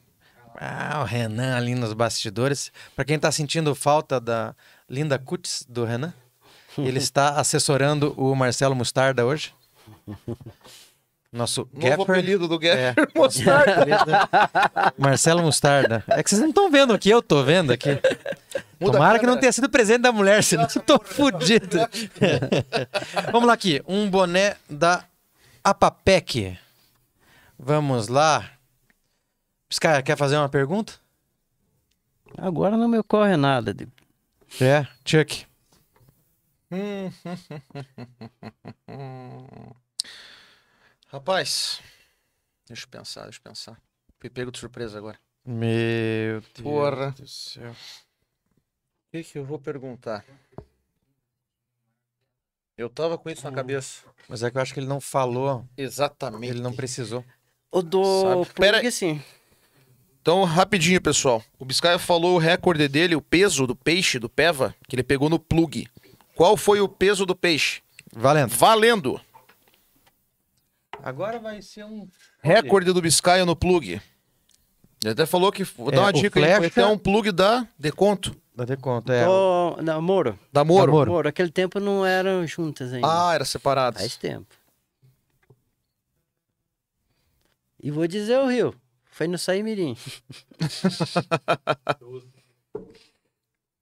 Ah, o Renan ali nos bastidores. Pra quem tá sentindo falta da linda cutis do Renan, ele está assessorando o Marcelo Mustarda hoje. Nosso Novo Gapper. apelido do É. Gapper. Mostarda. Marcelo Mustarda. É que vocês não estão vendo aqui, eu tô vendo aqui. Muda Tomara que não tenha sido presente da mulher, senão eu tô fudido. Vamos lá aqui, um boné da Apapec. Vamos lá. Sky, quer fazer uma pergunta? Agora não me ocorre nada. de- É, Chuck. Rapaz, deixa eu pensar, deixa eu pensar. Fui pego de surpresa agora. Meu Deus Porra. do céu. O que, que eu vou perguntar? Eu tava com isso na cabeça. Mas é que eu acho que ele não falou, Exatamente. ele não precisou. O do Sabe? plug, Pera- sim. Então, rapidinho, pessoal. O Biscaia falou o recorde dele, o peso do peixe, do peva, que ele pegou no plug. Qual foi o peso do peixe? Valendo. Valendo! Agora vai ser um... Recorde do Biscaia no plug. Ele até falou que. Vou dar É, uma dica aí. Foi flecha- até um plug da Deconto. Dá de conta, é. Do, não, Moro. Da Moro. Da Moro. Moro, aquele tempo não eram juntas ainda. Ah, era separado. Faz tempo. E vou dizer o Rio. Foi no Saimirim.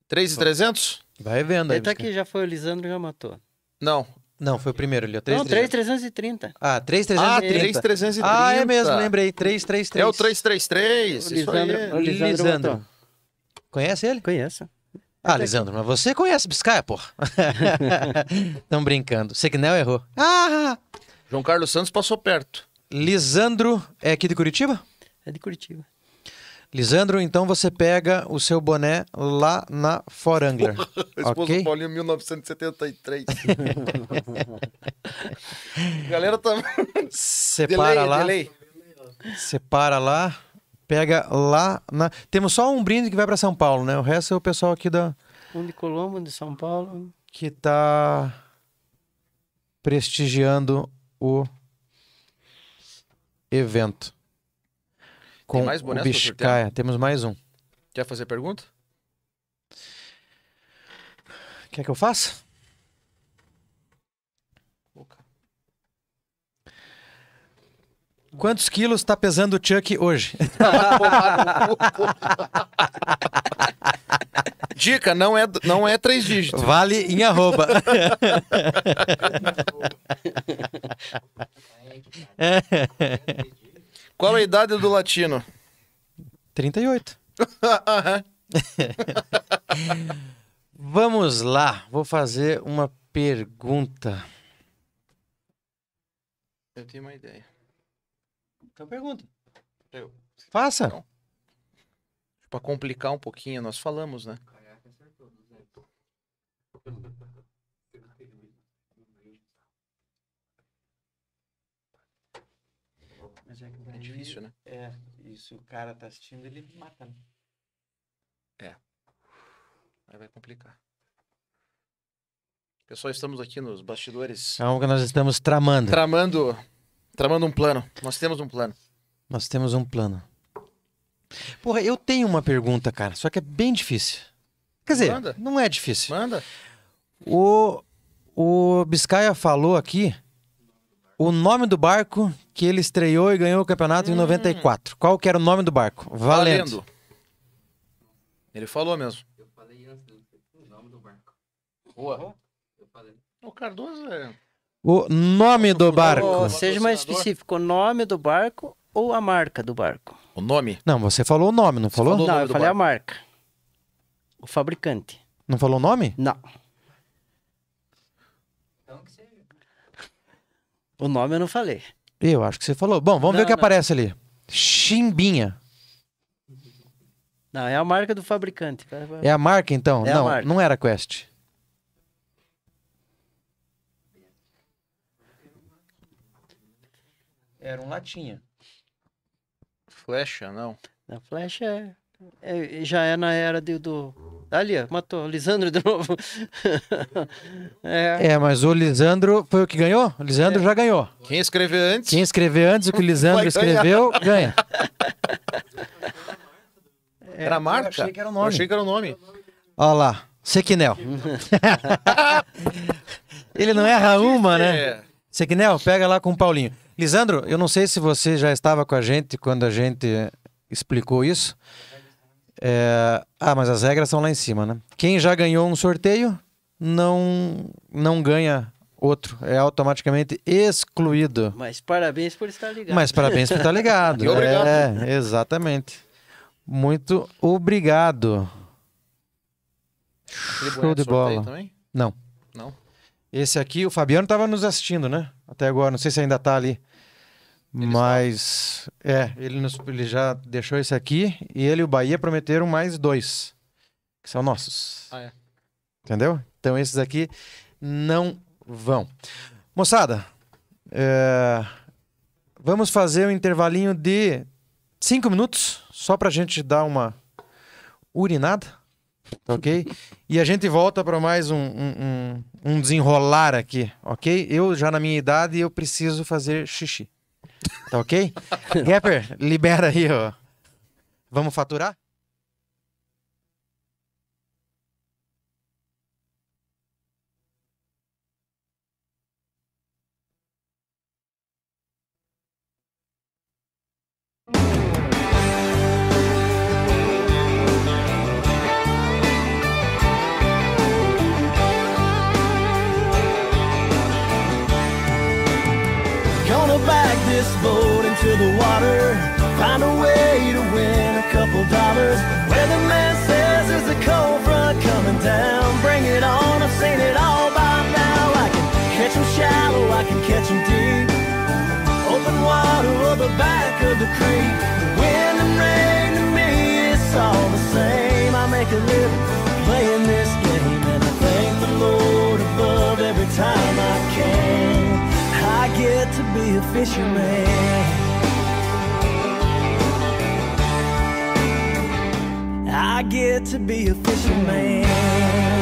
3,300? Vai vendo aí. Ele tá aqui, já foi o Lisandro, já matou. Não. Não, foi o primeiro ali, ó. Não, 3,300. 3,330. Ah, Ah, 3,330. 3,330. Ah, é mesmo, lembrei. 333. É o 333. O Isso aí. Lisandro- o Lisandro Lisandro. Conhece ele? Conheço. Ah, Lisandro, mas você conhece Biscaia, porra. Estão brincando. Segnel errou. Ah! João Carlos Santos passou perto. Lisandro é aqui de Curitiba? É de Curitiba. Lisandro, então você pega o seu boné lá na Forangler. Esposa ok? do Paulinho, 1973. Galera tá. Separa delay, lá. delay. Separa lá. Pega lá na. Temos só um brinde que vai para São Paulo, né? O resto é o pessoal aqui da. Um de Colombo, um de São Paulo. Que tá. prestigiando o evento. Com mais o bonés pra Biscaia. Temos mais um. Quer fazer pergunta? Quer que eu faça? Quantos quilos está pesando o Chuck hoje? Dica, não é, não é três dígitos. Vale em arroba. Qual a idade do latino? 38. Aham. Vamos lá, vou fazer uma pergunta. Eu tenho uma ideia. Então pergunta. Eu. Faça. Pra complicar um pouquinho, nós falamos, né? É difícil, né? É, e se o cara tá assistindo, ele mata. né? Aí vai complicar. Pessoal, estamos aqui nos bastidores É algo que nós estamos tramando. tramando, tramando um plano. Nós temos um plano. Nós temos um plano. Porra, eu tenho uma pergunta, cara, só que é bem difícil. Quer dizer, Manda. não é difícil. Manda. O, o Biscaia falou aqui o nome do barco que ele estreou e ganhou o campeonato em 94. Qual que era o nome do barco? Valendo. Ele falou mesmo. Eu falei antes o nome do barco. Boa. Eu falei. O Cardoso é. O nome do barco. Ô, seja mais específico, o nome do barco ou a marca do barco? O nome? Não, você falou o nome, não falou? falou o não, nome eu do falei a barco. marca. O fabricante. Não falou o nome? Não. Então que seja. O nome eu não falei. Eu acho que você falou. Bom, vamos ver Não, o que não. aparece ali. Chimbinha. Não, é a marca do fabricante. É a marca, então? É a não, marca. não era Quest. Era um latinha. Flecha, não. A flecha é, é- já é na era de- do. Ali, matou. Lisandro de novo. é, É, mas o Lisandro foi o que ganhou? O Lisandro já ganhou. Quem escrever antes? Quem escrever antes o que o Lisandro escreveu, ganha. Era a marca? Eu achei que era o Eu nome. achei que era o nome. Olha lá, Sequinel. Ele não erra uma, né? É. Sequinel, pega lá com o Paulinho. Lisandro, eu não sei se você já estava com a gente quando a gente explicou isso. É, Ah, mas as regras são lá em cima, né? Quem já ganhou um sorteio não, não ganha outro. É automaticamente excluído. Mas parabéns por estar ligado. Mas parabéns por estar ligado. E obrigado. É, exatamente. Muito obrigado. Show de bola. Também? Não. Não. Esse aqui, o Fabiano estava nos assistindo, né? Até agora, não sei se ainda tá ali. Mas, é, ele, nos- ele já deixou esse aqui e ele e o Bahia prometeram mais dois, que são nossos. Ah, é. Entendeu? Então esses aqui não vão. Moçada, é, vamos fazer um intervalinho de cinco minutos, só pra gente dar uma urinada, tá ok? E a gente volta para mais um, um, um- um desenrolar aqui, ok? Eu já na minha idade eu preciso fazer xixi, tá ok? Gapper, libera aí, ó. Vamos faturar? The back of the creek. Wind and rain to me, it's all the same. I make a living playing this game, and I thank the Lord above every time I can. I get to be a fisherman. I get to be a fisherman.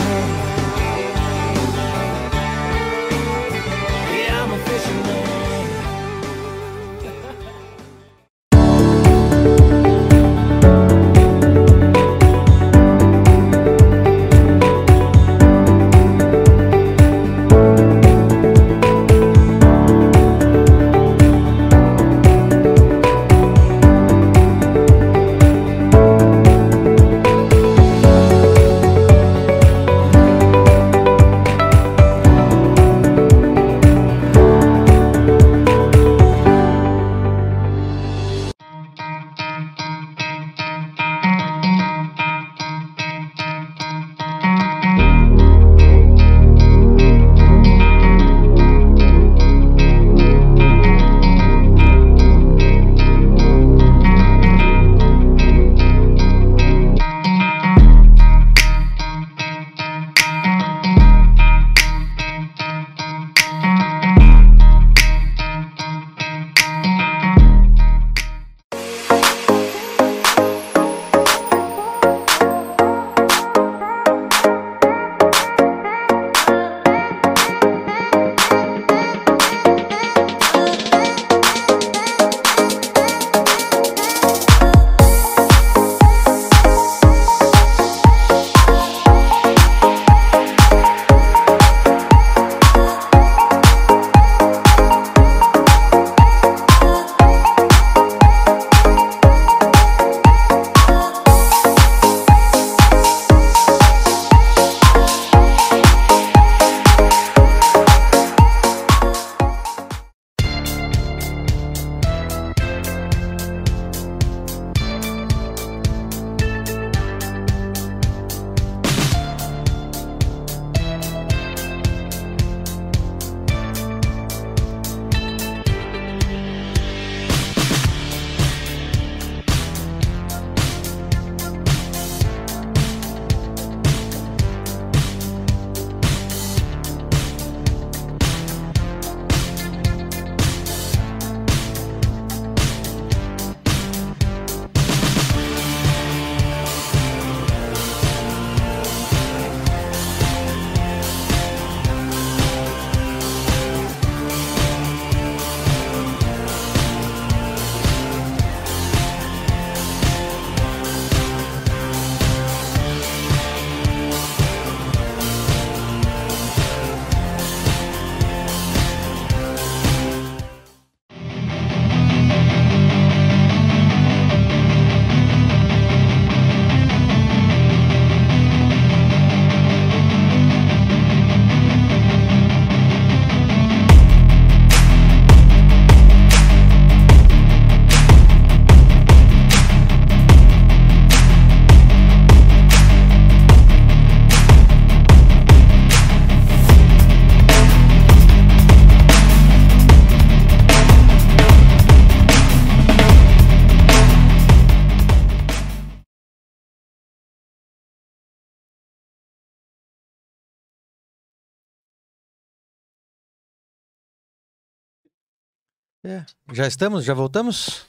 Já estamos? Já voltamos?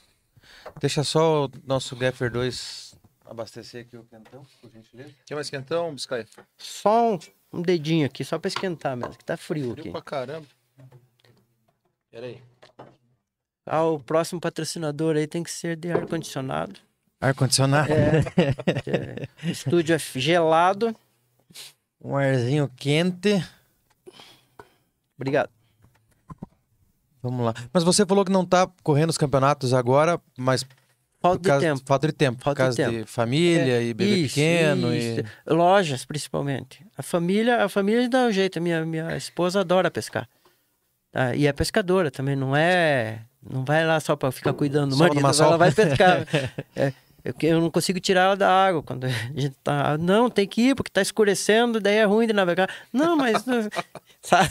Deixa só o nosso Gaffer 2 abastecer aqui o quentão, por gentileza. Quer mais quentão, Biscay? Só um, um dedinho aqui, só pra esquentar mesmo, que tá frio Frio aqui. pra caramba. Pera aí. Ah, o próximo patrocinador aí tem que ser de ar-condicionado. Ar-condicionado. É, estúdio é gelado. Um arzinho quente. Obrigado. Vamos lá. Mas você falou que não tá correndo os campeonatos agora, mas Falta de tempo. falta de tempo. Falta por de causa de, tempo. família e bebê Isso, pequeno. isso. E... Lojas, principalmente. A família, a família dá um jeito. Minha, minha esposa adora pescar. Tá? E é pescadora também, não é. Não vai lá só para ficar cuidando do marido, ela vai pescar. É, eu, eu não consigo tirar ela da água quando a gente tá. Não, tem que ir porque tá escurecendo, daí é ruim de navegar. Não, mas. sabe?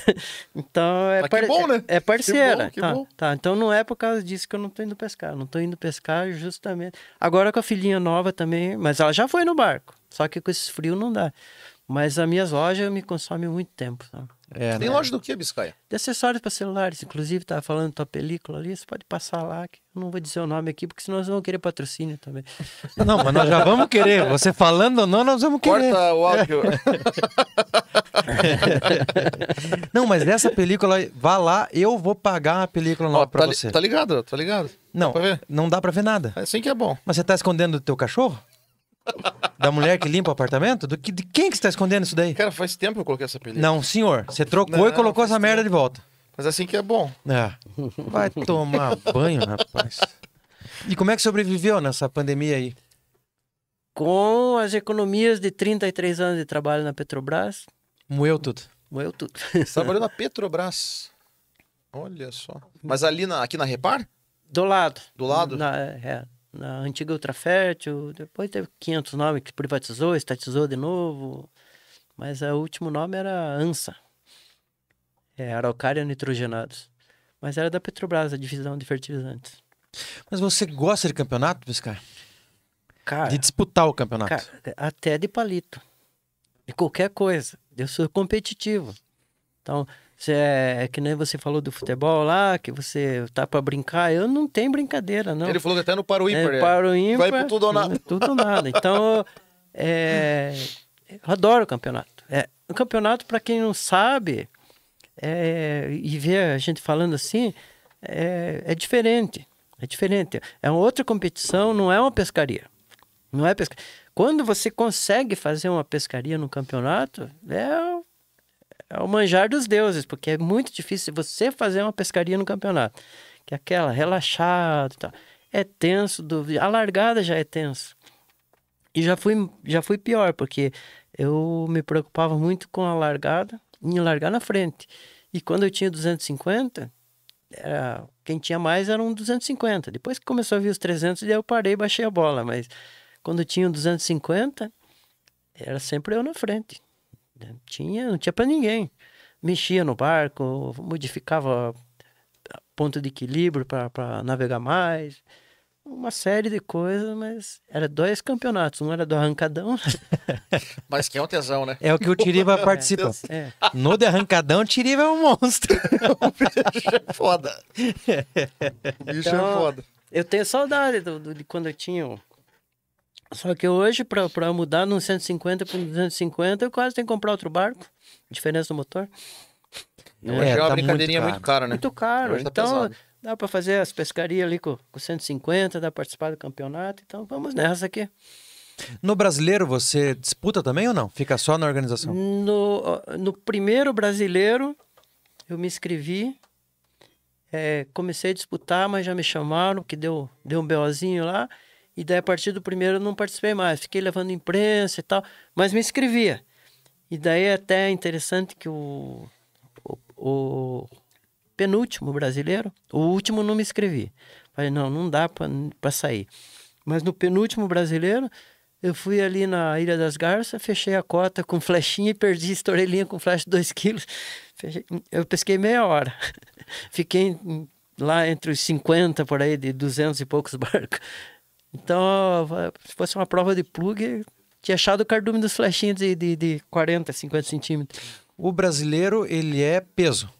Então é, Mas que bom, né? é parceira. Que bom, que tá, bom. tá, então não é por causa disso que eu não tô indo pescar. Não tô indo pescar justamente. Agora com a filhinha nova também, mas ela já foi no barco. Só que com esse frio não dá. Mas as minhas lojas me consomem muito tempo. Sabe? É, Tem né? loja do que, Biscaia? De acessórios para celulares, inclusive, tava falando da tua película ali, você pode passar lá, que eu não vou dizer o nome aqui, porque senão eles vão querer patrocínio também. Não, mas nós já vamos querer. Você falando ou não, nós vamos querer. Corta o áudio. Não, mas dessa película, vá lá, eu vou pagar a película nova Ó, pra tá, li- você. tá ligado? Tá ligado? Não, ver? não dá pra ver nada. É assim que é bom. Mas você tá escondendo do teu cachorro? Da mulher que limpa o apartamento? Do que, de quem que você tá escondendo isso daí? Cara, faz tempo que eu coloquei essa película. Não, senhor. Você trocou Não, e colocou essa merda de volta. Mas assim que é bom. É. Vai tomar banho, rapaz. E como é que sobreviveu nessa pandemia aí? Com as economias de 33 anos de trabalho na Petrobras, Moeu tudo. moeu tudo. Você trabalhou na Petrobras. Olha só. Mas ali na, aqui na Repar? Do lado. Do lado? Na, é, na antiga Ultrafértil, depois teve 500 nomes que privatizou, estatizou de novo. Mas o último nome era ANSA. É, Araucária Nitrogenados. Mas era da Petrobras, a divisão de fertilizantes. Mas você gosta de campeonato, Biscar? Cara, De disputar o campeonato? cara, até de palito. De qualquer coisa. Eu sou competitivo. Então, você é, é que nem você falou do futebol lá, que você tá para brincar. Eu não tenho brincadeira, não. Ele falou que até no Paro Ímpar. É, é. para o ímpar, Vai pro tudo ou nada. Tudo ou nada. Então, é, eu adoro o campeonato. É, o campeonato, para quem não sabe, é, e vê a gente falando assim, é, é diferente. É diferente. É uma outra competição, não é uma pescaria. Não é pesca... Quando você consegue fazer uma pescaria no campeonato, é o, é o manjar dos deuses, porque é muito difícil você fazer uma pescaria no campeonato. Que é aquela relaxada e tal. É tenso, do... a largada já é tenso. E já fui, já fui pior, porque eu me preocupava muito com a largada, em largar na frente. E quando eu tinha 250, era, quem tinha mais era um 250. Depois que começou a vir os 300, daí eu parei e baixei a bola. Mas quando tinha um 250, era sempre eu na frente. Tinha, não tinha para ninguém. Mexia no barco, modificava ponto de equilíbrio para navegar mais. Uma série de coisas, mas era dois campeonatos. Um era do arrancadão. Mas que é um tesão, né? É o que o Tiriva participa. É, No de arrancadão, o Tiriva é um monstro. o bicho é foda. O bicho é Então, foda. Eu tenho saudade do, do- de quando eu tinha. Só que hoje, para mudar num 150 para um 250, eu quase tenho que comprar outro barco. Diferença do motor. Hoje É, é, uma tá brincadeirinha muito muito cara, né? Muito caro. Tá então, pesado. dá para fazer as pescarias ali com, com 150, dá para participar do campeonato. Então, vamos nessa aqui. No brasileiro, você disputa também ou não? Fica só na organização? No, no primeiro brasileiro, eu me inscrevi. é, comecei a disputar, mas já me chamaram, que deu, deu um BOzinho lá. E daí, a partir do primeiro, eu não participei mais. Fiquei levando imprensa e tal, mas me inscrevia. E daí, é até interessante que o, o, o penúltimo brasileiro, o último não me inscrevi. Falei, não, não dá para sair. Mas no penúltimo brasileiro, eu fui ali na Ilha das Garças, fechei a cota com flechinha e perdi, estourei linha com flecha de 2 quilos. Eu pesquei meia hora. Fiquei lá entre os 50 por aí, de 200 e poucos barcos. Então, se fosse uma prova de plug, tinha achado o cardume dos flechinhos de, de, de 40, 50 centímetros. O brasileiro, ele é peso.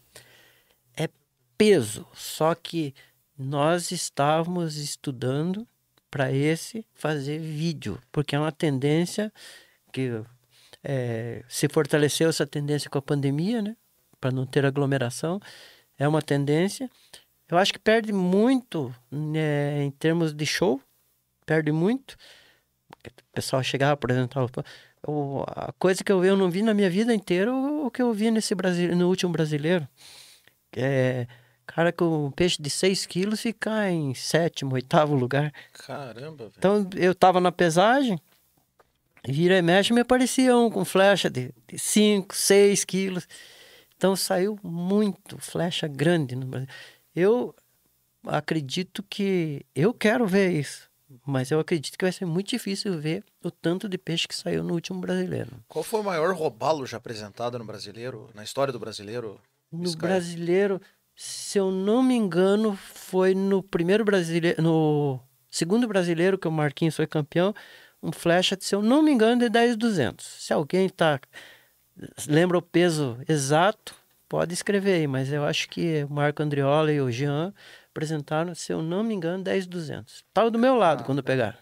É peso, só que nós estávamos estudando para esse fazer vídeo, porque é uma tendência que eh, se fortaleceu essa tendência com a pandemia, né? Para não ter aglomeração, é uma tendência. Eu acho que perde muito né, em termos de show, perde muito. O pessoal chegava, apresentava. O- A coisa que eu, eu não vi na minha vida inteira, o, o que eu vi nesse Brasil, no último brasileiro. É, cara com um peixe de 6 quilos ficar em sétimo, oitavo lugar. Caramba, velho. Então eu tava na pesagem, vira e mexe, me aparecia um com flecha de 5, 6 quilos. Então saiu muito flecha grande no Brasil. Eu acredito que. Eu quero ver isso, mas eu acredito que vai ser muito difícil ver o tanto de peixe que saiu no último brasileiro. Qual foi o maior robalo já apresentado no brasileiro, na história do brasileiro? No Sky? brasileiro, se eu não me engano, foi no primeiro brasileiro, no segundo brasileiro que o Marquinhos foi campeão, um flecha, se eu não me engano, de 10,200. Se alguém tá lembra o peso exato, pode escrever aí, mas eu acho que o Marco Andriola e o Jean apresentaram, se eu não me engano, 10,200. Tava do meu lado quando pegaram.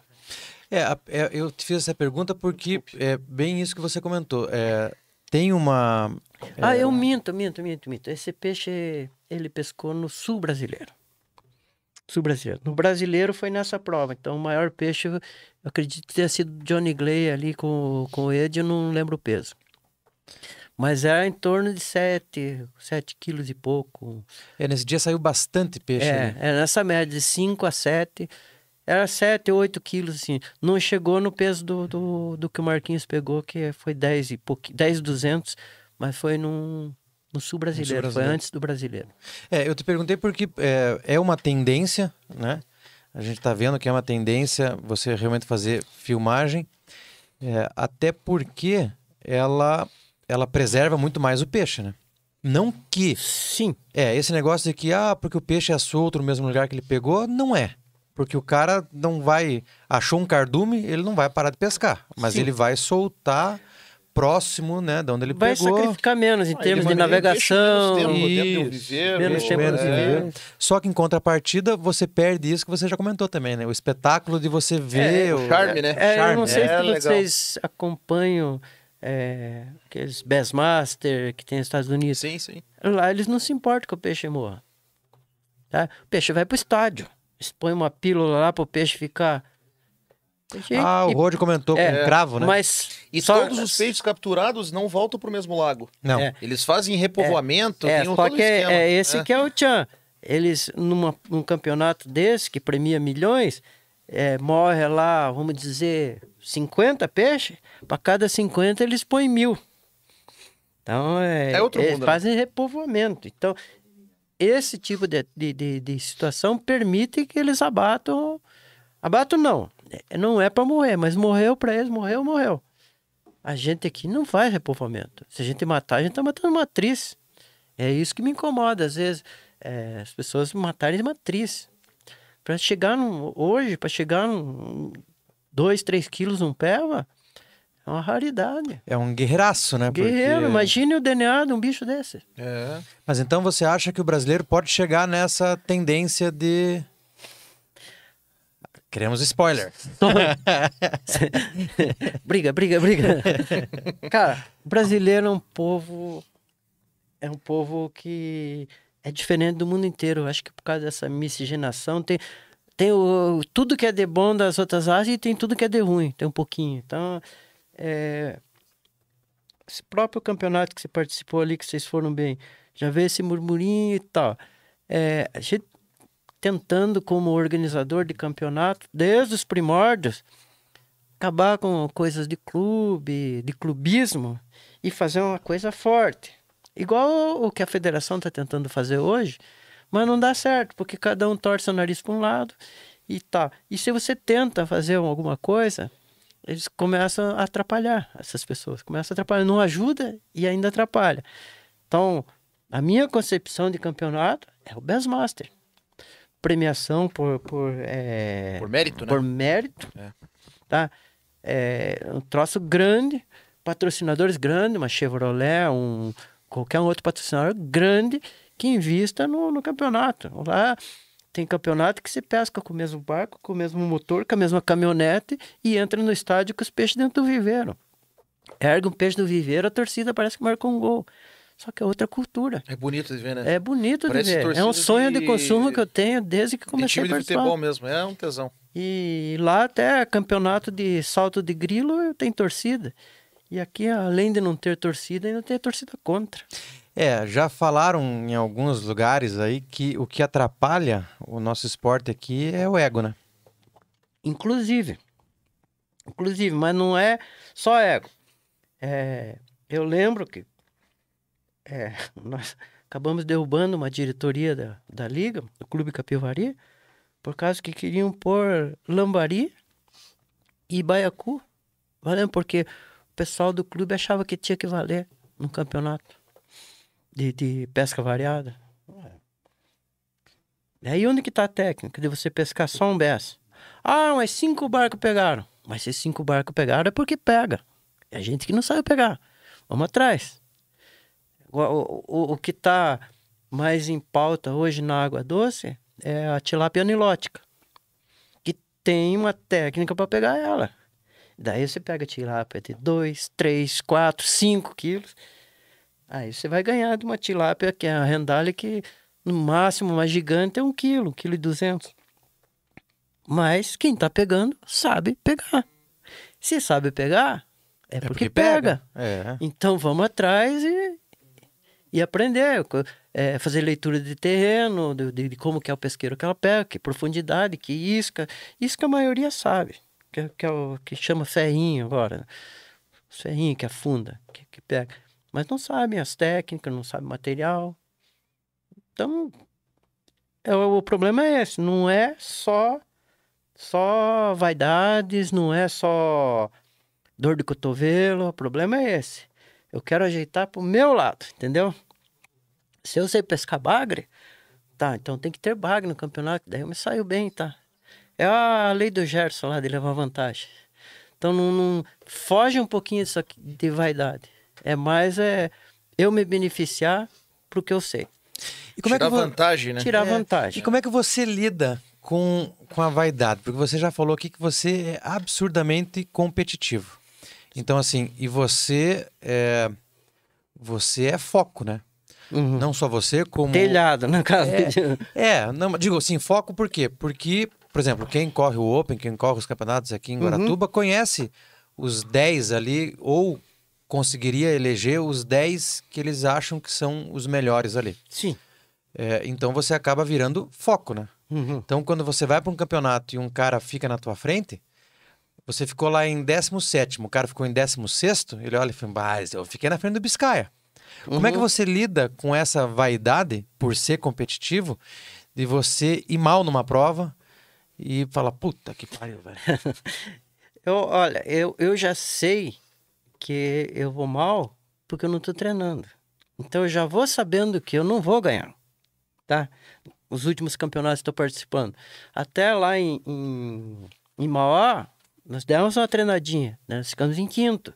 É, é, eu te fiz essa pergunta porque é bem isso que você comentou. É, tem uma. Ah, é, eu minto, minto, minto, minto. Esse peixe ele pescou no sul brasileiro. Sul brasileiro. No brasileiro foi nessa prova. Então o maior peixe, eu acredito ter sido Johnny Gley ali com, com o Ed, eu não lembro o peso. Mas era em torno de 7, 7 quilos e pouco. é, nesse dia saiu bastante peixe. É, ali. é nessa média de 5 a 7. Era 7, 8 quilos, assim. Não chegou no peso do, do, do que o Marquinhos pegou, que foi 10 e pouquinho, 10, 200, mas foi num, no sul brasileiro, foi brasileiro. antes do brasileiro. É, eu te perguntei porque é, é uma tendência, né? A gente está vendo que é uma tendência você realmente fazer filmagem, é, até porque ela, ela preserva muito mais o peixe, né? Não que Sim, É, esse negócio de que, ah, porque o peixe é solto no mesmo lugar que ele pegou, não é. Porque o cara não vai. Achou um cardume, ele não vai parar de pescar. Mas Sim. ele vai soltar próximo, né, de onde ele vai pegou. sacrificar menos em Ah, termos de navegação. menos tempo dentro de Isso. viveiro, Menos tempo é. Só que em contrapartida, você perde isso que você já comentou também, né? O espetáculo de você ver. o charme, né? É, eu Charme, não sei é, se legal. vocês acompanham é, aqueles Bassmaster que tem nos Estados Unidos. Sim, sim. Lá eles não se importam que o peixe morra. Tá? O peixe vai pro estádio. Eles põem uma pílula lá pro peixe ficar. Peixe- Ah, o e- Rod comentou é, com cravo, né? Mas E só- todos os peixes capturados não voltam pro mesmo lago. Não. é. Eles fazem repovoamento, É, tem um só todo que é, esquema. é esse que é o tchan. Eles, numa, num campeonato desse, que premia milhões, é, morre lá, vamos dizer, 50 peixes, para cada 50 eles põem mil. Então, é, É outro eles mundo, né? fazem repovoamento. Então, esse tipo de, de, de, de situação permite que eles abatam. Abatam não, é- não é para morrer, mas morreu para eles, morreu, morreu. A gente aqui não faz repovoamento. Se a gente matar, a gente tá matando matriz. É isso que me incomoda, às vezes, é, as pessoas matarem matriz. Para chegar num, hoje, para chegar num 2, 3 quilos um peva, é uma raridade. É um guerreiraço, né? Guerreiro, Porque- imagine o DNA de um bicho desse. É. Mas então você acha que o brasileiro pode chegar nessa tendência de. Queremos spoiler. briga, briga, briga. Cara, o brasileiro é um povo. É um povo que é diferente do mundo inteiro. Acho que por causa dessa miscigenação tem. Tem o, tudo que é de bom das outras raças e tem tudo que é de ruim. Tem um pouquinho. Então, é, esse próprio campeonato que você participou ali, que vocês foram bem, já vê esse murmurinho e tal. É, a gente tentando, como organizador de campeonato, desde os primórdios, acabar com coisas de clube, de clubismo e fazer uma coisa forte. Igual o que a federação está tentando fazer hoje, mas não dá certo, porque cada um torce o nariz para um lado e tal. E se você tenta fazer alguma coisa, eles começam a atrapalhar essas pessoas, começam a atrapalhar, não ajuda e ainda atrapalha. Então, a minha concepção de campeonato é o Bassmaster. Premiação por, por, é, Por mérito, né? por mérito, É. tá? É um troço grande, patrocinadores grandes, uma Chevrolet, um qualquer outro patrocinador grande que invista no, no campeonato. Lá tem campeonato que se pesca com o mesmo barco, com o mesmo motor, com a mesma caminhonete e entra no estádio com os peixes dentro do viveiro. Ergue um peixe do viveiro, a torcida parece que marcou um gol. Só que é outra cultura. É bonito de ver, né? É bonito Parece de ver. É um sonho de... de- consumo que eu tenho desde que comecei time a de participar. futebol mesmo, é um tesão. E lá até campeonato de salto de grilo tem torcida. E aqui, além de não ter torcida, ainda tem torcida contra. É, já falaram em alguns lugares aí que o que atrapalha o nosso esporte aqui é o ego, né? Inclusive. Inclusive, mas não é só ego. É, eu lembro que é, nós acabamos derrubando uma diretoria da, da Liga, do Clube Capivari, por causa que queriam pôr Lambari e Baiacu. Valendo, porque pessoal do clube achava que tinha que valer no campeonato de, de pesca variada. E aí onde que tá a técnica de você pescar só um BS? Ah, mas cinco barcos pegaram. Mas se cinco barcos pegaram é porque pega. É a gente que não sabe pegar. Vamos atrás. O, o, o- que está mais em pauta hoje na água doce é a tilápia anilótica. Que tem uma técnica para pegar ela. Daí você pega tilápia de 2, 3, 4, 5 quilos. Aí você vai ganhar de uma tilápia que é a rendalha que no máximo uma gigante é um quilo, um quilo e duzentos. Mas quem tá pegando sabe pegar. Se sabe pegar, é, porque, pega. É. Então vamos atrás e, e aprender. é, fazer leitura de terreno, de, de- de como que é o pesqueiro que ela pega, que profundidade, que isca. Isca a maioria sabe, que, é- que é o que chama ferrinho agora. né? Os ferrinhos que afunda, que, que pega. Mas não sabem as técnicas, não sabem material. Então, é, o, o problema é esse. Não é só, só vaidades, não é só dor de cotovelo. O problema é esse. Eu quero ajeitar pro meu lado, entendeu? Se eu sei pescar bagre, tá, então tem que ter bagre no campeonato, daí eu me saio bem, tá? É a lei do Gerson lá de levar vantagem. Então não, não- foge um pouquinho disso aqui de vaidade. É mais é eu me beneficiar pro que eu sei. E como é Tirar que vo- vantagem, né? Tirar É, vantagem. E como é que você lida com, com a vaidade? Porque você já falou aqui que você é absurdamente competitivo. Então, assim, e você é, você é foco, né? Uhum. Não só você, como. Telhado, na casa. É, não, digo assim, foco por quê? Porque, por exemplo, quem corre o Open, quem corre os campeonatos aqui em Guaratuba, conhece os 10 ali, ou conseguiria eleger os 10 que eles acham que são os melhores ali. Sim. É, então você acaba virando foco, né? Uhum. Então, quando você vai para um campeonato e um cara fica na tua frente, você ficou lá em 17, o cara ficou em 16, ele olha e fala, mas eu fiquei na frente do Biscaia. Como é que você lida com essa vaidade, por ser competitivo, de você ir mal numa prova e falar, puta que pariu, velho. Eu, olha, eu, eu já sei que eu vou mal porque eu não estou treinando. Então eu já vou sabendo que eu não vou ganhar, tá? Os últimos campeonatos que estou participando. Até lá em, em, em Mauá, nós demos uma treinadinha, né? Nós ficamos em quinto.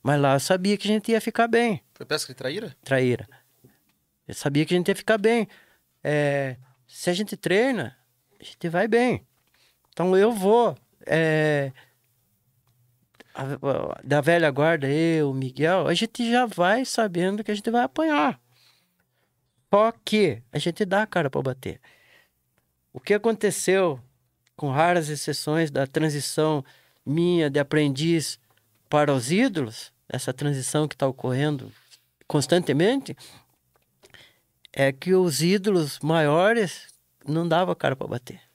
Mas lá eu sabia que a gente ia ficar bem Foi pesca de traíra? traíra. Eu sabia que a gente ia ficar bem. É, se a gente treina, a gente vai bem. Então eu vou. é, a- a- da velha guarda, eu, Miguel, a gente já vai sabendo que a gente vai apanhar. Só que a gente dá a cara para bater. O que aconteceu, com raras exceções, da transição minha de aprendiz para os ídolos, essa transição que está ocorrendo constantemente, é que os ídolos maiores não davam cara para bater.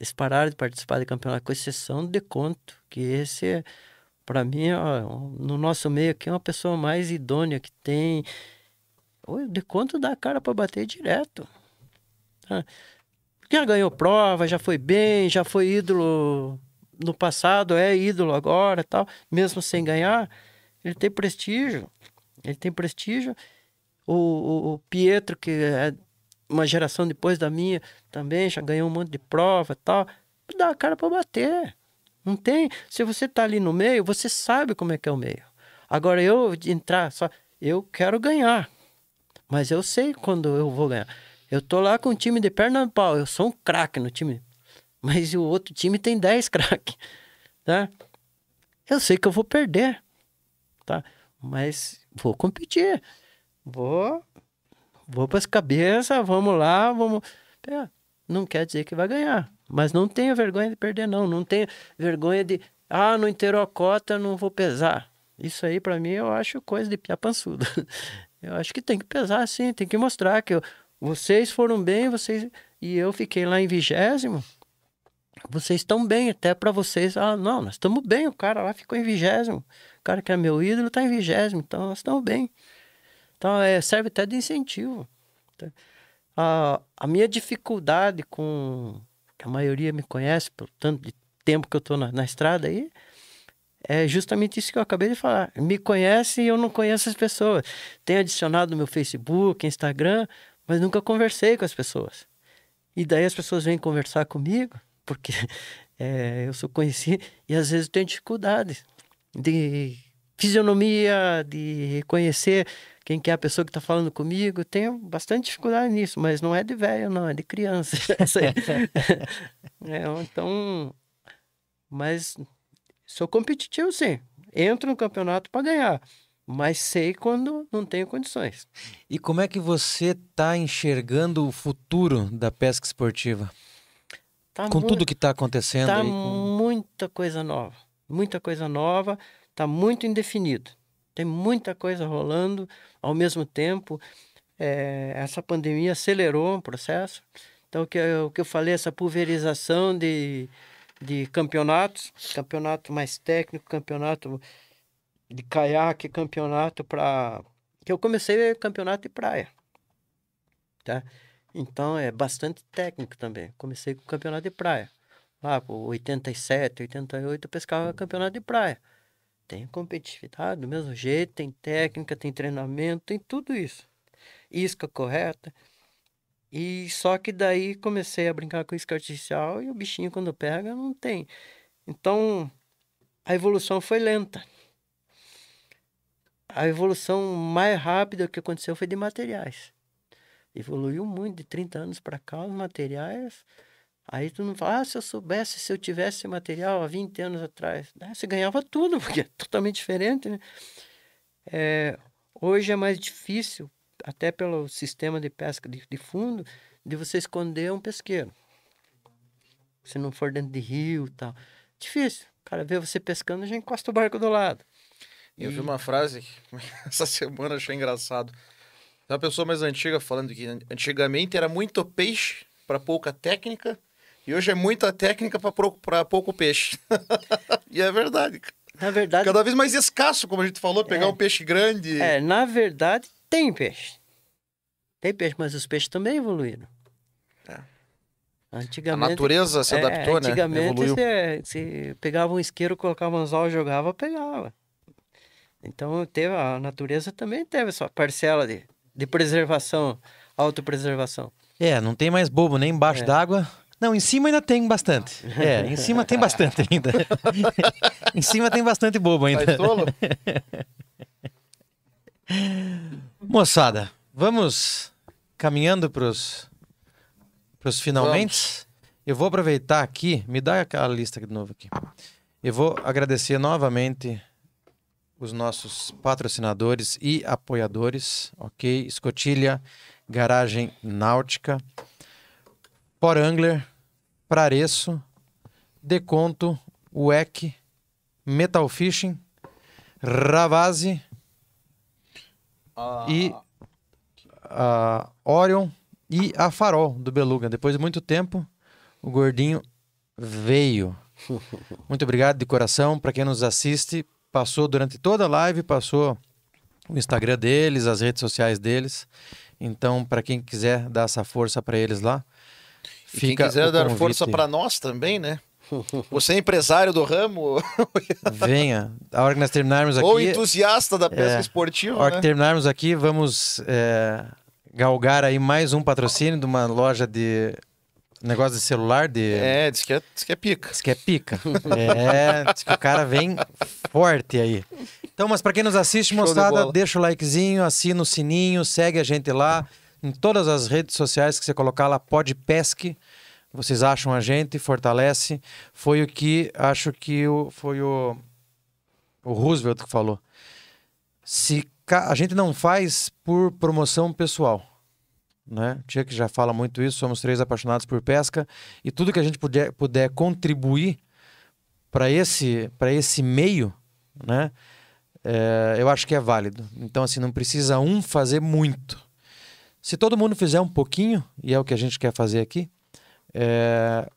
Eles pararam de participar do campeonato, com exceção de Conto, que esse, é, para mim, ó, no nosso meio aqui, é uma pessoa mais idônea que tem. O de Conto dá cara para bater direto. tá? Já ganhou prova, já foi bem, já foi ídolo no passado, é ídolo agora tal. Mesmo sem ganhar, ele tem prestígio. Ele tem prestígio. O, o, o Pietro, que é uma geração depois da minha, também já ganhou um monte de prova e tal. Dá a cara para bater. Não tem. Se você tá ali no meio, você sabe como é que é o meio. Agora eu entrar só, eu quero ganhar. Mas eu sei quando eu vou ganhar. Eu tô lá com um time de perna no pau. Eu sou um craque no time. Mas o outro time tem 10 craques. Tá? Eu sei que eu vou perder. Tá? Mas vou competir. Vou. Vou para as cabeças, vamos lá, vamos. Não quer dizer que vai ganhar. Mas não tenha vergonha de perder, não. Não tenha vergonha de. Ah, não inteirou a cota, não vou pesar. Isso aí, para mim, eu acho coisa de pia pançudo. Eu acho que tem que pesar, sim. Tem que mostrar que eu- vocês foram bem, vocês. E eu fiquei lá em vigésimo. Vocês estão bem, até para vocês. Ah, não, nós estamos bem. O cara lá ficou em vigésimo. O cara que é meu ídolo está em vigésimo. Então, nós estamos bem. Então, é, serve até de incentivo. tá? A, a minha dificuldade com. que a maioria me conhece, pelo tanto de tempo que eu estou na, na estrada aí, é justamente isso que eu acabei de falar. Me conhece e eu não conheço as pessoas. Tenho adicionado no meu Facebook, Instagram, mas nunca conversei com as pessoas. E daí as pessoas vêm conversar comigo, porque é, eu sou conhecido, e às vezes eu tenho dificuldade de fisionomia, de reconhecer quem que é a pessoa que está falando comigo. Tenho bastante dificuldade nisso, mas não é de velho, não, é de criança. É, então, mas sou competitivo, sim. Entro no campeonato para ganhar, mas sei quando não tenho condições. E como é que você está enxergando o futuro da pesca esportiva? Tá Com muito- tudo que está acontecendo Tá aí. com- muita coisa nova. Muita coisa nova. Tá muito indefinido. Tem muita coisa rolando ao mesmo tempo. É, essa pandemia acelerou o processo. Então, o que, eu- o que eu falei, essa pulverização de, de campeonatos, campeonato mais técnico, campeonato de caiaque, campeonato para. Que eu comecei campeonato de praia. Tá? Então é bastante técnico também. Comecei com campeonato de praia. Lá por 87, 88 eu pescava campeonato de praia. Tem competitividade do mesmo jeito, tem técnica, tem treinamento, tem tudo isso. Isca correta. E só que daí comecei a brincar com isca artificial e o bichinho quando pega não tem. Então a evolução foi lenta. A evolução mais rápida que aconteceu foi de materiais evoluiu muito de 30 anos para cá os materiais. Aí tu não fala, ah, se eu soubesse, se eu tivesse material há 20 anos atrás. né, Você ganhava tudo, porque é totalmente diferente, né? É, hoje é mais difícil, até pelo sistema de pesca de, de fundo, de você esconder um pesqueiro. Se não for dentro de rio e tal. Difícil. O cara vê você pescando, já encosta o barco do lado. Eu vi uma frase essa semana achei engraçado. Uma pessoa mais antiga falando que antigamente era muito peixe para pouca técnica e hoje é muita técnica para pouco peixe. e é verdade. Na verdade, Cada vez mais escasso, como a gente falou, pegar É. um peixe grande. É, na verdade, tem peixe. Tem peixe, mas os peixes também evoluíram. É. A Antigamente. natureza se é, adaptou, né? Antigamente, Evoluiu. você, você pegava um isqueiro, colocava um anzol, jogava, pegava. Então, teve, a natureza também teve sua parcela de, de preservação, autopreservação. É, não tem mais bobo nem embaixo É. d'água. Não, em cima ainda tem bastante. É, em cima tem bastante ainda. em cima tem bastante bobo ainda. Faz tolo? Moçada, vamos caminhando pros, pros finalmente. Eu vou aproveitar aqui, me dá aquela lista de novo aqui. Eu vou agradecer novamente os nossos patrocinadores e apoiadores, ok? Escotilha, Garagem Náutica, Por Angler, Prareço, Deconto, WEC, Metal Fishing, Ravazzi, Ah, e a Orion e a Farol do Beluga. Depois de muito tempo, o gordinho veio. Muito obrigado de coração para quem nos assiste. Passou durante toda a live, passou o Instagram deles, as redes sociais deles. Então, para quem quiser dar essa força para eles lá, E quem fica quiser dar força para nós também, né? Você é empresário do ramo venha. A hora que nós terminarmos aqui, ou entusiasta da pesca É. esportiva, A hora que né? terminarmos aqui, vamos é, galgar aí mais um patrocínio de uma loja de negócio de celular, de... É, diz que é, diz que é pica. Diz que é pica. É, diz que o cara vem forte aí. Então, mas para quem nos assiste, Show de moçada, bola. deixa o likezinho, assina o sininho, segue a gente lá. Em todas as redes sociais que você colocar lá, pode pesque, vocês acham a gente, fortalece. Foi o que acho que o, foi o, o Roosevelt que falou. Se a gente não faz por promoção pessoal, né? Tia que já fala muito isso, somos três apaixonados por pesca e tudo que a gente puder, puder contribuir para esse para esse meio, né? É, eu acho que é válido. Então assim não precisa um fazer muito. Se todo mundo fizer um pouquinho e é o que a gente quer fazer aqui, é,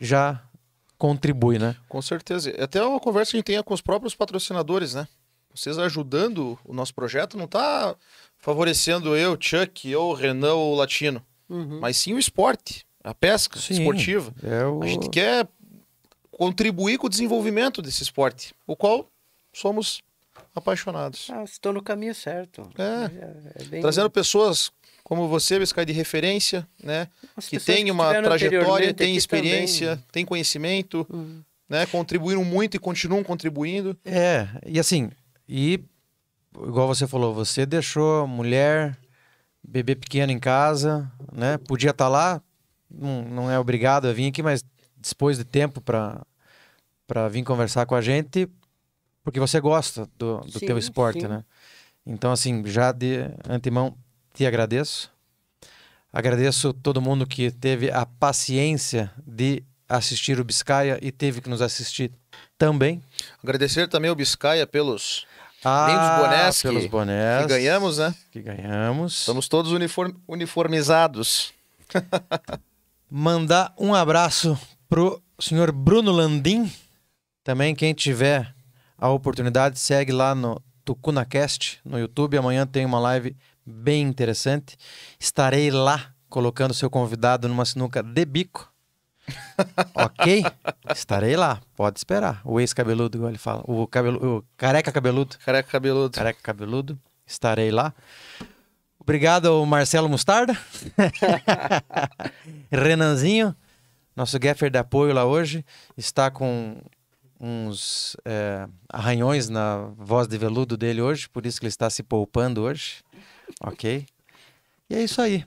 já contribui, né? Com certeza. Até uma conversa que a gente tenha com os próprios patrocinadores, né? Vocês ajudando o nosso projeto não tá favorecendo eu, Chuck, ou Renan ou Latino, Uhum. mas sim o esporte, a pesca Sim. esportiva. É o... A gente quer contribuir com o desenvolvimento desse esporte, o qual somos apaixonados. Ah, estou no caminho certo. É. é bem- Trazendo pessoas como você, Biscay, de referência, né? as Que tem uma estiveram trajetória, tem experiência, também. tem conhecimento, Uhum. né? Contribuíram muito e continuam contribuindo. É, e assim, e igual você falou, você deixou mulher, bebê pequeno em casa, né? Podia estar lá, não, não é obrigado a vir aqui, mas dispôs de tempo para para vir conversar com a gente, porque você gosta do, do teu Sim, esporte, sim. né? Então, assim, já de antemão te agradeço. Agradeço todo mundo que teve a paciência de assistir o Biscaia e teve que nos assistir também. Agradecer também ao Biscaia pelos Ah, bonés pelos que- bonés que ganhamos, né? que ganhamos. Estamos todos uniform- uniformizados. Mandar um abraço pro senhor Bruno Landim. Também quem tiver a oportunidade, segue lá no TucunaCast no YouTube. Amanhã tem uma live bem interessante. Estarei lá colocando seu convidado numa sinuca de bico. ok? Estarei lá, pode esperar. O ex-cabeludo, igual ele fala. O, cabelo, o careca cabeludo. Careca cabeludo. Careca Cabeludo. Estarei lá. Obrigado ao Marcelo Mostarda. Renanzinho, nosso gaffer de apoio lá hoje, está com uns é, arranhões na voz de veludo dele hoje, por isso que ele está se poupando hoje. Ok? E é isso aí.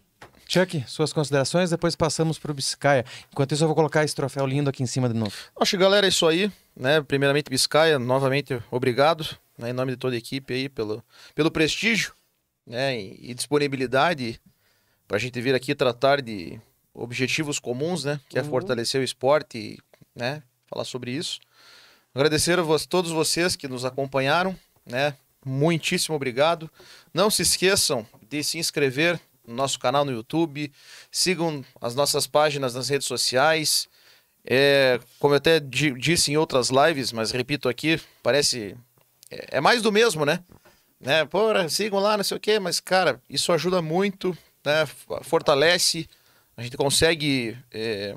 Chuck, suas considerações, depois passamos para o Biscaia. Enquanto isso, eu vou colocar esse troféu lindo aqui em cima de novo. Acho que, galera, é isso aí. Né? Primeiramente, Biscaia, novamente, obrigado. Né? Em nome de toda a equipe aí, pelo, pelo prestígio né? e, disponibilidade para a gente vir aqui tratar de objetivos comuns, né? Que é Uhum. fortalecer o esporte e né? falar sobre isso. Agradecer a todos vocês que nos acompanharam, né? Muitíssimo obrigado. Não se esqueçam de se inscrever no nosso canal no YouTube, sigam as nossas páginas nas redes sociais. É, como eu até di- disse em outras lives, mas repito aqui, parece é, é mais do mesmo, né? né? Pô, sigam lá, não sei o quê, mas cara, isso ajuda muito, né? Fortalece, a gente consegue é,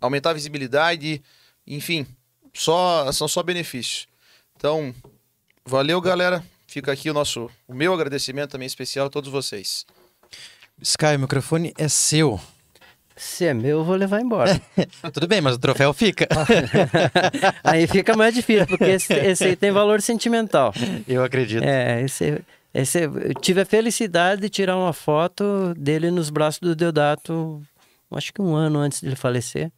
aumentar a visibilidade, enfim, só são só benefícios. Então, valeu, galera. Fica aqui o nosso, o meu agradecimento também especial a todos vocês. Sky, o microfone é seu. Se é meu, eu vou levar embora. Tudo bem, mas o troféu fica. aí fica mais difícil, porque esse, esse aí tem valor sentimental. Eu acredito. É, esse, esse, eu tive a felicidade de tirar uma foto dele nos braços do Deodato, acho que um ano antes dele falecer.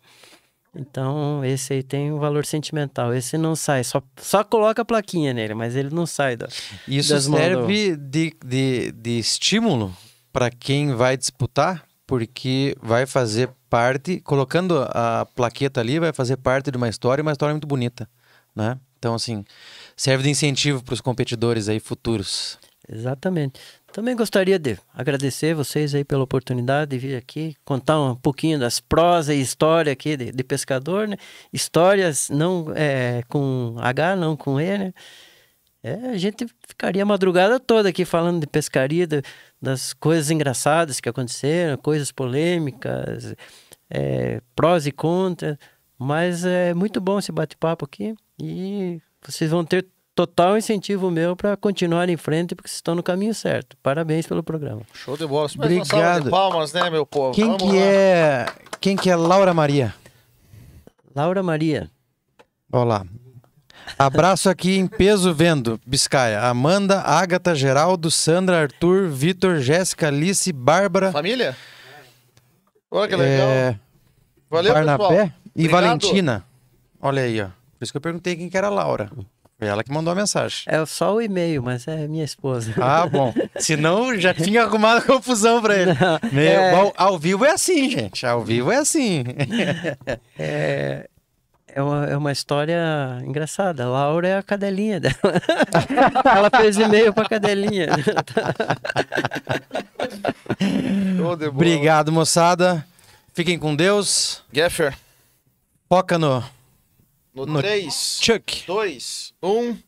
Então, esse aí tem um valor sentimental. Esse não sai, só, só coloca a plaquinha nele, mas ele não sai da. Isso serve de, de, de estímulo para quem vai disputar, porque vai fazer parte, colocando a plaqueta ali, vai fazer parte de uma história, uma história muito bonita, né? Então, assim, serve de incentivo para os competidores aí futuros. Exatamente. Também gostaria de agradecer vocês aí pela oportunidade de vir aqui contar um pouquinho das prosas e história aqui de, de pescador, né? Histórias não é, com H, não com E, né? É, a gente ficaria a madrugada toda aqui falando de pescaria, de- das coisas engraçadas que aconteceram, coisas polêmicas, é, prós e contras, mas é muito bom esse bate-papo aqui e vocês vão ter total incentivo meu para continuar em frente porque vocês estão no caminho certo. Parabéns pelo programa. Show de bola. Obrigado. de palmas, né, meu povo? Quem Vamos que lá. é quem que é Laura Maria? Laura Maria, Olha lá. Abraço aqui em peso vendo, Biscaia. Amanda, Ágata, Geraldo, Sandra, Arthur, Vitor, Jéssica, Alice, Bárbara, Família? Olha que legal. é, Valeu, Barnabé pessoal. e Obrigado. Valentina. Olha aí, ó. Por isso que eu perguntei quem que era a Laura. Foi ela que mandou a mensagem. É só o e-mail, mas é minha esposa. Ah, bom. Senão já tinha arrumado confusão pra ele. Meu, É. ao, ao vivo é assim, gente. Ao vivo é assim. É, é, uma, é uma história engraçada. A Laura é a cadelinha dela. Ela fez e-mail pra cadelinha. Show de bola. Obrigado, moçada. Fiquem com Deus. Geffer, Foca no no No 3, Chuck. 2, 1.